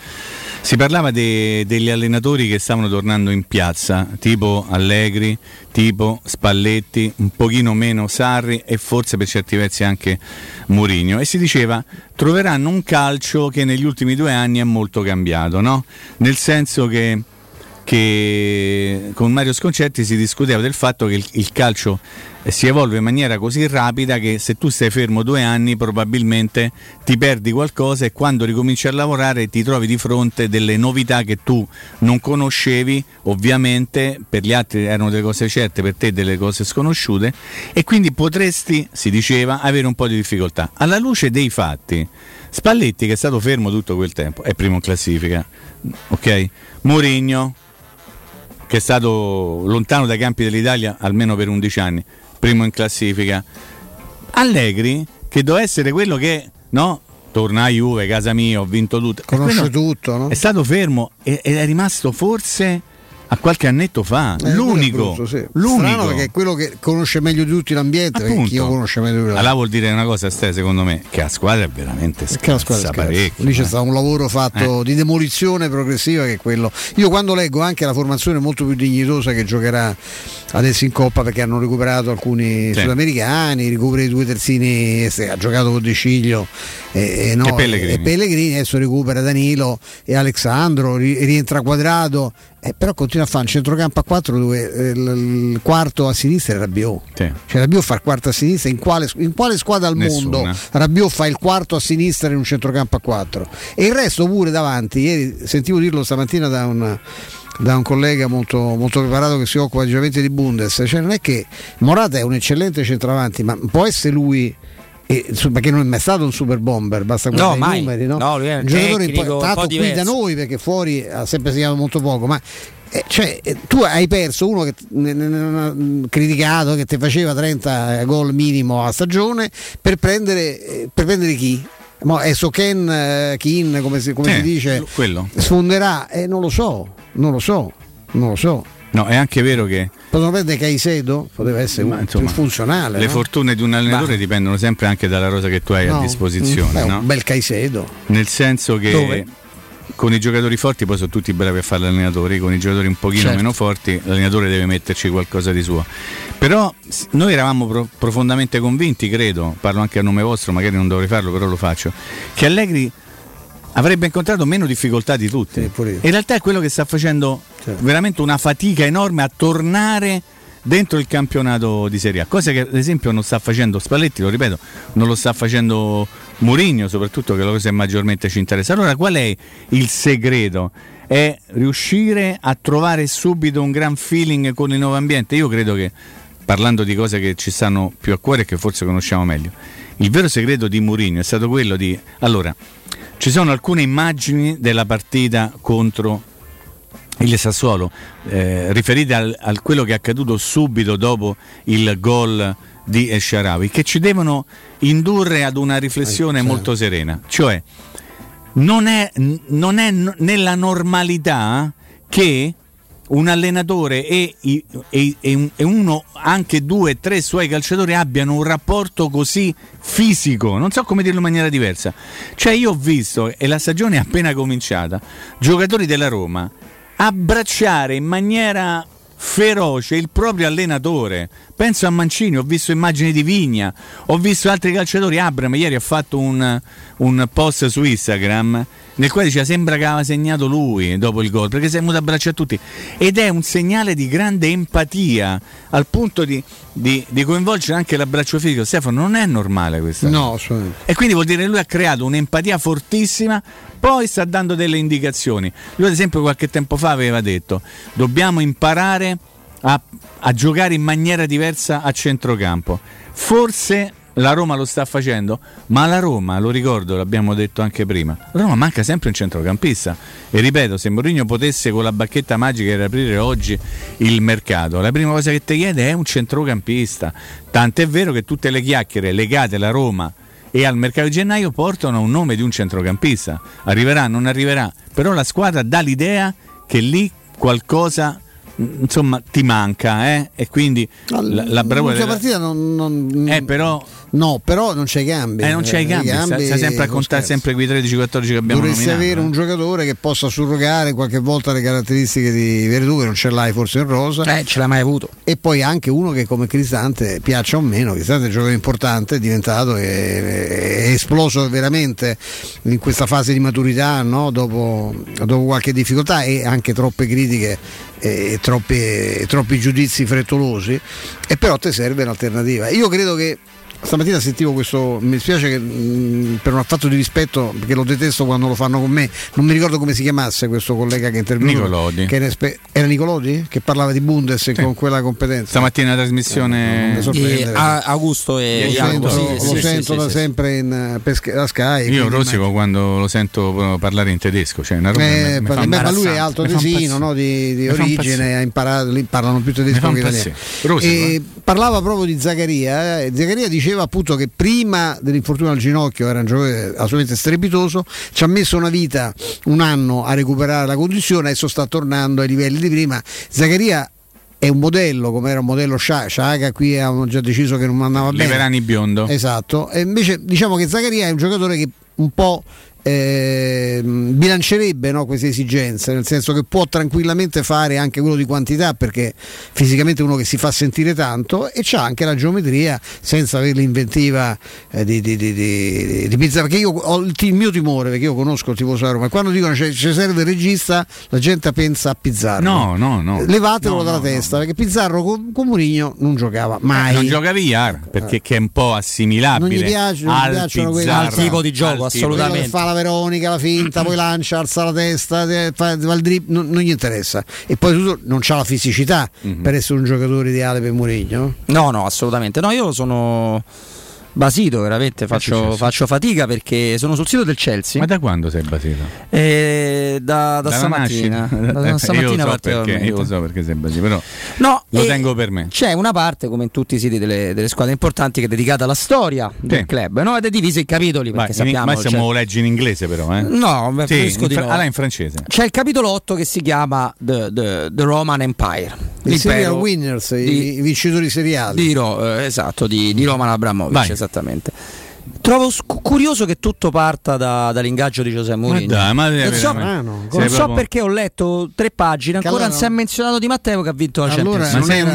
si parlava de- degli allenatori che stavano tornando in piazza, tipo Allegri, tipo Spalletti, un pochino meno Sarri e forse per certi versi anche Mourinho. E si diceva troveranno un calcio che negli ultimi due anni è molto cambiato, no? Nel senso che che con Mario Sconcerti si discuteva del fatto che il, il calcio si evolve in maniera così rapida che se tu stai fermo due anni probabilmente ti perdi qualcosa e quando ricominci a lavorare ti trovi di fronte delle novità che tu non conoscevi, ovviamente per gli altri erano delle cose certe, per te delle cose sconosciute e quindi potresti, si diceva, avere un po' di difficoltà. Alla luce dei fatti, Spalletti che è stato fermo tutto quel tempo è primo in classifica, ok? Mourinho che è stato lontano dai campi dell'Italia almeno per 11 anni, primo in classifica. Allegri, che doveva essere quello che, no? Torna a Juve, casa mia, ho vinto tutto. Conosce tutto, no? È stato fermo e- ed è rimasto forse a qualche annetto fa. Eh, l'unico. brutto, sì. l'unico. Strano perché è quello che conosce meglio di tutti l'ambiente, perché Appunto. chi lo conosce meglio di tutti. Allora vuol dire una cosa, Ste, secondo me, che la squadra è veramente scarsa è parecchio. Lì c'è eh. stato un lavoro fatto Eh. di demolizione progressiva che è quello. Io quando leggo anche la formazione molto più dignitosa che giocherà adesso in Coppa perché hanno recuperato alcuni Sì. sudamericani, recupera i due terzini, eh, ha giocato con De Ciglio e, e no, E Pellegrini. e Pellegrini, adesso recupera Danilo e Alessandro, ri- rientra quadrato. Eh, però continua a fare un centrocampo a 4 dove eh, il, il quarto a sinistra è Rabiot. Sì. Cioè Rabiot fa il quarto a sinistra in quale, in quale squadra al Nessuna. mondo Rabiot fa il quarto a sinistra in un centrocampo a 4 e il resto pure davanti ieri sentivo dirlo stamattina da un, da un collega molto, molto preparato che si occupa di giocatori di Bundes cioè non è che Morata è un eccellente centravanti ma può essere lui e, perché non è mai stato un super bomber, basta guardare No, i mai. numeri, no? No, lui è un un giocatore po' qui da diverso. noi perché fuori ha sempre segnato molto poco, ma eh, cioè, eh, tu hai perso uno che ne- ne- ne- ne- criticato che ti faceva 30 gol minimo a stagione per prendere, eh, per prendere chi? mo è Soken eh, Kin, come, si, come si dice, quello. sfonderà? Eh, non lo so, non lo so, non lo so. No, è anche vero che Potevano prendere Caicedo, poteva essere un più funzionale. le no? fortune di un allenatore dipendono sempre anche dalla rosa che tu hai a No, disposizione. beh, no? Un bel Caicedo. Nel senso che Dove? con i giocatori forti poi sono tutti bravi a fare l'allenatore, con i giocatori un pochino Certo. meno forti l'allenatore deve metterci qualcosa di suo. Però noi eravamo pro- profondamente convinti, credo, parlo anche a nome vostro, magari non dovrei farlo, però lo faccio, che Allegri avrebbe incontrato meno difficoltà di tutti. In realtà è quello che sta facendo veramente una fatica enorme a tornare dentro il campionato di Serie A, cosa che ad esempio non sta facendo Spalletti, lo ripeto, non lo sta facendo Mourinho, soprattutto che è la cosa che maggiormente ci interessa. Allora qual è il segreto? È riuscire a trovare subito un gran feeling con il nuovo ambiente. Io credo che parlando di cose che ci stanno più a cuore e che forse conosciamo meglio. Il vero segreto di Mourinho è stato quello di allora, ci sono alcune immagini della partita contro il Sassuolo eh, riferite al, a quello che è accaduto subito dopo il gol di Esharawi che ci devono indurre ad una riflessione molto serena. Cioè non è, non è n- nella normalità che un allenatore e, e- e uno, anche due, tre suoi calciatori abbiano un rapporto così fisico, non so come dirlo in maniera diversa. Cioè io ho visto, e la stagione è appena cominciata, giocatori della Roma abbracciare in maniera feroce il proprio allenatore. Penso a Mancini, ho visto immagini di Vigna, ho visto altri calciatori. Abram ieri ha fatto un, un post su Instagram nel quale diceva sembra che aveva segnato lui dopo il gol perché si è venuto a abbracciare tutti ed è un segnale di grande empatia al punto di, di- di coinvolgere anche l'abbraccio fisico. Stefano, non è normale questa No, assolutamente. E quindi vuol dire che lui ha creato un'empatia fortissima, poi sta dando delle indicazioni. Lui ad esempio qualche tempo fa aveva detto dobbiamo imparare a, a giocare in maniera diversa a centrocampo. Forse la Roma lo sta facendo, ma la Roma, lo ricordo, l'abbiamo detto anche prima, la Roma manca sempre un centrocampista. E ripeto, se Mourinho potesse con la bacchetta magica riaprire oggi il mercato, la prima cosa che ti chiede è un centrocampista. Tant'è vero che tutte le chiacchiere legate alla Roma e al mercato di gennaio portano un nome di un centrocampista. Arriverà, non arriverà, però la squadra dà l'idea che lì qualcosa insomma ti manca eh? e quindi la, la bravura della- partita non, non- eh, però no, però non c'è i gambi. eh, non c'è i gambi, sta, sempre a contare scherzo. sempre quei 13-14 che abbiamo Dovresti nominato. avere eh. un giocatore che possa surrogare qualche volta le caratteristiche di Verdù, che non ce l'hai forse in rosa. Eh, ce l'hai mai avuto. E poi anche uno che come Cristante piaccia o meno, Cristante è un giocatore importante, è diventato, è, è esploso veramente in questa fase di maturità no? dopo, dopo qualche difficoltà e anche troppe critiche e troppi, e troppi giudizi frettolosi e però ti serve un'alternativa. Io credo che stamattina sentivo questo, mi spiace che mh, per un affatto di rispetto, perché lo detesto quando lo fanno con me, non mi ricordo come si chiamasse questo collega che è intervenuto. Nicolodi. Che esper- era Nicolodi? Che parlava di Bundes con quella competenza. Stamattina la trasmissione mi sorprende. E a- Augusto e lo Jacopo, sento, sì, lo sì, sì, sento sì, da sì. sempre in, eh, per Sky- da Sky. Io rosico quando lo sento parlare in tedesco, cioè una roba Eh, mi- mi beh, ma lui è alto tesino no, di, di origine, ha imparato, lì parlano più tedesco che italiano. E eh. parlava proprio di Zaccaria. eh, Zaccaria diceva appunto che prima dell'infortunio al ginocchio era un giocatore assolutamente strepitoso, ci ha messo una vita, un anno a recuperare la condizione, adesso sta tornando ai livelli di prima. Zaccaria è un modello, come era un modello Scia- Sciaga, qui avevano già deciso che non andava bene. Liverani biondo. Esatto, e invece diciamo che Zaccaria è un giocatore che un po' eh, bilancerebbe no, queste esigenze, nel senso che può tranquillamente fare anche quello di quantità perché fisicamente è uno che si fa sentire tanto e c'ha anche la geometria senza avere l'inventiva eh, di, di, di, di, di Pizzarro. Perché io ho il, il mio timore, perché io conosco il tifoso della Roma, e quando dicono ci serve il regista, la gente pensa a Pizzarro. No, no, no. Levatelo No, dalla no, testa, perché Pizzarro con, con Murigno non giocava mai. Eh, Non gioca via perché che è un po' assimilabile Non gli piace- non gli al piacciono quei- Pizzarro, al tipo di gioco, al la Veronica, la finta, poi lancia, alza la testa, eh, fa, il drip, non, non gli interessa. E poi tutto non ha la fisicità Mhm. per essere un giocatore ideale per Mourinho. No, no, assolutamente. No, io sono. Basito, veramente faccio, faccio fatica perché sono sul sito del Chelsea. Ma da quando sei basito? Eh, da, da stamattina. nascita? Da, da Eh, stamattina io lo so perché, io lo so perché sei basito, però No, lo tengo per me. C'è una parte, come in tutti i siti delle, delle squadre importanti, che è dedicata alla storia del club, no? Ed è divisa in capitoli perché Vai, in- sappiamo. ma siamo leggi in inglese però, eh? No, sì, in fra- no. ah, in francese. C'è il capitolo 8 che si chiama The, The- The Roman Empire. I serial winners, i- di- i vincitori seriali. di, Ro- eh, esatto, di, di Roman Abramovic, Vai. esattamente. Trovo scu- curioso che tutto parta da- dall'ingaggio di Giuseppe Mourinho. dai, ma non so, veramente. non Sei so perché ho letto tre pagine, ancora allora non si è menzionato di Matteo che ha vinto la Allora Champions non League.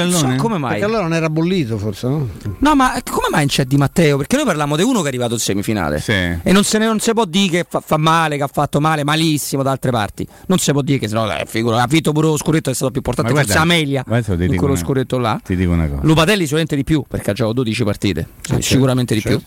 era- Non so come mai. Perché allora non era bollito, forse, no? No, ma come mai non c'è Di Matteo? Perché noi parliamo di uno che è arrivato in semifinale e non, se ne, non si può dire che fa, fa male, che ha fatto male, malissimo da altre parti. Non si può dire che sennò dai, figura, ha vinto pure lo scudetto, è stato più importante, Ma forse guarda, Amelia guarda, in quello una- scudetto là. Ti dico una cosa. Lupatelli sicuramente di più, perché ha giocato 12 partite, sì, sicuramente di più.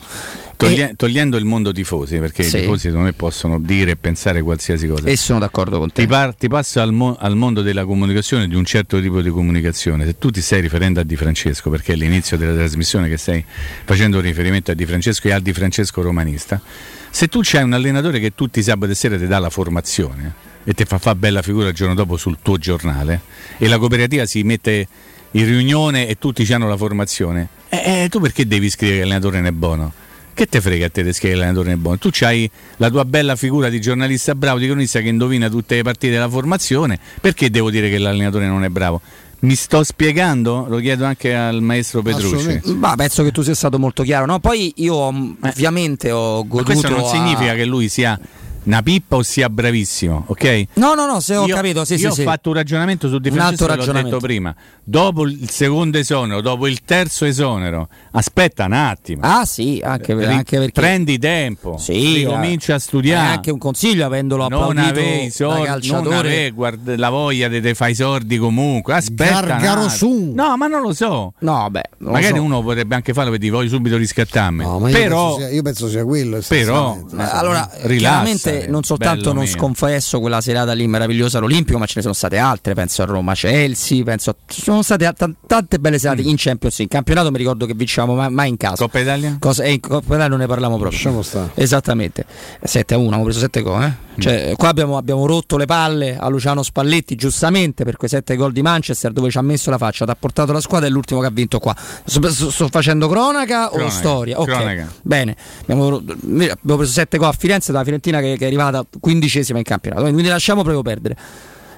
Toglie- togliendo il mondo tifosi, perché Sì. i tifosi secondo me possono dire e pensare qualsiasi cosa. E sono d'accordo con te. Ti, par- ti passa al, mo- al mondo della comunicazione, di un certo tipo di comunicazione. Se tu ti stai riferendo a Di Francesco, perché è l'inizio della trasmissione che stai facendo riferimento a Di Francesco e al Di Francesco romanista, se tu c'hai un allenatore che tutti i sabati sera ti dà la formazione e ti fa fare bella figura il giorno dopo sul tuo giornale e la cooperativa si mette in riunione e tutti hanno la formazione, eh, eh, tu perché devi scrivere che l'allenatore non è buono? Che te frega a te di scrivere che l'allenatore non è buono? Tu c'hai la tua bella figura di giornalista bravo, di cronista che indovina tutte le partite della formazione, perché devo dire che l'allenatore non è bravo? Mi sto spiegando? Lo chiedo anche al maestro Petrucci. Ma penso che tu sia stato molto chiaro. No? Poi io mh, ovviamente ho Ma goduto. questo non a- significa che lui sia una pippa o sia bravissimo, ok? No, no, no, se ho io, capito, sì, io sì, ho sì. fatto un ragionamento su Di Un Francesco altro che l'ho ragionamento. detto prima. Dopo il secondo esonero, dopo il terzo esonero, aspetta un attimo. Ah sì, anche, Ri- anche perché prendi tempo, Sì, ricomincia eh, a studiare. è anche un consiglio avendolo non applaudito avevi i da soldi, non avevi guarda, la voglia di te fare i soldi comunque. Aspetta, un Gargaro su. No, ma non lo so. No, beh, non magari so. uno potrebbe anche farlo per dire voglio subito riscattarmi. No, ma io, però, penso sia, io penso sia quello. però. Eh, Allora, Rilassa, chiaramente non soltanto bello non mio. sconfesso quella serata lì meravigliosa all'Olimpico, ma ce ne sono state altre, penso a Roma, Chelsea, penso a... ci sono state a- tan- tante belle serate in Champions, in campionato mi ricordo che vincevamo mai, mai in casa. Mm. Coppa Italia? Cosa, e in Coppa Italia non ne parliamo proprio. Lasciamo stare. Esattamente. 7 a 1, abbiamo preso 7 gol, eh? Mm. Cioè, qua abbiamo, abbiamo rotto le palle a Luciano Spalletti, giustamente per quei 7 gol di Manchester dove ci ha messo la faccia, ti ha portato la squadra è l'ultimo che ha vinto qua. Sto, sto- facendo cronaca, o Cronaca, storia? Ok. cronaca. Bene, abbiamo, abbiamo preso 7 gol a Firenze dalla Fiorentina che, che è arrivata quindicesima in campionato, quindi lasciamo proprio perdere.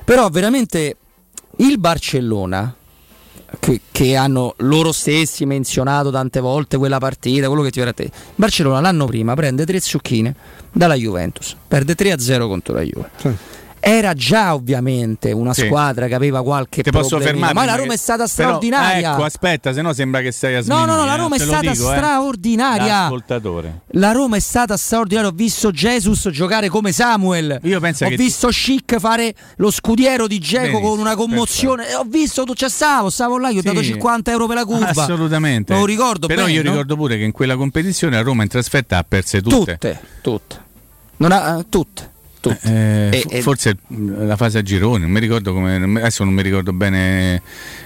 Però veramente il Barcellona, che, che hanno loro stessi menzionato tante volte quella partita, quello che ti verrà a te, Barcellona l'anno prima prende tre zucchine dalla Juventus, perde 3-0 contro la Juve. Era già ovviamente una Sì. squadra che aveva qualche Ti posso fermare? ma la Roma è stata Però, straordinaria. ecco, aspetta, se no sembra che stai a No, no, no, sminuire, la eh, Roma è te lo stata dico, eh. straordinaria. Ascoltatore. La Roma è stata straordinaria. Ho visto Jesus giocare come Samuel. Io penso Ho che- visto Chic fare lo scudiero di Geco con una commozione. Ho visto, tu c'è stavo, stavo là, gli ho Sì. dato 50 euro per la curva. Assolutamente. Me lo ricordo Però bene, io no? ricordo pure che in quella competizione la Roma in trasferta ha perse tutte. Tutte, tutte. Non ha, eh, tutte. Tutte. Eh, E- fo- e- forse mh, la fase a gironi, non mi ricordo come adesso non mi ricordo bene.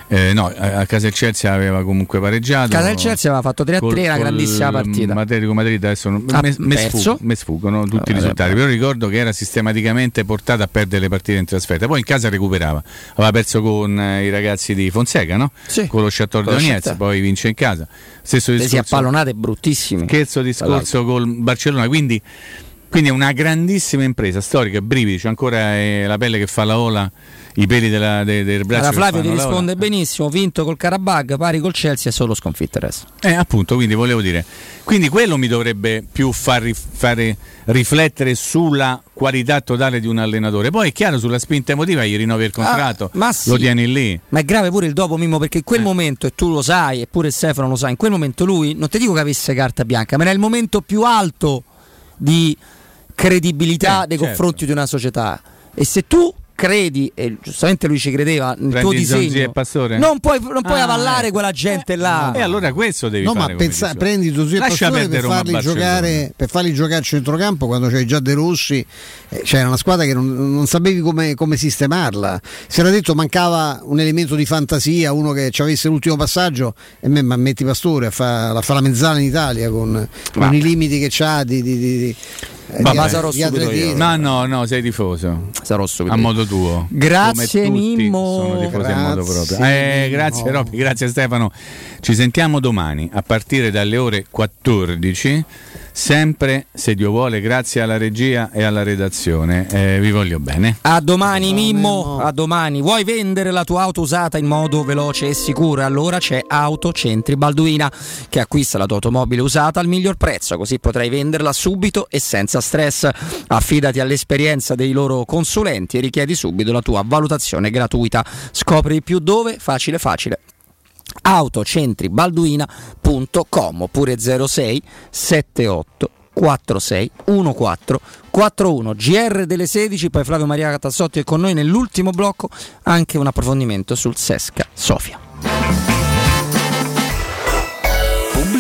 eh, no, a casa del Chelsea aveva comunque pareggiato. Casa del Chelsea aveva fatto 3 a 3, una grandissima partita. Materico Madrid adesso non, Ha me, me me sfuggono tutti Vabbè, i risultati, però ricordo che era sistematicamente portato a perdere le partite in trasferta. Poi in casa recuperava. Aveva perso con eh, i ragazzi di Fonseca, no? Con lo Shakhtar Con lo Donetsk, Shakhtar. poi vince in casa. Stesso Le si discorso. appallonate bruttissimi. Scherzo discorso col Barcellona, quindi, quindi è una grandissima impresa storica, brividi, c'è ancora eh, la pelle che fa la ola, i peli della, de- del braccio. Allora, Flavio ti la ola. risponde benissimo, vinto col Karabag, pari col Chelsea e solo sconfitte il resto. Eh, appunto, quindi volevo dire, quindi quello mi dovrebbe più far rif- fare riflettere sulla qualità totale di un allenatore. Poi è chiaro, sulla spinta emotiva gli rinnovi il contratto, Ah, ma sì. lo tieni lì. Ma è grave pure il dopo Mimmo perché in Eh. quel momento, e tu lo sai, eppure Stefano lo sa, in quel momento lui, non ti dico che avesse carta bianca, ma era il momento più alto di credibilità Eh, nei certo. confronti di una società. E se tu credi, e giustamente lui ci credeva, nel tuo Prendi Zonzi disegno, e Pastore? non puoi, non puoi Ah, avallare eh. quella gente là. E allora questo devi No, ma fare. come pensa- dicevo. prendi Zozzi e Lascia Pastore per farli, giocare, per farli giocare a centrocampo quando c'hai già De Rossi, eh, c'era una squadra che non, non sapevi come, come sistemarla. Si era detto mancava un elemento di fantasia, uno che ci avesse l'ultimo passaggio e me ma metti Pastore a fare fa la mezzala in Italia con, con i limiti che c'ha di, di, di, eh, di- Ma sarò subito atletismo. No, no, no, sei tifoso. Sarò subito A io. modo tuo. Grazie, Mimmo. Sono tifosi a modo Grazie, proprio. Eh, grazie Robby, grazie Stefano. Ci sentiamo domani a partire dalle ore 14. Sempre, se Dio vuole, grazie alla regia e alla redazione. Eh, vi voglio bene. A domani Mimmo, a domani. Vuoi vendere la tua auto usata in modo veloce e sicuro? Allora c'è Autocentri Balduina che acquista la tua automobile usata al miglior prezzo, così potrai venderla subito e senza stress. Affidati all'esperienza dei loro consulenti e richiedi subito la tua valutazione gratuita. Scopri più dove? Facile facile autocentribalduina.com oppure 06 78 46 14 41 GR delle 16 poi Flavio Maria Catassotti è con noi nell'ultimo blocco anche un approfondimento sul Sesca Sofia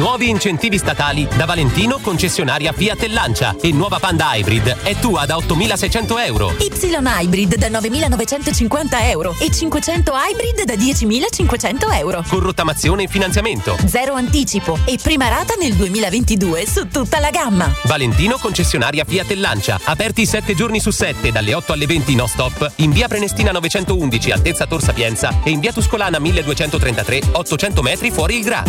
Nuovi incentivi statali da Valentino concessionaria Fiat e Lancia e nuova Panda Hybrid è tua da 8.600 euro. Y Hybrid da 9.950 euro e 500 Hybrid da 10.500 euro. Con rottamazione e finanziamento. Zero anticipo e prima rata nel 2022 su tutta la gamma. Valentino concessionaria Fiat e Lancia. Aperti 7 giorni su 7 dalle 8 alle 20 no stop in via Prenestina 911 altezza Tor Sapienza e in via Tuscolana 1233 800 metri fuori il Gra.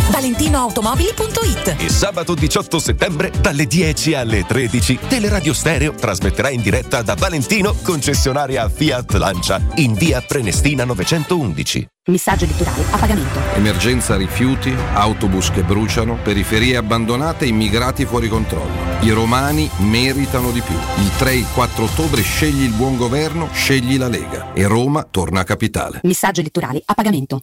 ValentinoAutomobili.it E sabato 18 settembre dalle 10 alle 13 Teleradio Stereo trasmetterà in diretta da Valentino, concessionaria Fiat Lancia, in via Prenestina 911. Messaggio elettorale a pagamento. Emergenza rifiuti, autobus che bruciano, periferie abbandonate, immigrati fuori controllo. I romani meritano di più. Il 3 e il 4 ottobre scegli il buon governo, scegli la Lega e Roma torna capitale. Messaggio elettorale a pagamento.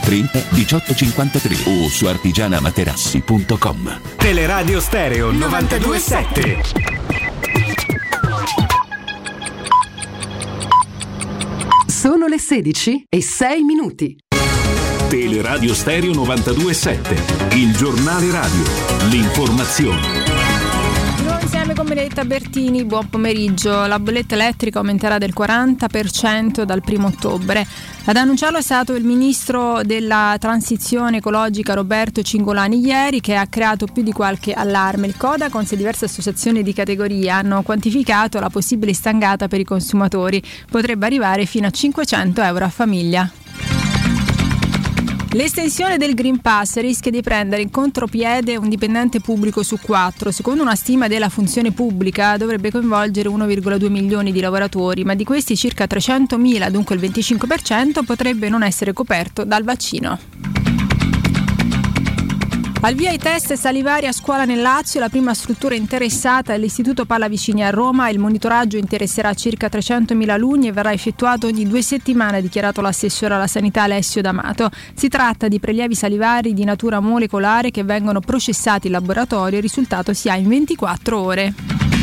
30 18 53 o su artigianamaterassi.com. Teleradio Stereo 927. Sono le 16 e 6 minuti. Teleradio Stereo 927, il giornale radio, l'informazione. Noi insieme con Benedetta Bertini, buon pomeriggio. La bolletta elettrica aumenterà del 40% dal 1 ottobre. Ad annunciarlo è stato il ministro della transizione ecologica Roberto Cingolani ieri che ha creato più di qualche allarme. Il Codacons e diverse associazioni di categoria hanno quantificato la possibile stangata per i consumatori. Potrebbe arrivare fino a 500 euro a famiglia. L'estensione del Green Pass rischia di prendere in contropiede un dipendente pubblico su quattro. Secondo una stima della funzione pubblica dovrebbe coinvolgere 1,2 milioni di lavoratori, ma di questi circa 300.000, dunque il 25%, potrebbe non essere coperto dal vaccino. Al via i test salivari a scuola nel Lazio, la prima struttura interessata è l'Istituto Pallavicini a Roma. Il monitoraggio interesserà circa 300.000 alunni e verrà effettuato ogni due settimane, ha dichiarato l'assessore alla sanità Alessio D'Amato. Si tratta di prelievi salivari di natura molecolare che vengono processati in laboratorio e il risultato si ha in 24 ore.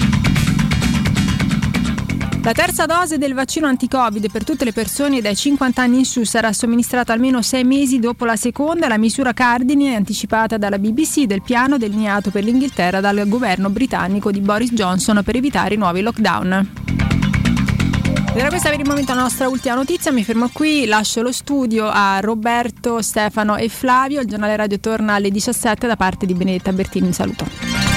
La terza dose del vaccino anti-Covid per tutte le persone dai 50 anni in su sarà somministrata almeno sei mesi dopo la seconda. La misura cardine anticipata dalla BBC del piano delineato per l'Inghilterra dal governo britannico di Boris Johnson per evitare i nuovi lockdown. Ed era questa per il momento la nostra ultima notizia, mi fermo qui, lascio lo studio a Roberto, Stefano e Flavio, il giornale radio torna alle 17 da parte di Benedetta Bertini, un saluto.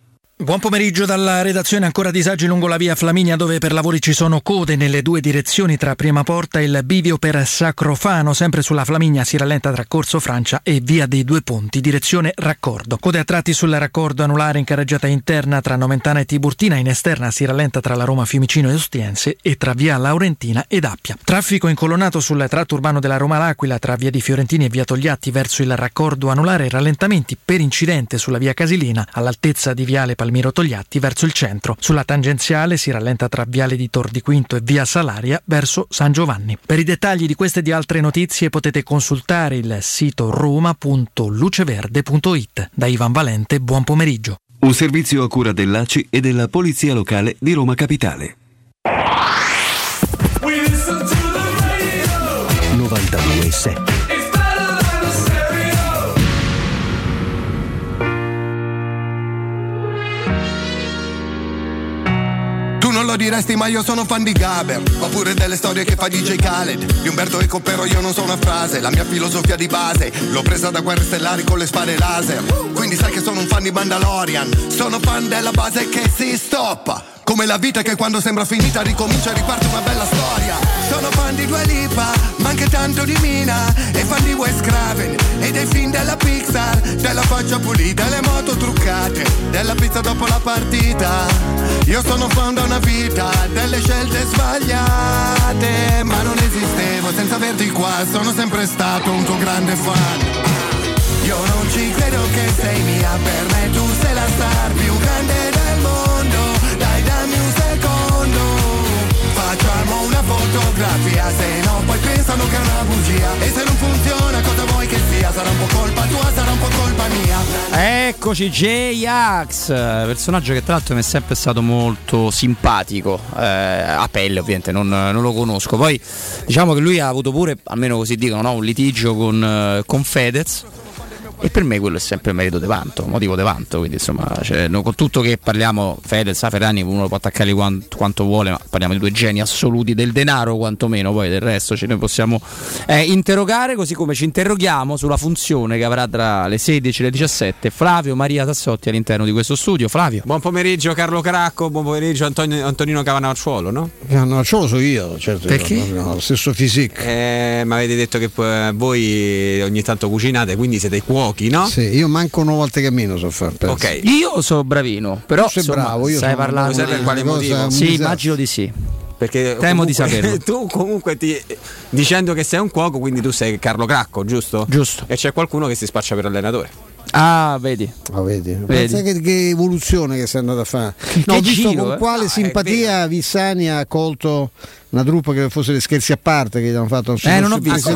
Buon pomeriggio dalla redazione, ancora disagi lungo la via Flaminia dove per lavori ci sono code nelle due direzioni tra Prima Porta e il bivio per Sacrofano, sempre sulla Flaminia si rallenta tra Corso Francia e via dei Due Ponti, direzione raccordo. Code a tratti sul raccordo anulare in carreggiata interna tra Nomentana e Tiburtina, in esterna si rallenta tra la Roma Fiumicino e Ostiense e tra via Laurentina ed Appia. Traffico incolonnato sul tratto urbano della Roma L'Aquila tra via di Fiorentini e via Togliatti verso il raccordo anulare, rallentamenti per incidente sulla via Casilina all'altezza di viale Palmiro Togliatti verso il centro. Sulla tangenziale si rallenta tra Viale di Tor di Quinto e Via Salaria verso San Giovanni. Per i dettagli di queste e di altre notizie potete consultare il sito roma.luceverde.it. Da Ivan Valente, buon pomeriggio. Un servizio a cura dell'ACI e della Polizia Locale di Roma Capitale. 92.7 non lo diresti ma io sono fan di Gaber Oppure delle storie che fa DJ Khaled. Di Umberto Eco però io non so una frase. La mia filosofia di base L'ho presa da guerre stellari con le spade laser. Quindi sai che sono un fan di Mandalorian. Sono fan della base che si stoppa come la vita che quando sembra finita ricomincia e riparte una bella storia. Sono fan di Dua Lipa, ma anche tanto di Mina E fan di Wes Craven e dei film della Pixar Della faccia pulita, le moto truccate Della pizza dopo la partita. Io sono fan da una vita Delle scelte sbagliate Ma non esistevo senza averti qua Sono sempre stato un tuo grande fan. Io non ci credo che sei mia per me Tu sei la star più grande fotografia. Se no poi pensano che è una bugia. E se non funziona cosa vuoi che sia? Sarà un po' colpa tua, sarà un po' colpa mia. Eccoci J-Ax, personaggio che tra l'altro mi è sempre stato molto simpatico, eh, a pelle ovviamente, non, non lo conosco. Poi diciamo che lui ha avuto pure, almeno così dicono, no, un litigio con, eh, con Fedez e per me quello è sempre merito di vanto, motivo di vanto, quindi insomma cioè, no, con tutto che parliamo Fedez, Ferrani uno lo può attaccare quanto, quanto, vuole, ma parliamo di due geni assoluti del denaro quantomeno, poi del resto ce ne possiamo eh, interrogare così come ci interroghiamo sulla funzione che avrà tra le 16 e le 17 Flavio Maria Tassotti all'interno di questo studio. Flavio. Buon pomeriggio Carlo Cracco, buon pomeriggio Antonio, Antonino Cavanacciuolo, no? Cavanacciuolo so io, certo. Perché? Io, no, lo stesso physique. Eh, ma avete detto che eh, voi ogni tanto cucinate, quindi siete cuochi, no? Sì, io manco una volta che meno so fare. Ok. Io sono bravino, però tu sei insomma, bravo, io sai sono parlare Sai per quale motivo? Sì, immagino di sì. Perché Temo di comunque- saperlo. Tu comunque ti, dicendo che sei un cuoco, quindi tu sei Carlo Cracco, giusto? Giusto. E c'è qualcuno che si spaccia per allenatore. Ah, vedi. Ah, vedi. Vedi. Pensa che, che evoluzione che sei andato a fare. No, ho che visto giro, con eh. quale No, è simpatia Vissani ha accolto una truppa che fosse dei scherzi a parte che gli hanno fatto Eh, non ho visto.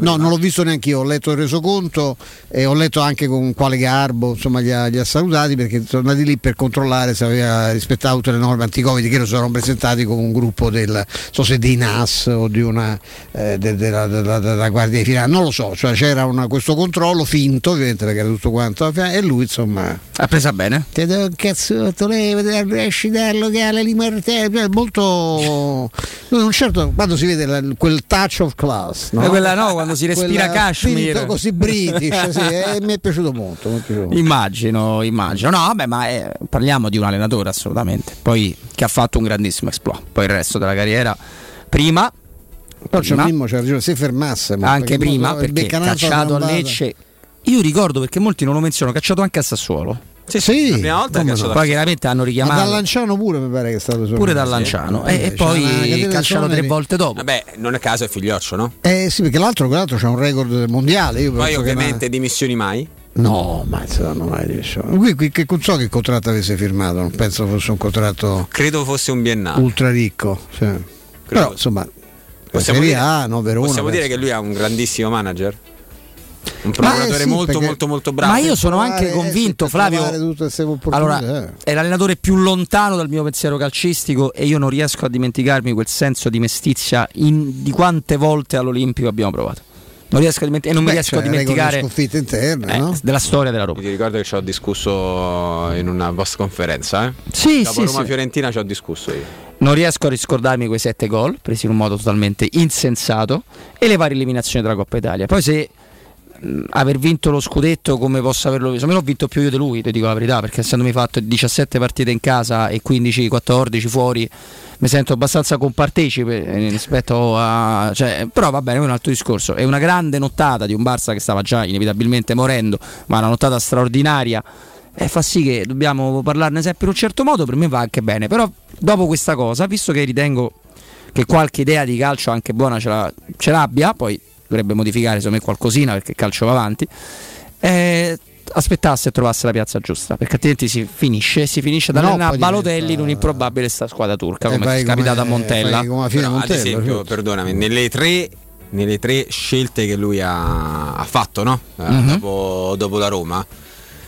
No, non l'ho visto neanche io, ho letto il resoconto e ho letto anche con quale garbo insomma, li, ha, li ha salutati perché sono andati lì per controllare se aveva rispettato tutte le norme anti-Covid che lo sono presentati come un gruppo del non so se dei NAS o di una eh, de- della, della- della Guardia di Finanza, non lo so, cioè c'era una- questo controllo finto ovviamente perché era tutto quanto e lui insomma Ha presa bene? ti do un cazzotto, lei esci dal locale di martello, molto un certo quando si vede la- quel touch of class, no? Eh, quella no, quando si respira cashmere. così british, sì, eh, mi è piaciuto molto, mi è piaciuto molto. Immagino, immagino. No, vabbè, ma eh, parliamo di un allenatore assolutamente. Poi che ha fatto un grandissimo exploit. Poi il resto della carriera prima Però c'è Mimmo ragione, se fermasse ma anche perché prima perché beccanato cacciato a Lecce. Io ricordo perché molti non lo menzionano, cacciato anche a Sassuolo. Sì, sì, la prima volta che. Poi chiaramente hanno Ma richiamato da Lanciano pure mi pare che è stato pure dal Lanciano e, e Eh, c'è poi calciato tre volte dopo. Vabbè, non è caso, è figlioccio, no? Eh sì, perché l'altro, quell'altro c'ha un record mondiale. Io Poi ovviamente dimissioni mai. ma- No, ma non si danno mai dimissioni. Qui, qui che, non so che contratto avesse firmato, non penso fosse un contratto Credo fosse un biennale. ultra ricco. sì. Però insomma, Possiamo, dire, A, no, Verona. possiamo dire che lui è un grandissimo manager? Un procuratore eh, sì, molto perché- molto molto bravo. Ma io sono trovare- anche eh, convinto, Flavio. Allora, eh. è l'allenatore più lontano dal mio pensiero calcistico e io non riesco a dimenticarmi quel senso di mestizia in- di quante volte all'Olimpico abbiamo provato. Non riesco a dimentic- e non Beh, mi riesco cioè, a dimenticare sconfitte interne, eh, no? della storia della Roma. Ti ricordo che ci ho discusso in una post conferenza, eh? Sì, Dopo sì, Roma sì. Fiorentina ci ho discusso io. Non riesco a riscordarmi quei sette gol presi in un modo totalmente insensato e le varie eliminazioni della Coppa Italia. Poi se aver vinto lo scudetto come posso averlo visto, me l'ho vinto più io di lui, ti dico la verità, perché essendomi fatto 17 partite in casa e 15-14 fuori, mi sento abbastanza compartecipe eh, rispetto a... Cioè, però va bene, è un altro discorso. È una grande nottata di un Barça che stava già inevitabilmente morendo, ma una nottata straordinaria. E fa sì che dobbiamo parlarne sempre in un certo modo, per me va anche bene. Però dopo questa cosa, visto che ritengo che qualche idea di calcio anche buona ce, la- ce l'abbia, poi dovrebbe modificare secondo me qualcosina perché il calcio va avanti, eh, aspettasse e trovasse la piazza giusta, perché altrimenti si finisce, si finisce da No, a Balotelli diventa- in un'improbabile sta squadra turca, E come è capitato a Montella. come Però, ad Montella, esempio, certo. perdonami, nelle tre, nelle tre scelte che lui ha, ha fatto, no? Eh, Mhm. dopo, dopo la Roma.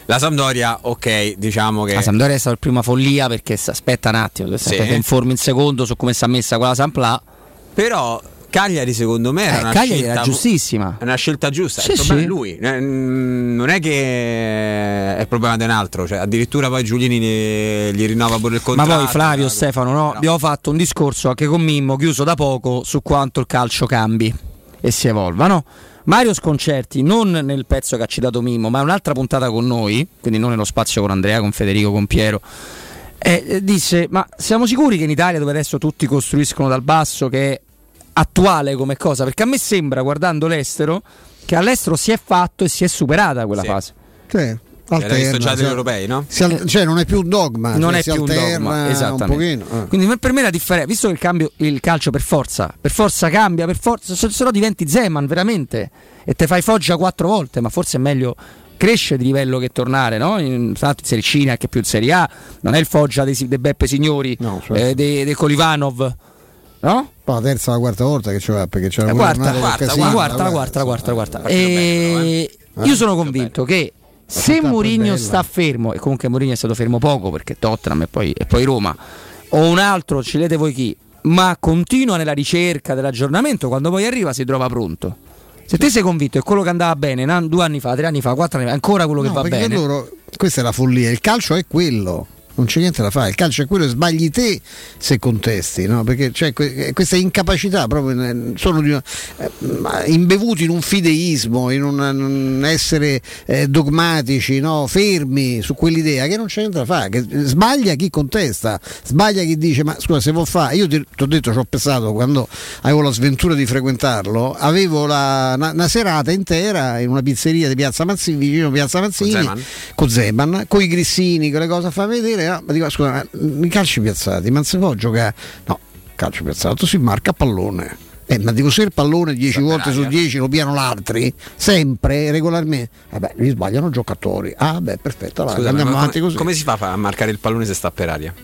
La Sampdoria, ok, diciamo che La Sampdoria è stata la prima follia perché aspetta un attimo, Sì. stare informi in secondo su come si è messa quella Samplà. Però Cagliari secondo me era Eh, una Cagliari scelta era giustissima. È una scelta giusta, Sì, il problema sì. è lui. Eh, mm, Non è che è il problema di un altro, cioè, addirittura poi Giulini ne- gli rinnova pure il Ma contratto. poi Flavio, Stefano, no? abbiamo fatto un discorso anche con Mimmo, chiuso da poco, su quanto il calcio cambi e si evolva, no? Mario Sconcerti, non nel pezzo che ha citato Mimmo, ma un'altra puntata con noi, quindi non nello spazio con Andrea, con Federico, con Piero, eh, eh, disse: Ma siamo sicuri che in Italia, dove adesso tutti costruiscono dal basso, che è attuale come cosa? Perché a me sembra, guardando l'estero, che all'estero si è fatto e si è superata quella Sì. fase. Sì, L'hai visto già degli europei, no? al- cioè non è più un dogma, non cioè è si più un alterna dogma, un esattamente. pochino. eh. Quindi per me la differenza, visto che il, cambio, il calcio per forza, per forza cambia, per forza, se, se no diventi Zeman veramente e te fai Foggia quattro volte, ma forse è meglio crescere di livello che tornare, no? In, tanto in Serie C neanche più in Serie A, non è il Foggia dei, dei Beppe Signori, No, certo. eh, dei, dei Colivanov, no? Poi la terza la quarta volta che c'era perché c'era La quarta, quarta, Casino, la quarta, quarta, la quarta, la quarta. Però, E eh. io sono convinto che se Mourinho sta fermo, e comunque Mourinho è stato fermo poco perché Tottenham e poi, e poi Roma, o un altro, scegliete voi chi, ma continua nella ricerca dell'aggiornamento, quando poi arriva si trova pronto. Se te sei convinto che quello che andava bene due anni fa, tre anni fa, quattro anni fa, è ancora quello che No, va bene. loro, questa è la follia, il calcio è quello. Non c'è niente da fare, il calcio è quello sbagli te se contesti, no? perché c'è que- questa incapacità proprio, nel- sono una- eh, imbevuti in un fideismo, in un, un essere eh, dogmatici, no? fermi su quell'idea che non c'è niente da fare, che sbaglia chi contesta, sbaglia chi dice ma scusa se vuol fare, io ti ho detto ci ho pensato quando avevo la sventura di frequentarlo, avevo la- una, una serata intera in una pizzeria di Piazza Mazzini, vicino a Piazza Mazzini, con Zeman, con i grissini, con le cose a far vedere, no? ma dico scusa, i calci piazzati, ma non si può giocare? No, calcio piazzato si marca pallone. Eh, ma dico se il pallone 10 volte su 10 lo piano l'altri, sempre, regolarmente, vabbè, li sbagliano giocatori. Ah, beh, perfetto, allora Scusa, andiamo avanti come, così. come si fa a marcare il pallone se sta per aria?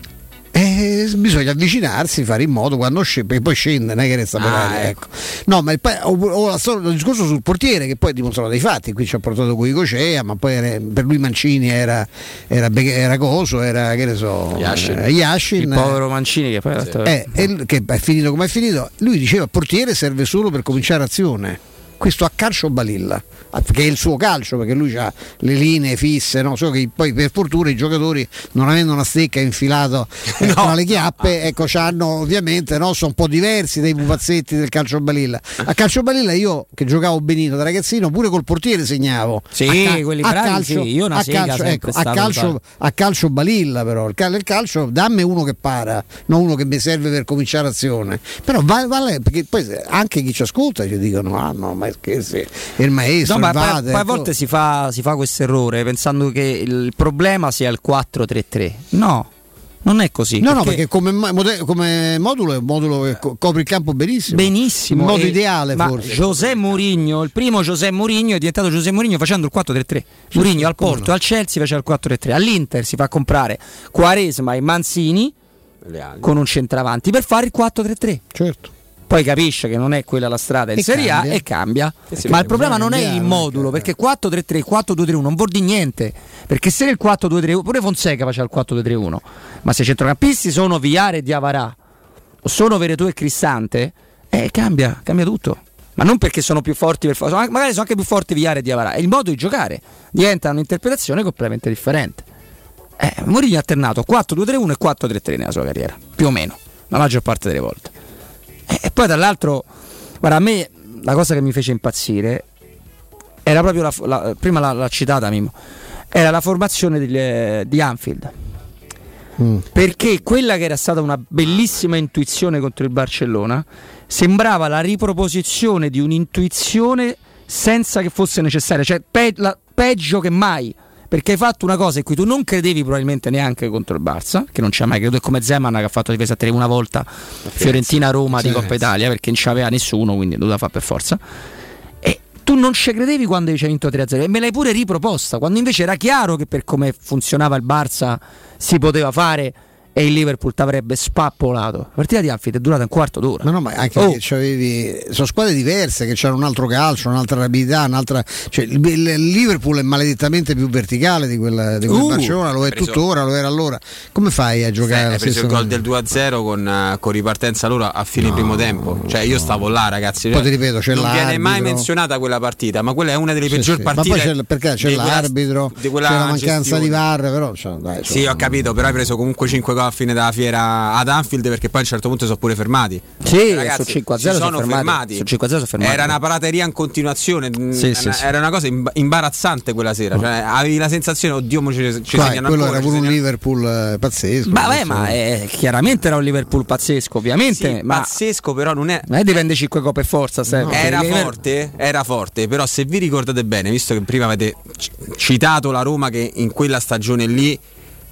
Eh, bisogna avvicinarsi, fare in modo quando scende, poi scende, non è che resta per Ah, aria, ecco. No, ma il, o, o la storia- il discorso sul portiere che poi è dimostrato dai fatti, qui ci ha portato con Cocea, ma poi era- per lui Mancini era, era, era Coso, era che ne so, Yashin. eh, Yashin. Il povero Mancini che poi Eh, e il- che è finito come è finito, lui diceva portiere serve solo per cominciare azione. Questo a calcio balilla, che è il suo calcio, perché lui ha le linee fisse, no? so che poi per fortuna i giocatori non avendo una stecca infilato eh, tra le chiappe, ecco, hanno ovviamente, no? sono un po' diversi dai pupazzetti del calcio balilla. A calcio balilla io che giocavo benino da ragazzino, pure col portiere segnavo. Sì, a quelli a bravi, calcio, sì, io una a calcio, ecco, a calcio, a calcio balilla però il, cal- il calcio dammi uno che para non uno che mi serve per cominciare azione però vale, vale perché poi anche chi ci ascolta ci dicono ah no ma scherzi è il maestro No, ma poi, poi a volte si fa, si fa questo errore pensando che il problema sia il 4-3-3. No, non è così. No, no, perché come, come modulo è un modulo che co- copre il campo benissimo. Benissimo. In modo e- ideale, ma forse. José Mourinho, il primo José Mourinho è diventato José Mourinho facendo il 4-3-3. Mourinho al Porto, al Chelsea faceva il 4-3-3. All'Inter si fa comprare Quaresma e Manzini con un centravanti per fare il 4-3-3. Certo. Poi capisce che non è quella la strada in Serie A e cambia. E Ma il problema non è il modulo, perché 4-3-3, 4-2-3-1 non vuol dire niente. Perché se nel 4-2-3-1, pure Fonseca faceva il 4-2-3-1, ma se i centrocampisti sono Viare e Diavarà, o sono Veretù e Cristante, eh, cambia, cambia tutto. Ma non perché sono più forti, per magari sono anche più forti Viare e Diavarà. È il modo di giocare, diventa un'interpretazione completamente differente. Eh, Mourinho ha alternato 4-2-3-1 e 4-3-3 nella sua carriera, più o meno, la maggior parte delle volte. E, poi dall'altro, guarda, a me la cosa che mi fece impazzire era proprio la, la- prima l'ha, l'ha citata Mimmo, era la formazione di, di Anfield. Perché quella che era stata una bellissima intuizione contro il Barcellona sembrava la riproposizione di un'intuizione senza che fosse necessaria, cioè pe- la- peggio che mai. Perché hai fatto una cosa in cui tu non credevi probabilmente neanche contro il Barça, che non ci ha mai creduto, è come Zeman che ha fatto difesa a tre una volta Fiorentina-Roma di. Coppa Italia, perché non c'aveva nessuno, quindi doveva fare per forza. E tu non ci credevi quando ci hai vinto 3-0 e me l'hai pure riproposta, quando invece era chiaro che per come funzionava il Barça si poteva fare e il Liverpool ti avrebbe spappolato. La partita di Anfield è durata un quarto d'ora. Ma no, ma anche Oh. perché c'avevi- sono squadre diverse che hanno un altro calcio, un'altra rapidità, un'altra. Cioè, il, il Liverpool è maledettamente più verticale di quel, di quel Uh, Barcellona, lo è preso- tuttora, lo era allora. Come fai a giocare alla hai preso il gol del 2-0 con, eh, con ripartenza loro a fine primo tempo. Cioè, io stavo là, ragazzi. Poi ti ripeto, c'è non viene mai menzionata quella partita, ma quella è una delle Sì, peggiori sì. partite. Ma poi c'è, perché c'è quella- l'arbitro, quella c'è la mancanza gestione. di VAR, però cioè, dai, Sì, ho capito, però hai preso comunque 5 gol a fine della fiera ad Anfield perché poi a un certo punto sono pure fermati. Sì, Ragazzi, su 5 a si 0 sono sono fermati. fermati. Su 5 a 0 sono fermati. Era una parateria in continuazione, mm, Sì, era, sì, sì. era una cosa imba- imbarazzante quella sera. Cioè, avevi la sensazione, oddio, mo ci, ci Qua, segnano quello ancora. era pure un segnano- Liverpool eh, pazzesco. Ma vabbè, ma eh, chiaramente era un Liverpool pazzesco, ovviamente. Sì, ma pazzesco, però non è. non è dipende 5 coppe forza. Stefano. Era forte, era forte, però se vi ricordate bene, visto che prima avete c- citato la Roma che in quella stagione lì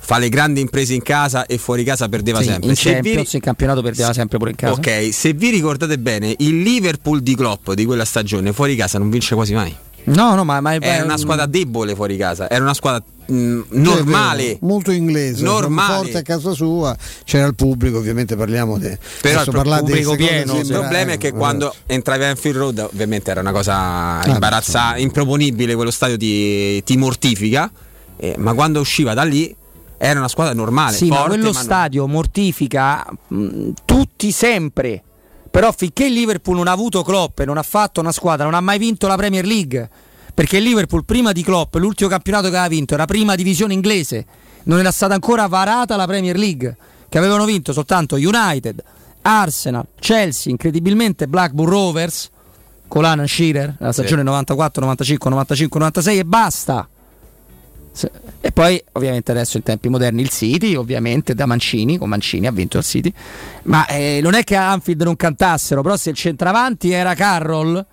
fa le grandi imprese in casa e fuori casa perdeva Sì, sempre. in Se vi Champions, in campionato perdeva sempre pure in casa. Ok, se vi ricordate bene, il Liverpool di Klopp di quella stagione fuori casa non vince quasi mai. No, no, ma, ma Era una squadra debole fuori casa, era una squadra mh, è normale. vero, molto inglese, Normale. forte a casa sua, c'era il pubblico, ovviamente parliamo di Però il pubblico pieno. Il problema è che eh, quando entravi a Anfield Road, ovviamente era una cosa Ah, imbarazzante, improponibile, quello stadio ti, ti mortifica, eh, ma quando usciva da lì era una squadra normale. Sì, ma forte, quello ma non- stadio mortifica mh, tutti sempre. Però finché il Liverpool non ha avuto Klopp e non ha fatto una squadra, non ha mai vinto la Premier League. Perché il Liverpool prima di Klopp, l'ultimo campionato che aveva vinto era prima divisione inglese, non era stata ancora varata la Premier League, che avevano vinto soltanto United, Arsenal, Chelsea, incredibilmente Blackburn Rovers, con Alan Shearer, nella stagione 94, 95, 95, 96 e basta. E poi ovviamente adesso in tempi moderni il City, ovviamente da Mancini, con Mancini ha vinto il City, ma eh, non è che a Anfield non cantassero, però se il centravanti era Carroll,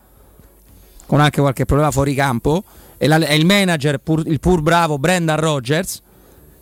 con anche qualche problema fuori campo, e, la- e il manager, pur- il pur bravo Brendan Rogers,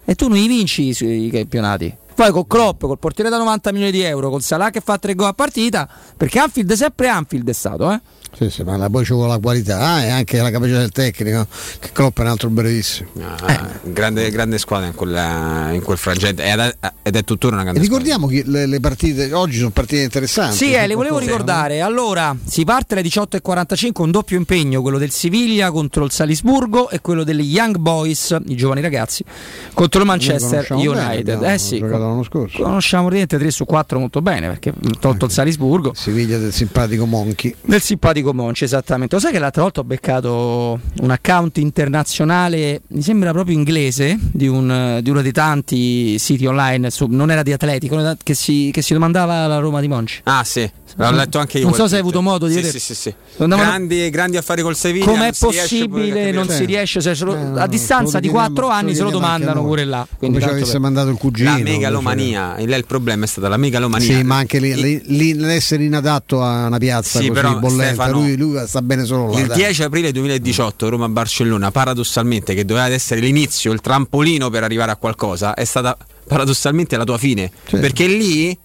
e tu non li vinci sui campionati. Poi con Klopp, col portiere da 90 milioni di euro, con Salah che fa tre gol a partita, perché Anfield è sempre Anfield è stato, eh? Sì, sì, ma la- poi ci vuole la qualità eh, e anche la capacità del tecnico, che Klopp è un altro brevissimo. Ah, grande, grande squadra in, quella- in quel frangente ed è, ed è tuttora una grande Ricordiamo che le, le partite oggi sono partite interessanti. Sì, eh, le volevo ricordare. Allora, si parte alle 18.45, un doppio impegno, quello del Siviglia contro il Salisburgo e quello degli Young Boys, i giovani ragazzi, contro il Manchester bene, United. abbiamo eh sì, giocato l'anno scorso. conosciamo praticamente 3 su 4 molto bene, perché tolto il Salisburgo. Siviglia del simpatico Monchi. Del simpatico Monci, esattamente. Lo sai che l'altra volta ho beccato un account internazionale, mi sembra proprio inglese, di, un- di uno dei tanti siti online, su- non era di Atletico, che si, che si domandava la Roma di Monci. Ah sì, l'ho letto anche io. Non so se hai avuto modo di sì, vedere. Sì, sì, sì. Andavano- Grandi, grandi affari col Seviglia. Com'è non si riesce poi a possibile? Non si riesce, se- se lo- a distanza di 4 anni se lo domandano pure là. Quindi ci avesse per- mandato il cugino. La megalomania, là il problema è stata la megalomania. Sì, ma anche lì, l'essere inadatto a una piazza Sì, così bollente, Stefano, lui, lui sta bene solo là. Il dai. 10 aprile 2018 Roma-Barcellona, paradossalmente, che doveva essere l'inizio, il trampolino per arrivare a qualcosa, è stata paradossalmente la tua fine. Perché lì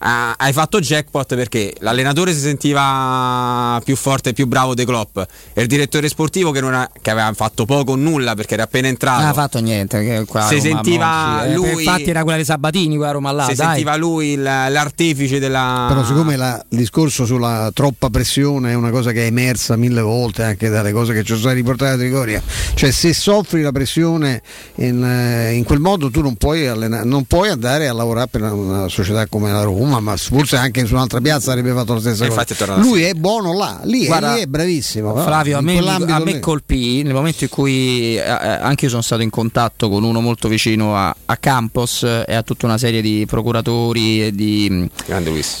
ah, hai fatto jackpot perché l'allenatore si sentiva più forte e più bravo dei Klopp e il direttore sportivo che, non ha- che aveva fatto poco o nulla perché era appena entrato. Non ha fatto niente. Che qua a Si Roma, sentiva Monci, eh, lui- Infatti era quella di Sabatini, quella Roma là. si dai. sentiva lui il- l'artefice della. Però siccome la- il discorso sulla troppa pressione è una cosa che è emersa mille volte anche dalle cose che ci sono state riportate da Trigoria, cioè se soffri la pressione in, eh, in quel modo tu non puoi, allena- non puoi andare a lavorare per una, una società come la Roma, ma forse anche su un'altra piazza avrebbe fatto E infatti è tornato Lui è buono là, lì, è, Guarda, lì è bravissimo. Flavio, a me, a me colpì nel momento in cui eh, eh, anche io sono stato in contatto con uno molto vicino a, a Campos eh, e a tutta una serie di procuratori e di mh,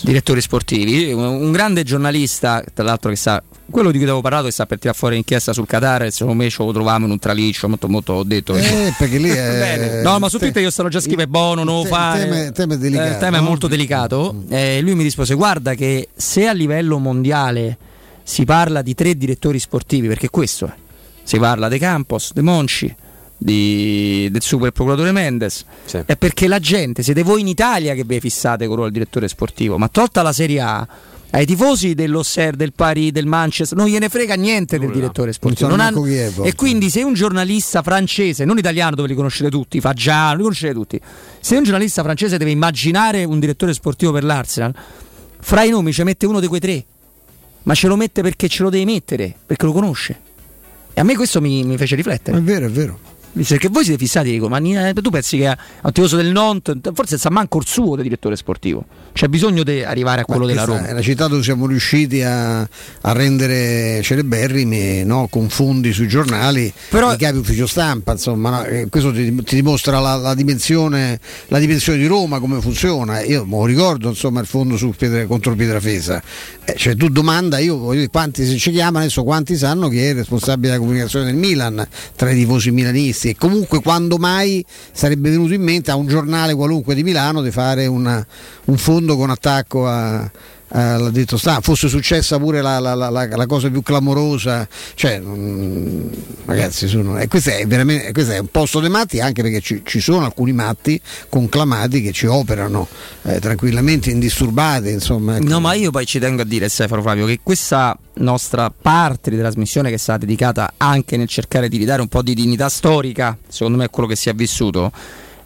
direttori sportivi. Un, un grande giornalista, tra l'altro, che sa. Quello di cui avevo parlato che sta per tirare fuori l'inchiesta sul Qatar, secondo me ce lo troviamo in un traliccio, molto, molto ho detto. Eh, perché lì è- Bene. No, ma su te- Twitter io stanno già scrivendo è buono, non lo te- fare. tema è- delicato, Eh, il tema è molto delicato. Eh, lui mi rispose: Guarda, che se a livello mondiale si parla di tre direttori sportivi, perché questo è, si parla De Campos, De Monci, di- del super procuratore Mendes, è perché la gente, siete voi in Italia che vi fissate con il direttore sportivo, ma tolta la Serie A. Ai tifosi dell'Osser, del Paris, del Manchester, non gliene frega niente del direttore sportivo. Non hanno- e quindi se un giornalista francese, non italiano dove li conoscete tutti, Fagiano, li conoscete tutti, se un giornalista francese deve immaginare un direttore sportivo per l'Arsenal, fra i nomi ci mette uno di quei tre, ma ce lo mette perché ce lo deve mettere, perché lo conosce. E a me questo mi, mi fece riflettere. È vero, è vero. Che voi siete fissati, dico, ma eh, tu pensi che a un tifoso del Nantes, forse sa manco il suo del direttore sportivo. C'è bisogno di arrivare a quello della Roma. È una città dove siamo riusciti a, a rendere celeberrimi, no? con fondi sui giornali, i capi ufficio stampa, insomma, no? Eh, questo ti, ti dimostra la, la dimensione, la dimensione di Roma, come funziona. Io me lo ricordo insomma, il fondo sul Pietra- contro Pietrafesa. Eh, cioè, tu domanda, io voglio dire, quanti se ci chiamano adesso, quanti sanno che è il responsabile della comunicazione del Milan tra i tifosi milanisti e comunque quando mai sarebbe venuto in mente a un giornale qualunque di Milano di fare una- un fondo con attacco a, l'ha detto sta, fosse successa pure la, la- la- la- cosa più clamorosa, cioè mm, ragazzi, sono, e questo, è veramente, questo è un posto dei matti anche perché ci, ci sono alcuni matti conclamati che ci operano eh, tranquillamente, indisturbati, insomma. ecco. No, ma io poi ci tengo a dire, Stefano Flavio, che questa nostra parte di trasmissione che sarà dedicata anche nel cercare di ridare un po' di dignità storica, secondo me è quello che si è vissuto.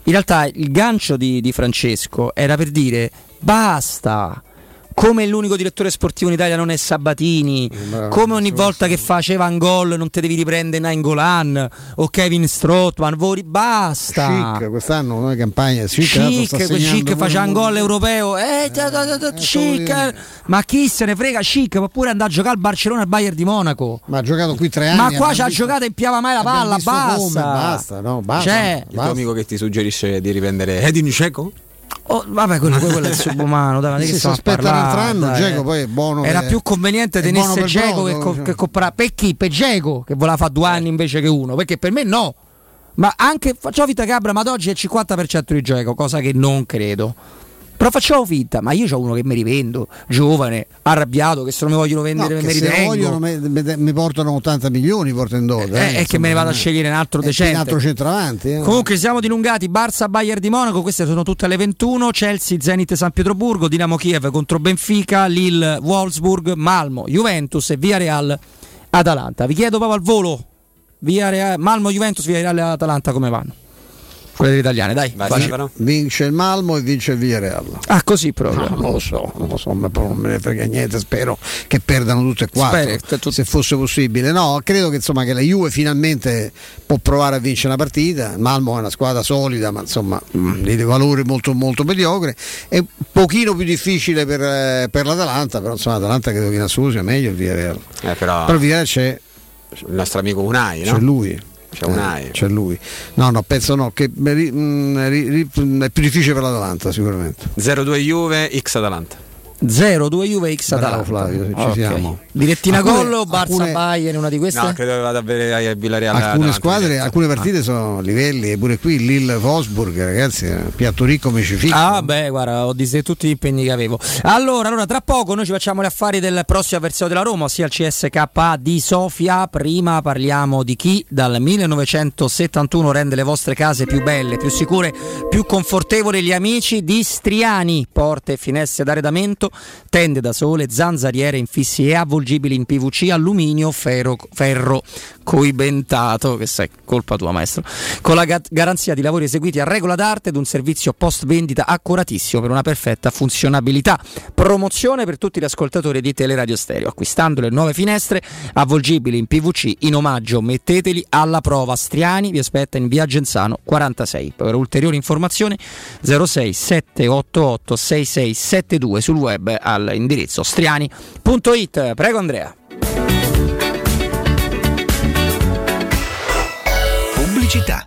In realtà il gancio di, di Francesco era per dire basta come l'unico direttore sportivo in Italia non è Sabatini, come ogni volta che faceva un gol non te devi riprendere Nainggolan o Kevin Strottman, Vori, basta. Chic, quest'anno noi campagna Chic, Chic, Chic faceva un gol europeo, eh, da- da- Chic, ma chi se ne frega Chic, può pure andare a giocare al Barcellona e al Bayern di Monaco. Ma ha giocato qui tre anni. Ma qua ci ha giocato e piava mai la palla, basta. come, basta, no, basta. Cioè, Il tuo amico che ti suggerisce di riprendere Edin Dzeko? Oh, vabbè, quello, quello è il subumano, dai, che si stiamo a aspetta un altro parlare, anno, Dzeko eh. poi è buono Era per- più conveniente tenesse Geco che, co- cioè. che comprare per chi? Per Geco che voleva fare due anni invece che uno, perché per me no. Ma anche facciamo finta Cabra, ma ad oggi è il 50% di Geco, cosa che non credo. Però facciamo finta, ma io ho uno che mi rivendo, giovane, arrabbiato, che se non mi vogliono vendere No, me se vogliono me- me- mi portano 80 milioni porto in dote. Eh, è che me ne vado a scegliere un altro decente. Un altro centravanti. eh. Comunque siamo dilungati, Barça Bayern di Monaco, queste sono tutte alle 21, Chelsea Zenit San Pietroburgo, Dinamo Kiev contro Benfica, Lille Wolfsburg, Malmo, Juventus e Villarreal Atalanta. Vi chiedo proprio al volo, Villarreal, Malmo Juventus, Villarreal Atalanta come vanno? Quelle italiane, dai. facile. Vince il Malmo e vince il Villarreal. Ah, così proprio. No, non lo so, non lo so, ma non me ne frega niente. Spero che perdano tutte e quattro. Speri, se fosse possibile. No, credo che, insomma, che la Juve finalmente può provare a vincere una partita. Il Malmo è una squadra solida, ma insomma mm, di valori molto, molto mediocre. È un pochino più difficile per, eh, per l'Atalanta, però insomma l'Atalanta credo che in assoluto sia meglio il Villarreal. Eh, però, Però il Villarreal c'è, il nostro amico Unai, no? c'è lui. C'è Unai. Eh, c'è lui. No, no, penso no, che mm, ri- ri- è più difficile per l'Atalanta sicuramente. 0-2 Juve, X Atalanta. 0-2 Juve X Bravo, Atalanta. Flavio, ci Ok. siamo. Direttina gol o Barça alcune- Bayern, una di queste? No, credo che vada a vedere a Villarreal. alcune squadre, alcune partite sono livelli, e pure qui Lille Wolfsburg, ragazzi, un piatto ricco come ci fica. Ah, beh, guarda, ho disdetto tutti gli impegni che avevo. Allora, allora, tra poco noi ci facciamo gli affari del prossimo avversario della Roma, ossia il CSKA di Sofia. Prima parliamo di chi dal 1971 rende le vostre case più belle, più sicure, più confortevoli. Gli amici di Striani, porte e finestre d'arredamento, tende da sole, zanzariere infissi e avvolgibili in PVC, alluminio, ferro, ferro coibentato, che sai, colpa tua maestro, con la ga- garanzia di lavori eseguiti a regola d'arte ed un servizio post vendita accuratissimo per una perfetta funzionabilità. Promozione per tutti gli ascoltatori di Teleradio Stereo, acquistando le nuove finestre avvolgibili in PVC in omaggio, metteteli alla prova. Striani vi aspetta in via Genzano 46. Per ulteriori informazioni 06 788 6672 sul web all'indirizzo striani.it. Prego Andrea. Pubblicità.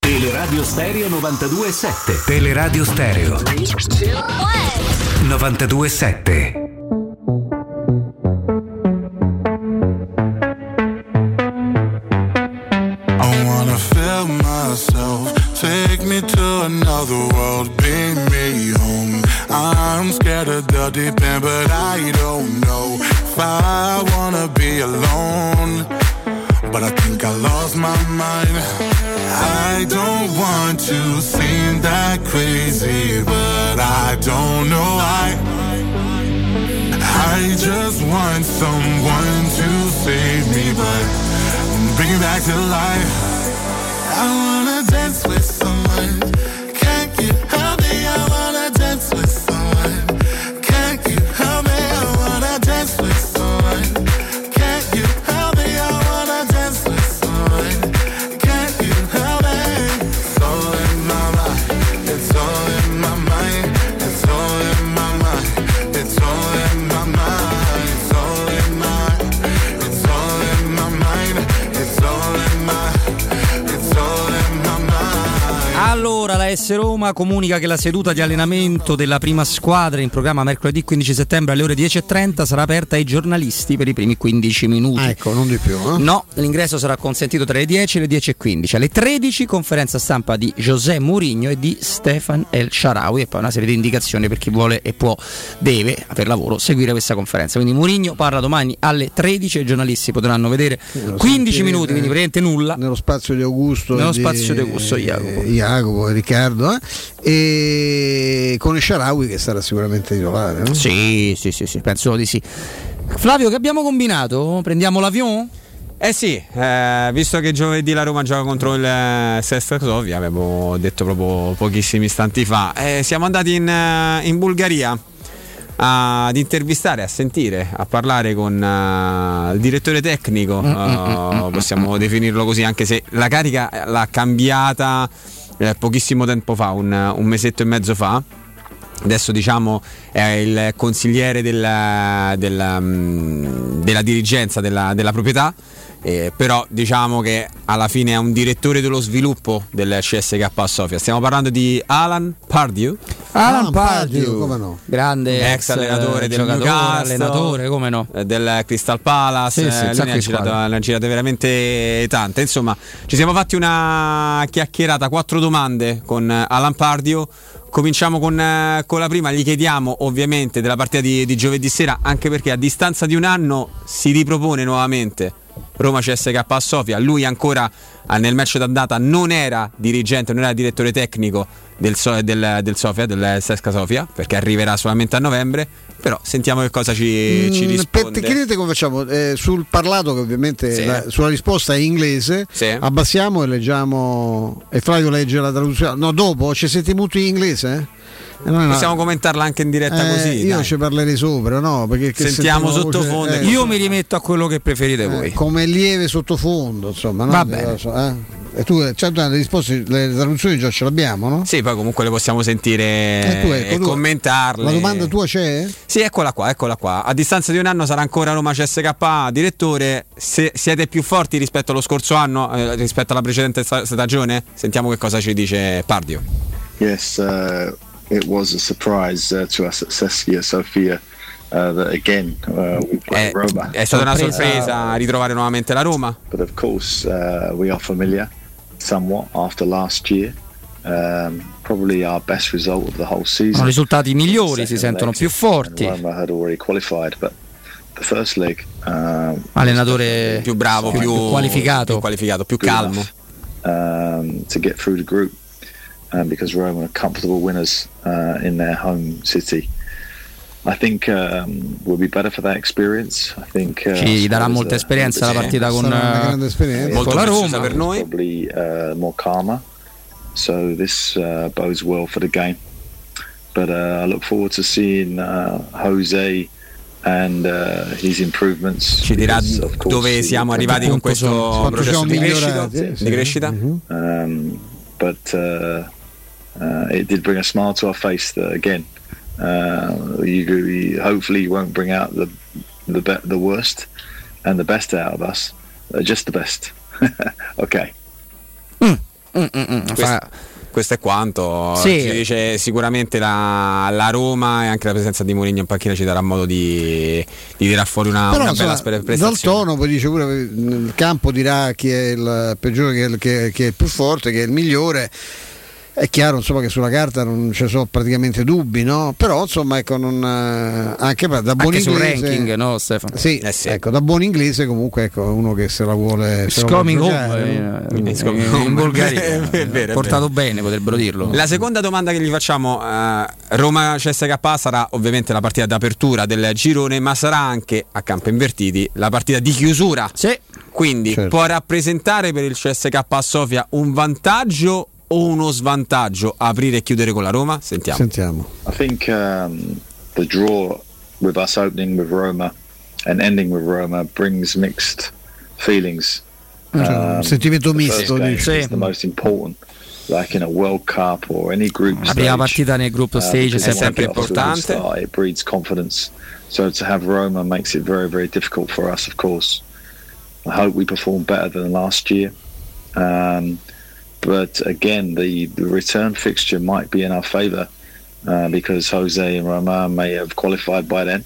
Teleradio Stereo 92.7 Teleradio Stereo 92.7 I wanna feel myself. Take me to another world. Bring me home. I'm scared of the deep end, but I don't know if I wanna be alone. But I think I lost my mind. I don't want to seem that crazy, but I don't know why. I just want someone to save me, but bring me back to life. I wanna dance with someone. Can't you Allora, la S Roma comunica che la seduta di allenamento della prima squadra in programma mercoledì 15 settembre alle ore 10.30 sarà aperta ai giornalisti per i primi 15 minuti. ecco, non di più. eh? No, l'ingresso sarà consentito tra le 10 e le 10.15. Alle 13 conferenza stampa di José Mourinho e di Stefan El Sharawi e poi una serie di indicazioni per chi vuole e può, deve, per lavoro, seguire questa conferenza. Quindi Mourinho parla domani alle 13 e i giornalisti potranno vedere 15 minuti, quindi praticamente nulla. Nello spazio di Augusto. Nello di- spazio di Augusto, Jacopo. Jacopo e Riccardo. eh, E con il Sharawi che sarà sicuramente titolare. no? Sì, sì, sì, sì, penso di sì. Flavio, che abbiamo combinato? Prendiamo l'avion? Eh sì, eh, visto che giovedì la Roma gioca contro il eh, Sesta Sofia, avevo detto proprio pochissimi istanti fa, eh, siamo andati in, eh, in Bulgaria ad intervistare, a sentire, a parlare con eh, il direttore tecnico, eh, possiamo definirlo così, anche se la carica l'ha cambiata eh, pochissimo tempo fa, un, un mesetto e mezzo fa. Adesso diciamo è il consigliere della, della, mm, della dirigenza della, della proprietà, eh, però diciamo che alla fine è un direttore dello sviluppo del CSK a Sofia. Stiamo parlando di Alan Pardew. Alan Ah, Pardew, Pardew, come no? grande ex allenatore del Newcastle, allenatore, come no? eh, del Crystal Palace, Sì, sì, eh, ne ha, squadre. ne ha girate veramente tante. Insomma, ci siamo fatti una chiacchierata, quattro domande con eh, Alan Pardio. Cominciamo con, eh, con la prima, gli chiediamo ovviamente della partita di, di giovedì sera, anche perché a distanza di un anno si ripropone nuovamente Roma CSK a Sofia, lui ancora ah, nel match d'andata non era dirigente, non era direttore tecnico del, so- del, del Sofia, del Sesca Sofia, perché arriverà solamente a novembre. Però sentiamo che cosa ci, ci Mm, risponde. per- chiedete come facciamo? Eh, sul parlato, che ovviamente Sì. la- sulla risposta è inglese, Sì. abbassiamo e leggiamo. E Flavio legge la traduzione. No, dopo ci sentiamo tutti in inglese? Eh, non è una- Possiamo commentarla anche in diretta Eh, così. Io dai. ci parlerei sopra, no? Perché che Sentiamo sottofondo. eh, Io mi rimetto a quello che preferite eh, voi. come lieve sottofondo, insomma. No? Va bene. Eh, so, eh. E tu, tu, le risposte, le traduzioni già ce l'abbiamo, no? Sì, poi comunque le possiamo sentire Eh, tu, ecco, e tu- commentarle. La domanda tua c'è? Sì, eccola qua, eccola qua. A distanza di un anno sarà ancora Roma CSKA, direttore. Se siete più forti rispetto allo scorso anno, eh, rispetto alla precedente sta- stagione? Sentiamo che cosa ci dice Pardio. Yes, uh, it was a surprise uh, to us at Seskia Sofia uh, that again uh, we È, Roma. è stata una sorpresa ritrovare nuovamente la Roma. But of course, uh, we are familiar somewhat after last year. Um, probably our best result of the whole season. Sono risultati migliori, si sentono più forti. Roma had already qualified, but the first leg. Um, Allenatore più bravo, più, qualificato. più qualificato, più calmo. um, to get through the group um, because Roma are comfortable winners uh, in their home city. I think um, we'll be better for that experience. I think uh, Ci darà as molta a- esperienza la partita con, Sarà una eh, grande esperienza. Molto con la Roma. per noi. Probably uh, more calmer. So this uh, bodes well for the game. But uh, I look forward to seeing uh, Jose and uh, his improvements. Ci dirà because, of course, dove he- siamo arrivati con questo Quanto processo siamo di crescita. migliorati, sì. Di crescita. Um, but uh, uh, it did bring a smile to our face that, again. Uh, you, you hopefully you won't bring out the the be- the worst and the best out of us, uh, just the best. okay. Questo, questo è quanto. Sì. Ci dice sicuramente la, la Roma e anche la presenza di Mourinho in panchina ci darà modo di, di tirar fuori una, Però, una insomma, bella dal prestazione. tono poi dice pure il campo dirà chi è il peggiore, chi è il, chi è il più forte, chi è il migliore. È chiaro insomma, che sulla carta non ci sono praticamente dubbi, no? però insomma ecco, non, eh, anche da buon Anche sul inglese, ranking, no Stefano? Sì, ecco, da buon inglese comunque ecco, uno che se la vuole, se Coming home, eh, coming in. Bulgaria. Vero. Portato bene, potrebbero dirlo. La seconda domanda che gli facciamo, eh, Roma CSK sarà ovviamente la partita d'apertura del girone, ma sarà anche a campo invertiti la partita di chiusura. Quindi Certo. può rappresentare per il CSK a Sofia un vantaggio o uno svantaggio aprire e chiudere con la Roma? Sentiamo. Sentiamo. I think um, the draw with us opening with Roma and ending with Roma brings mixed feelings. Cioè, un sentimento the first misto, is the most important, like in a World Cup or any group La prima partita nel group Uh, stage è because sempre importante. start, It breeds confidence. So to have Roma makes it very, very difficult for us, of course. I hope we perform better than last year. Um, but again, the, the return fixture might be in our favour uh, because Jose and Roma may have qualified by then.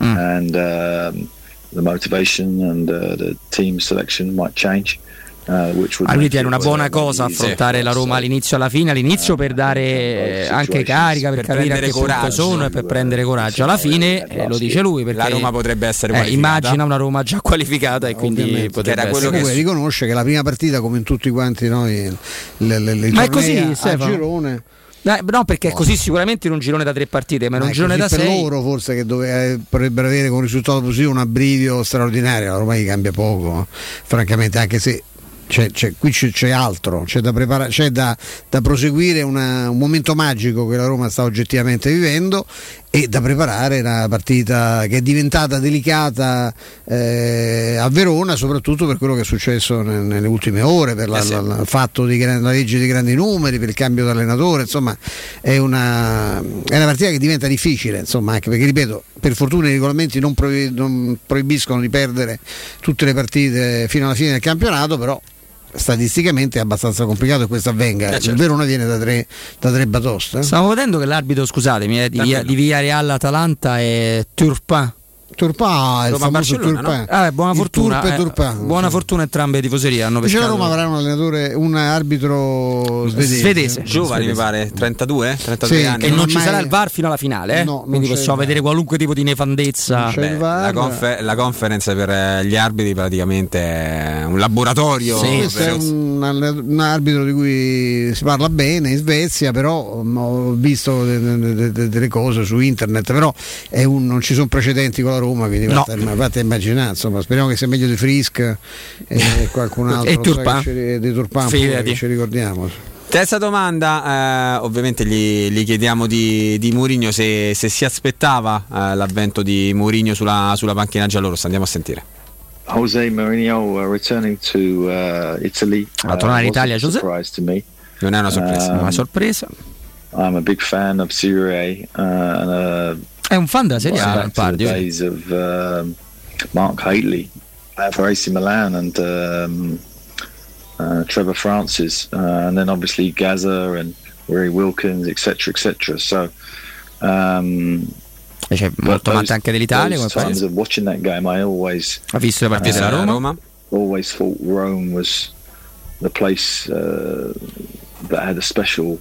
And um, the motivation and uh, the team selection might change. Uh, A lui it, una buona cosa affrontare la. Roma all'inizio e alla fine, all'inizio per dare eh, anche carica, per, Per capire che coraggio. sono e per prendere coraggio. Alla fine eh, lo dice lui perché La Roma potrebbe essere eh, immagina una Roma già qualificata e quindi Ovviamente. potrebbe Era quello essere Comunque riconosce che la prima partita, come in tutti quanti noi, le, le, le Ma è così, Stefano? girone. Eh, no, perché è così sicuramente in un girone da tre partite, ma in un girone da così per sei. loro forse che dove, eh, potrebbero avere con un risultato positivo un abbrivio straordinario, la Roma gli cambia poco, francamente, anche se c'è, c'è- qui c'è, c'è altro, c'è da, prepara- da, da proseguire una- un momento magico che la Roma sta oggettivamente vivendo e da preparare una partita che è diventata delicata eh, a Verona, soprattutto per quello che è successo ne- nelle ultime ore, per la- la- la- il fatto di la legge di grandi numeri, per il cambio di allenatore, insomma è una, è una partita che diventa difficile, insomma, anche perché ripeto, per fortuna i regolamenti non, proibi- non proibiscono di perdere tutte le partite fino alla fine del campionato, però statisticamente è abbastanza complicato che questo avvenga. certo. Il Verona viene da tre, da tre batoste. eh? Stavo vedendo che l'arbitro, scusatemi, eh, di, via, di Villarreal Atalanta è Turpin. Turpin, il Roma famoso Barcellona, Turpin. no? Ah, buona fortuna. Turpe eh, buona fortuna entrambe le tifoserie hanno pescato. Roma avrà un allenatore, un arbitro svedese. Svedese. Giovani mi pare, 32, 33 Sì, anni. E non ci ormai- sarà il VAR fino alla finale, eh? No, non quindi possiamo vedere qualunque tipo di nefandezza. Beh, la, confe- la conference per eh, gli arbitri praticamente è un laboratorio. Sì, Questo è per- un, un arbitro di cui si parla bene in Svezia, però mm, ho visto de- de- de- de- delle cose su internet, però è un- non ci sono precedenti con la Roma, quindi No. fate, fate immaginare, insomma, speriamo che sia meglio di Frisk e qualcun altro E so, che ci- di Fidati. che ci ricordiamo. Terza domanda, eh, ovviamente gli, gli chiediamo di, di Mourinho se, se si aspettava eh, l'avvento di Mourinho sulla, sulla panchina giallorossa. Andiamo a sentire. Jose Mourinho uh, returning to uh, Italy. A tornare in wasn't Italia, me. Non è una sorpresa. Um, Una sorpresa. I'm a big fan of Serie A uh, and uh, È un fan della Serie A, back to the Pardi. days of um, Mark Haitley uh, for AC Milan and um, uh, Trevor Francis, uh, and then obviously Gaza and Rory Wilkins, etc., etc. So, um, C'è but molto amante anche dell'Italia come those times of watching that game, I always Ha visto le partite Uh, della Roma? always thought Rome was the place uh, that had a special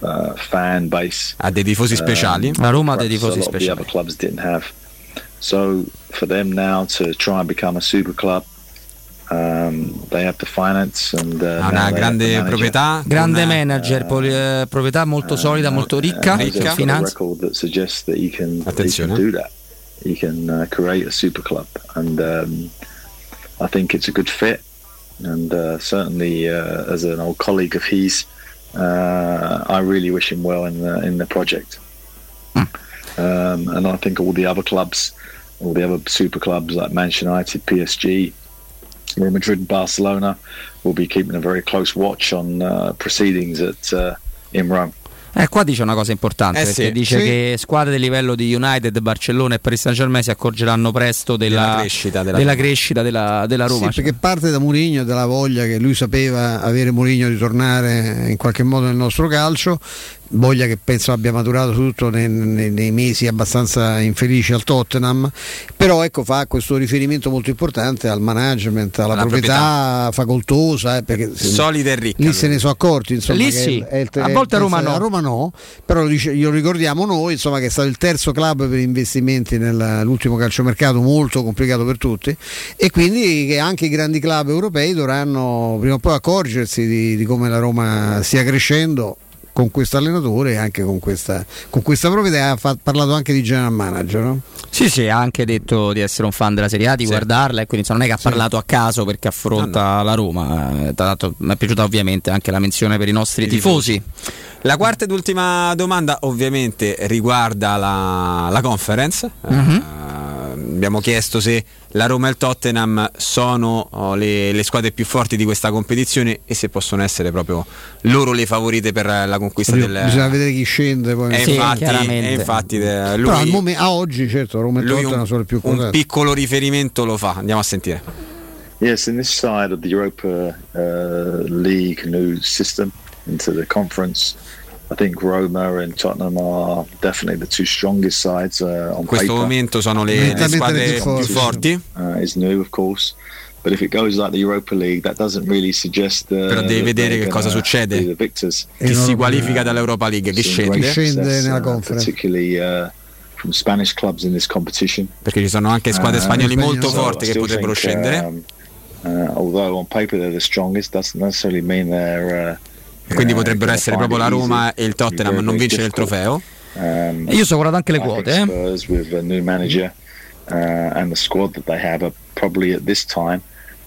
uh, fan base. Ha dei tifosi speciali. La Roma ha dei tifosi a lot of the other clubs didn't have. So for them now to try and become a super club, um, they have the finance and uh, Ha una they have the grande manager. proprietà. Grande con- manager, poli- eh, proprietà molto solida, molto ricca, And he's got a finanza. record that suggests that he can, he Attenzione. can do that. He can uh, create a super club, and um, I think it's a good fit. And uh, certainly, uh, as an old colleague of his, uh, I really wish him well in the in the project. Um, and I think all the other clubs, all the other super clubs like Manchester United, PSG, Real Madrid, and Barcelona, will be keeping a very close watch on uh, proceedings at uh, in Rome. Eh, qua dice una cosa importante Eh, perché sì. dice Sì. che squadre del livello di United, Barcellona e Paris Saint Germain si accorgeranno presto della, Della crescita della della Roma. crescita della, della Roma. Sì, perché parte da Mourinho e dalla voglia che lui sapeva avere Mourinho di tornare in qualche modo nel nostro calcio, voglia che penso abbia maturato tutto nei, nei- nei mesi abbastanza infelici al Tottenham, però ecco fa questo riferimento molto importante al management, alla, Alla proprietà, facoltosa, eh, perché Solida e ricca. lì se ne sono accorti insomma, Lì sì, è è il- a volte a Roma no. a Roma no, però lo, dice- glielo ricordiamo noi insomma, che è stato il terzo club per investimenti nell'ultimo calciomercato molto complicato per tutti e quindi che anche i grandi club europei dovranno prima o poi accorgersi di, di come la Roma stia crescendo con questo allenatore e anche con questa, con questa proprietà ha fa- parlato anche di general manager no? Sì, sì, ha anche detto di essere un fan della Serie A, di guardarla e quindi non è che ha parlato a caso perché affronta la Roma. Eh, Tra l'altro mi è piaciuta ovviamente anche la menzione per i nostri I tifosi. La quarta ed ultima domanda ovviamente riguarda la, la conference. Mhm. Eh, abbiamo chiesto se la Roma e il Tottenham sono oh, le, le squadre più forti di questa competizione e se possono essere proprio loro le favorite per la conquista del... bisogna vedere chi scende poi. E Sì, infatti, chiaramente. e infatti eh, però al lui, momen- a oggi certo Roma e lui Tottenham un, sono le più un quotate piccolo riferimento lo fa. Andiamo a sentire. Yes, in this side of the Europa uh, League new system into the conference, I think Roma and Tottenham are definitely the two strongest sides uh, on In questo paper. momento sono le, le squadre più forti. più forti. Uh, is new, of course. But if it goes like the Europa League, that doesn't really suggest. Uh, Però devi vedere che cosa succede. The. E Chi non- si qualifica dall'Europa League, chi scende. Scende nella uh, conference. particularly uh, from Spanish clubs in this competition. Perché ci sono anche squadre Uh, spagnoli. molto So, forti che potrebbero think, scendere. um, uh, although on paper they're the strongest, doesn't necessarily mean they're. Quindi uh, potrebbero essere proprio la Roma easy. e il Tottenham a non vincere il trofeo. Um, E io sto guardando anche le quote. Eh. Uh.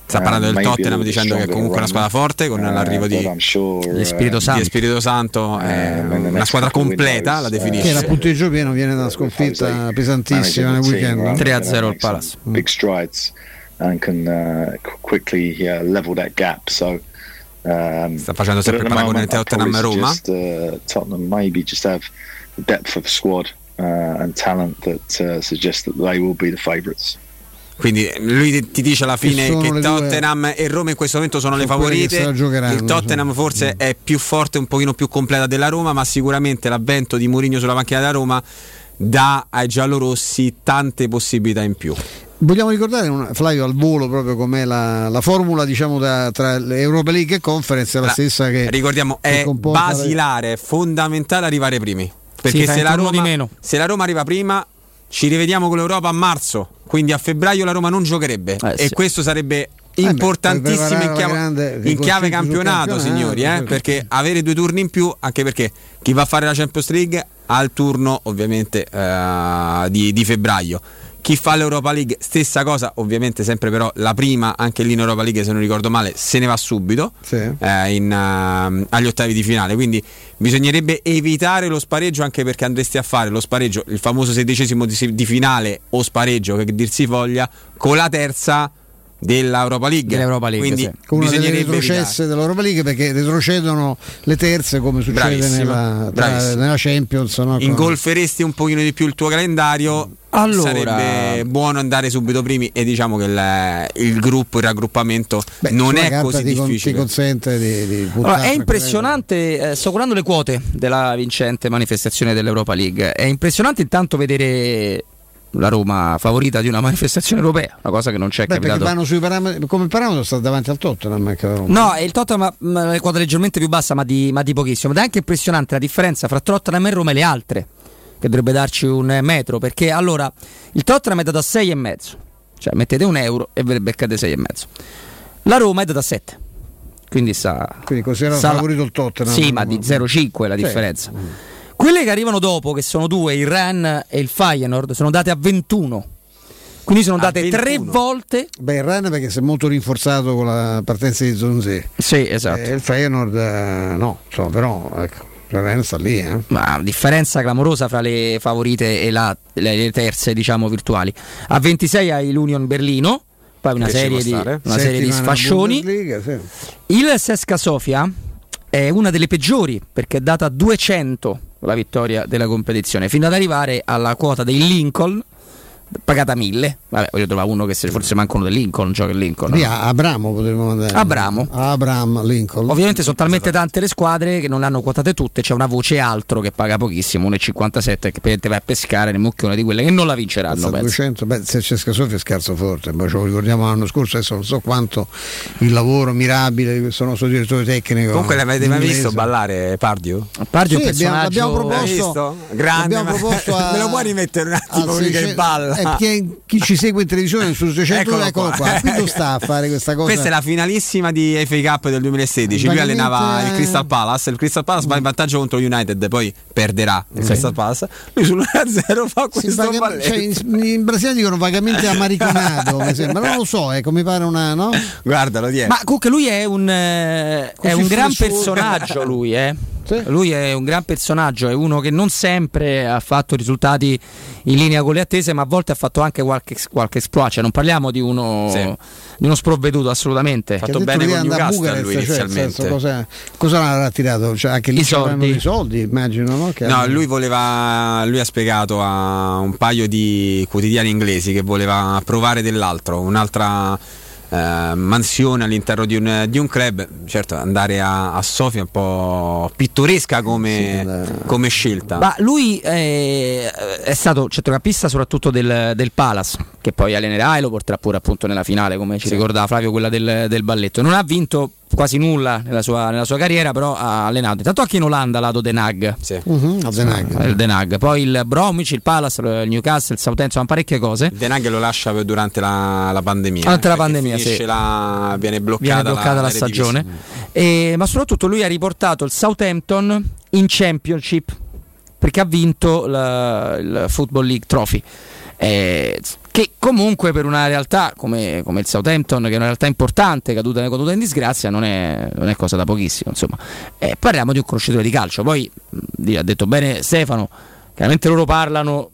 Sta parlando uh, del Tottenham dicendo che è comunque una squadra forte con Uh, l'arrivo di, sure, Di Spirito uh, Santo. di Spirito Santo, è Um, the una squadra completa, la uh, che definisce. era punteggio pieno viene da una sconfitta pesantissima nel weekend no? 3-0 al Palace. Big strides and can qu- quickly level that gap. So um, Sta facendo sempre il paragone I'd Tottenham e Roma. suggest, uh, Tottenham maybe just have depth of squad uh, and talent that uh, suggests that they will be the favourites. Quindi lui ti- dice alla fine che le Tottenham e Roma in questo momento sono le sono che favorite. Il Tottenham forse è più forte, un pochino più completa della Roma, ma sicuramente l'avvento di Mourinho sulla macchina della Roma dà ai giallorossi tante possibilità in più. Vogliamo ricordare un- Flavio al volo proprio com'è la, la formula diciamo da- tra Europa League e Conference è la, La- stessa che Ricordiamo, che è comporta- basilare, è fondamentale arrivare primi. Perché Sì, se, la Roma, se la Roma arriva prima, ci rivediamo con l'Europa a marzo. Quindi a febbraio la Roma non giocherebbe. Eh, e sì. questo sarebbe Eh importantissimo preparare in chiave, grande in chiave campionato, campionato, signori. eh, certo. perché avere due turni in più, anche perché chi va a fare la Champions League ha il turno ovviamente eh, di, di febbraio. Chi fa l'Europa League, stessa cosa, ovviamente sempre però la prima, anche lì in Europa League se non ricordo male, se ne va subito Sì. eh, in, ehm, agli ottavi di finale. Quindi bisognerebbe evitare lo spareggio anche perché andresti a fare lo spareggio, il famoso sedicesimo di, di finale o spareggio che dir si voglia, con la terza dell'Europa League. Dell'Europa League, Quindi sì. con una delle bisognerebbe retrocesse dell'Europa League perché retrocedono le terze come succede nella, tra- nella Champions no? Ingolferesti un pochino di più il tuo calendario. Allora- sarebbe buono andare subito primi e diciamo che il, il gruppo, il raggruppamento Beh, non è così ti, con- ti difficile. consente di, di Allora, è impressionante, eh, sto curando le quote della vincente manifestazione dell'Europa League. È impressionante intanto vedere la Roma favorita di una manifestazione europea, una cosa che non c'è Beh, perché capitato. vanno sui parametri come parametro sta davanti al Tottenham anche la Roma. No, è il Tottenham ha le quote leggermente più bassa, ma di, ma di pochissimo. Ed è anche impressionante la differenza fra Tottenham e Roma e le altre, che dovrebbe darci un metro. Perché allora il Tottenham è dato a 6,5, cioè mettete un euro e ve ne beccate 6,5. La Roma è data a 7. Quindi sta. Quindi considerato sta- favorito il Tottenham. Sì, ma di 0,5 la Sì. Quelle che arrivano dopo, che sono due, il Ren e il Feyenoord, sono date a 21. Quindi sono date tre 21. volte. Beh, il Ren perché si è molto rinforzato con la partenza di Zonzè. Sì, esatto. Eh, il Feyenoord eh, no, insomma, però ecco, il Ren sta lì, eh. Ma differenza clamorosa fra le favorite e la- le, le terze, diciamo, virtuali. A 26 hai l'Union Berlino, poi una Che serie di, una serie di sfascioni. Sì. Il Sesca Sofia è una delle peggiori perché è data a 200 la vittoria della competizione, fino ad arrivare alla quota dei Lincoln pagata 1000. Vabbè, voglio trovare uno che se forse manca uno del Lincoln, gioca il Lincoln. Lì no? a Abramo potremmo mandare. Abramo. Abram Lincoln. Ovviamente sono talmente tante le squadre che non le hanno quotate tutte, c'è una voce altro che paga pochissimo, 1,57 che praticamente vai a pescare nel mucchione di quelle che non la vinceranno. Mazza, penso. 200, beh, se c'è Sofia è scarso forte, ma ce lo ricordiamo l'anno scorso, adesso non so quanto il lavoro mirabile di questo nostro direttore tecnico. Comunque l'avete mai visto ballare Pardio? Pardi Sì, un abbiamo, personaggio l'abbiamo L'hai proposto, visto? Grande, l'abbiamo ma- proposto a- me lo puoi rimettere un attimo lui che 600 balla? Eh, chi, chi ci segue in televisione sul 600 Eccolo eccolo, qua. qua. Qui sta a fare questa cosa. Questa è la finalissima di FA Cup del 2016. Lui allenava il Crystal Palace. Il Crystal Palace va in vantaggio contro United, poi perderà il Crystal Palace. Lui sull'1-0 fa Sì, questo vaga- balletto. cioè, in, in Brasile dicono vagamente amariconato, mi sembra. non lo so, ecco, mi pare una. No? Guardalo, dietro. Ma comunque lui è un, eh, è un gran personaggio, lui, eh. Sì. Lui è un gran personaggio, è uno che non sempre ha fatto risultati in linea con le attese, ma a volte ha fatto anche qualche, qualche exploit. Cioè, non parliamo di uno, Sì. di uno sprovveduto assolutamente. Ha fatto bene con Newcastle lui cioè, inizialmente. senso, cosa, cosa l'ha tirato? Cioè, anche lì I soldi. i soldi, immagino. No, Che No, hanno- lui voleva. Lui ha spiegato a un paio di quotidiani inglesi che voleva provare dell'altro, un'altra eh, mansione all'interno di un, di un club. Certo, andare a, a Sofia è un po' pittoresca come, come scelta. Ma lui è, è stato centrocampista soprattutto del, del Palace, che poi allenerà e lo porterà pure appunto nella finale, come ci ricordava Flavio, quella del, del balletto. Non ha vinto quasi nulla nella sua, nella sua carriera, però ha allenato. Intanto anche in Olanda lato Den Haag. Sì. Mhm, a Den Haag. Il Den Haag. Poi il Bromwich, il Palace, il Newcastle, il Southampton, insomma parecchie cose. Den Haag lo lascia durante la, la pandemia. Durante la perché pandemia, sì. la- viene bloccata, Viene bloccata la, l'Eredivisie. stagione. E- ma soprattutto lui ha riportato il Southampton in Championship perché ha vinto la- il Football League Trophy. Eh, che comunque per una realtà come, come il Southampton, che è una realtà importante, caduta, caduta in disgrazia, non è, non è cosa da pochissimo. Eh, parliamo di un conoscitore di calcio. Poi ha detto bene Stefano, chiaramente loro parlano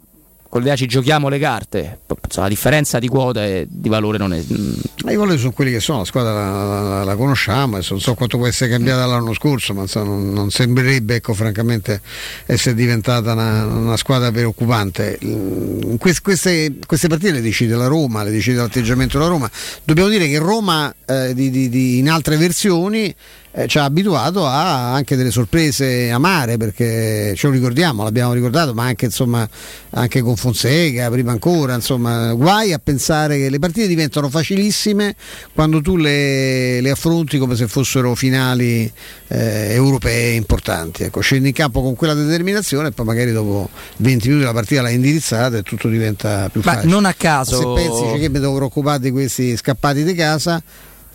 con l'idea ci giochiamo le carte. La differenza di quota e di valore non è. mh, Ma i valori sono quelli che sono, la squadra la, la- la conosciamo, non so quanto può essere cambiata l'anno scorso, ma non, non sembrerebbe ecco, francamente essere diventata una, una squadra preoccupante. Mm, quest- queste, queste partite le decide la Roma, le decide l'atteggiamento della Roma. Dobbiamo dire che Roma eh, di- di- di- in altre versioni eh, ci ha abituato a anche delle sorprese amare perché ce lo ricordiamo, l'abbiamo ricordato, ma anche, insomma, anche con Fonseca, prima ancora, insomma, guai a pensare che le partite diventano facilissime quando tu le, le affronti come se fossero finali eh, europee importanti. Ecco, scendi in campo con quella determinazione e poi magari dopo 20 minuti la partita l'hai indirizzata e tutto diventa più Ma facile. non a caso- Se pensi che mi devo preoccupare di questi scappati di casa,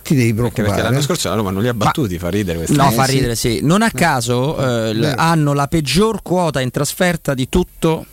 ti devi preoccupare. perché l'anno scorso la Roma non li ha battuti, fa ridere questa No, fa ridere, sì. Non a caso eh, l- hanno la peggior quota in trasferta di tutto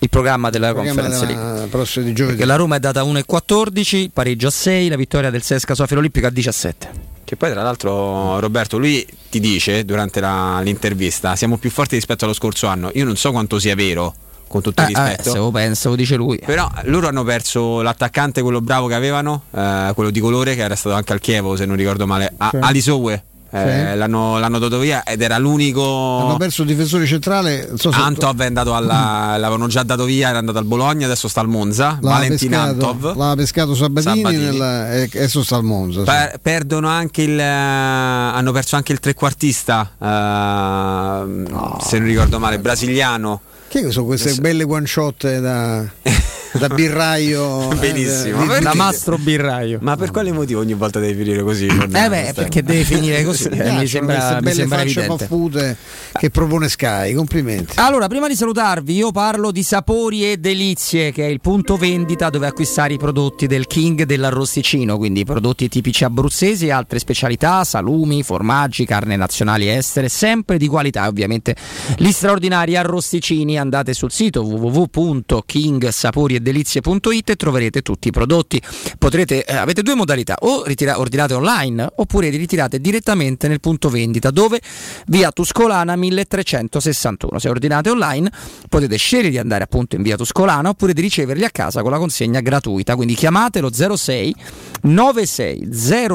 il programma della Il programma Conference della League. Perché la Roma è data a 1,14, il pareggio a 6, la vittoria del Sesca Sofia Olimpico a 17. Che poi tra l'altro Roberto, lui ti dice durante la- l'intervista siamo più forti rispetto allo scorso anno. Io non so quanto sia vero, con tutto il Eh, eh, rispetto. se lo pensa, lo dice lui. Però loro hanno perso l'attaccante, quello bravo che avevano, eh, quello di colore che era stato anche al Chievo, se non ricordo male, a- Sì. Alisowe. Eh, Sì. l'hanno, l'hanno dato via ed era l'unico. Hanno perso il difensore centrale. so se- Antov è andato alla. l'avevano già dato via, era andato al Bologna, adesso sta al Monza. l'aveva Valentin pescato, Antov. l'aveva pescato Sabatini, Sabatini. nella- e adesso sta al Monza. sì. Per- perdono anche il. eh, hanno perso anche il trequartista. eh, Se non ricordo male, brasiliano. Che sono queste belle guanciotte da, da birraio? eh, Benissimo. perché- Da mastro birraio. Ma per quale motivo ogni volta devi finire così? Eh beh, perché deve finire così. Mi eh, mi sembra, queste mi belle sembra evidente. paffute che propone Sky. Complimenti. Allora, prima di salutarvi, io parlo di Sapori e Delizie, che è il punto vendita dove acquistare i prodotti del King dell'Arrosticino, quindi prodotti tipici abruzzesi e altre specialità, salumi, formaggi, carne nazionali e estere, sempre di qualità, ovviamente. Gli straordinari arrosticini, andate sul sito www.kingsaporiedelizie.it e troverete tutti i prodotti. Potrete, eh, avete due modalità, o ritira- ordinate online oppure li ritirate direttamente nel punto vendita dove via Tuscolana 1361. Se ordinate online potete scegliere di andare appunto in via Tuscolana oppure di riceverli a casa con la consegna gratuita. Quindi chiamatelo 06 96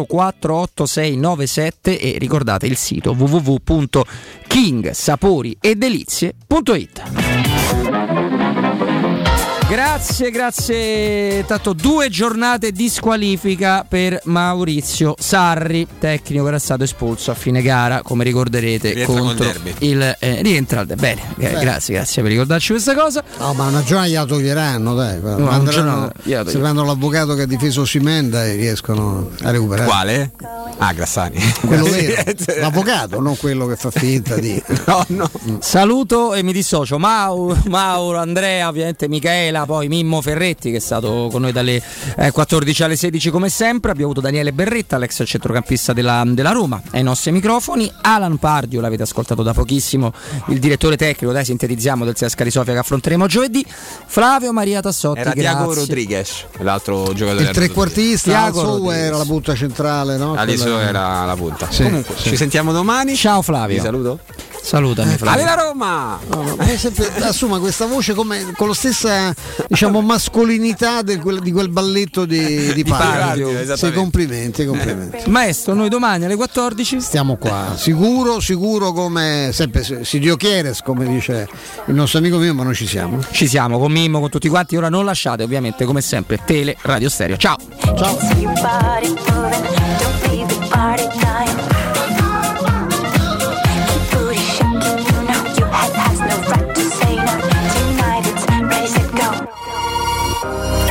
048697 e ricordate il sito www.kingsaporiedelizie.it. Grazie, grazie. Tanto due giornate di squalifica per Maurizio Sarri, tecnico che era stato espulso a fine gara, come ricorderete, Rientra contro derby. il eh, rientra al derby. Bene, eh, Beh. grazie, grazie per ricordarci questa cosa. No, ma una giornata gliela toglieranno, dai. giornata gliela se prendono l'avvocato che ha difeso Simenda e riescono a recuperare. Quale? Ah, Grassani. Quello vero, l'avvocato, non quello che fa finta di. No, no. Saluto e mi dissocio Mauro, Mauro, Andrea, ovviamente Michaela, poi Mimmo Ferretti che è stato con noi dalle eh, 14 alle 16 come sempre. Abbiamo avuto Daniele Berretta, l'ex centrocampista della, della Roma, ai nostri microfoni. Alan Pardio, l'avete ascoltato da pochissimo, il direttore tecnico, dai sintetizziamo del Sesca di Sofia che affronteremo giovedì. Flavio Maria Tassotti, Era Tiago grazie. Rodriguez, l'altro giocatore. Il trequartista, Tiago era la punta centrale, no? Aliso Quella- era la punta. Sì, Comunque, sì. ci sentiamo domani. Ciao Flavio. Vi saluto. Salutami Flavio. Alle la Roma! No, no, ma è sempre- assuma questa voce come, con la stessa diciamo, mascolinità del- quel- di quel balletto di, di Pardio. Pardio, Sì, complimenti, complimenti. Maestro, noi domani alle 14 Stiamo qua, sicuro, sicuro come sempre si- si Dio Chieres, come dice il nostro amico mio, ma noi ci siamo. ci siamo con Mimmo, con tutti quanti. Ora non lasciate ovviamente come sempre Tele Radio Stereo. Ciao. Ciao.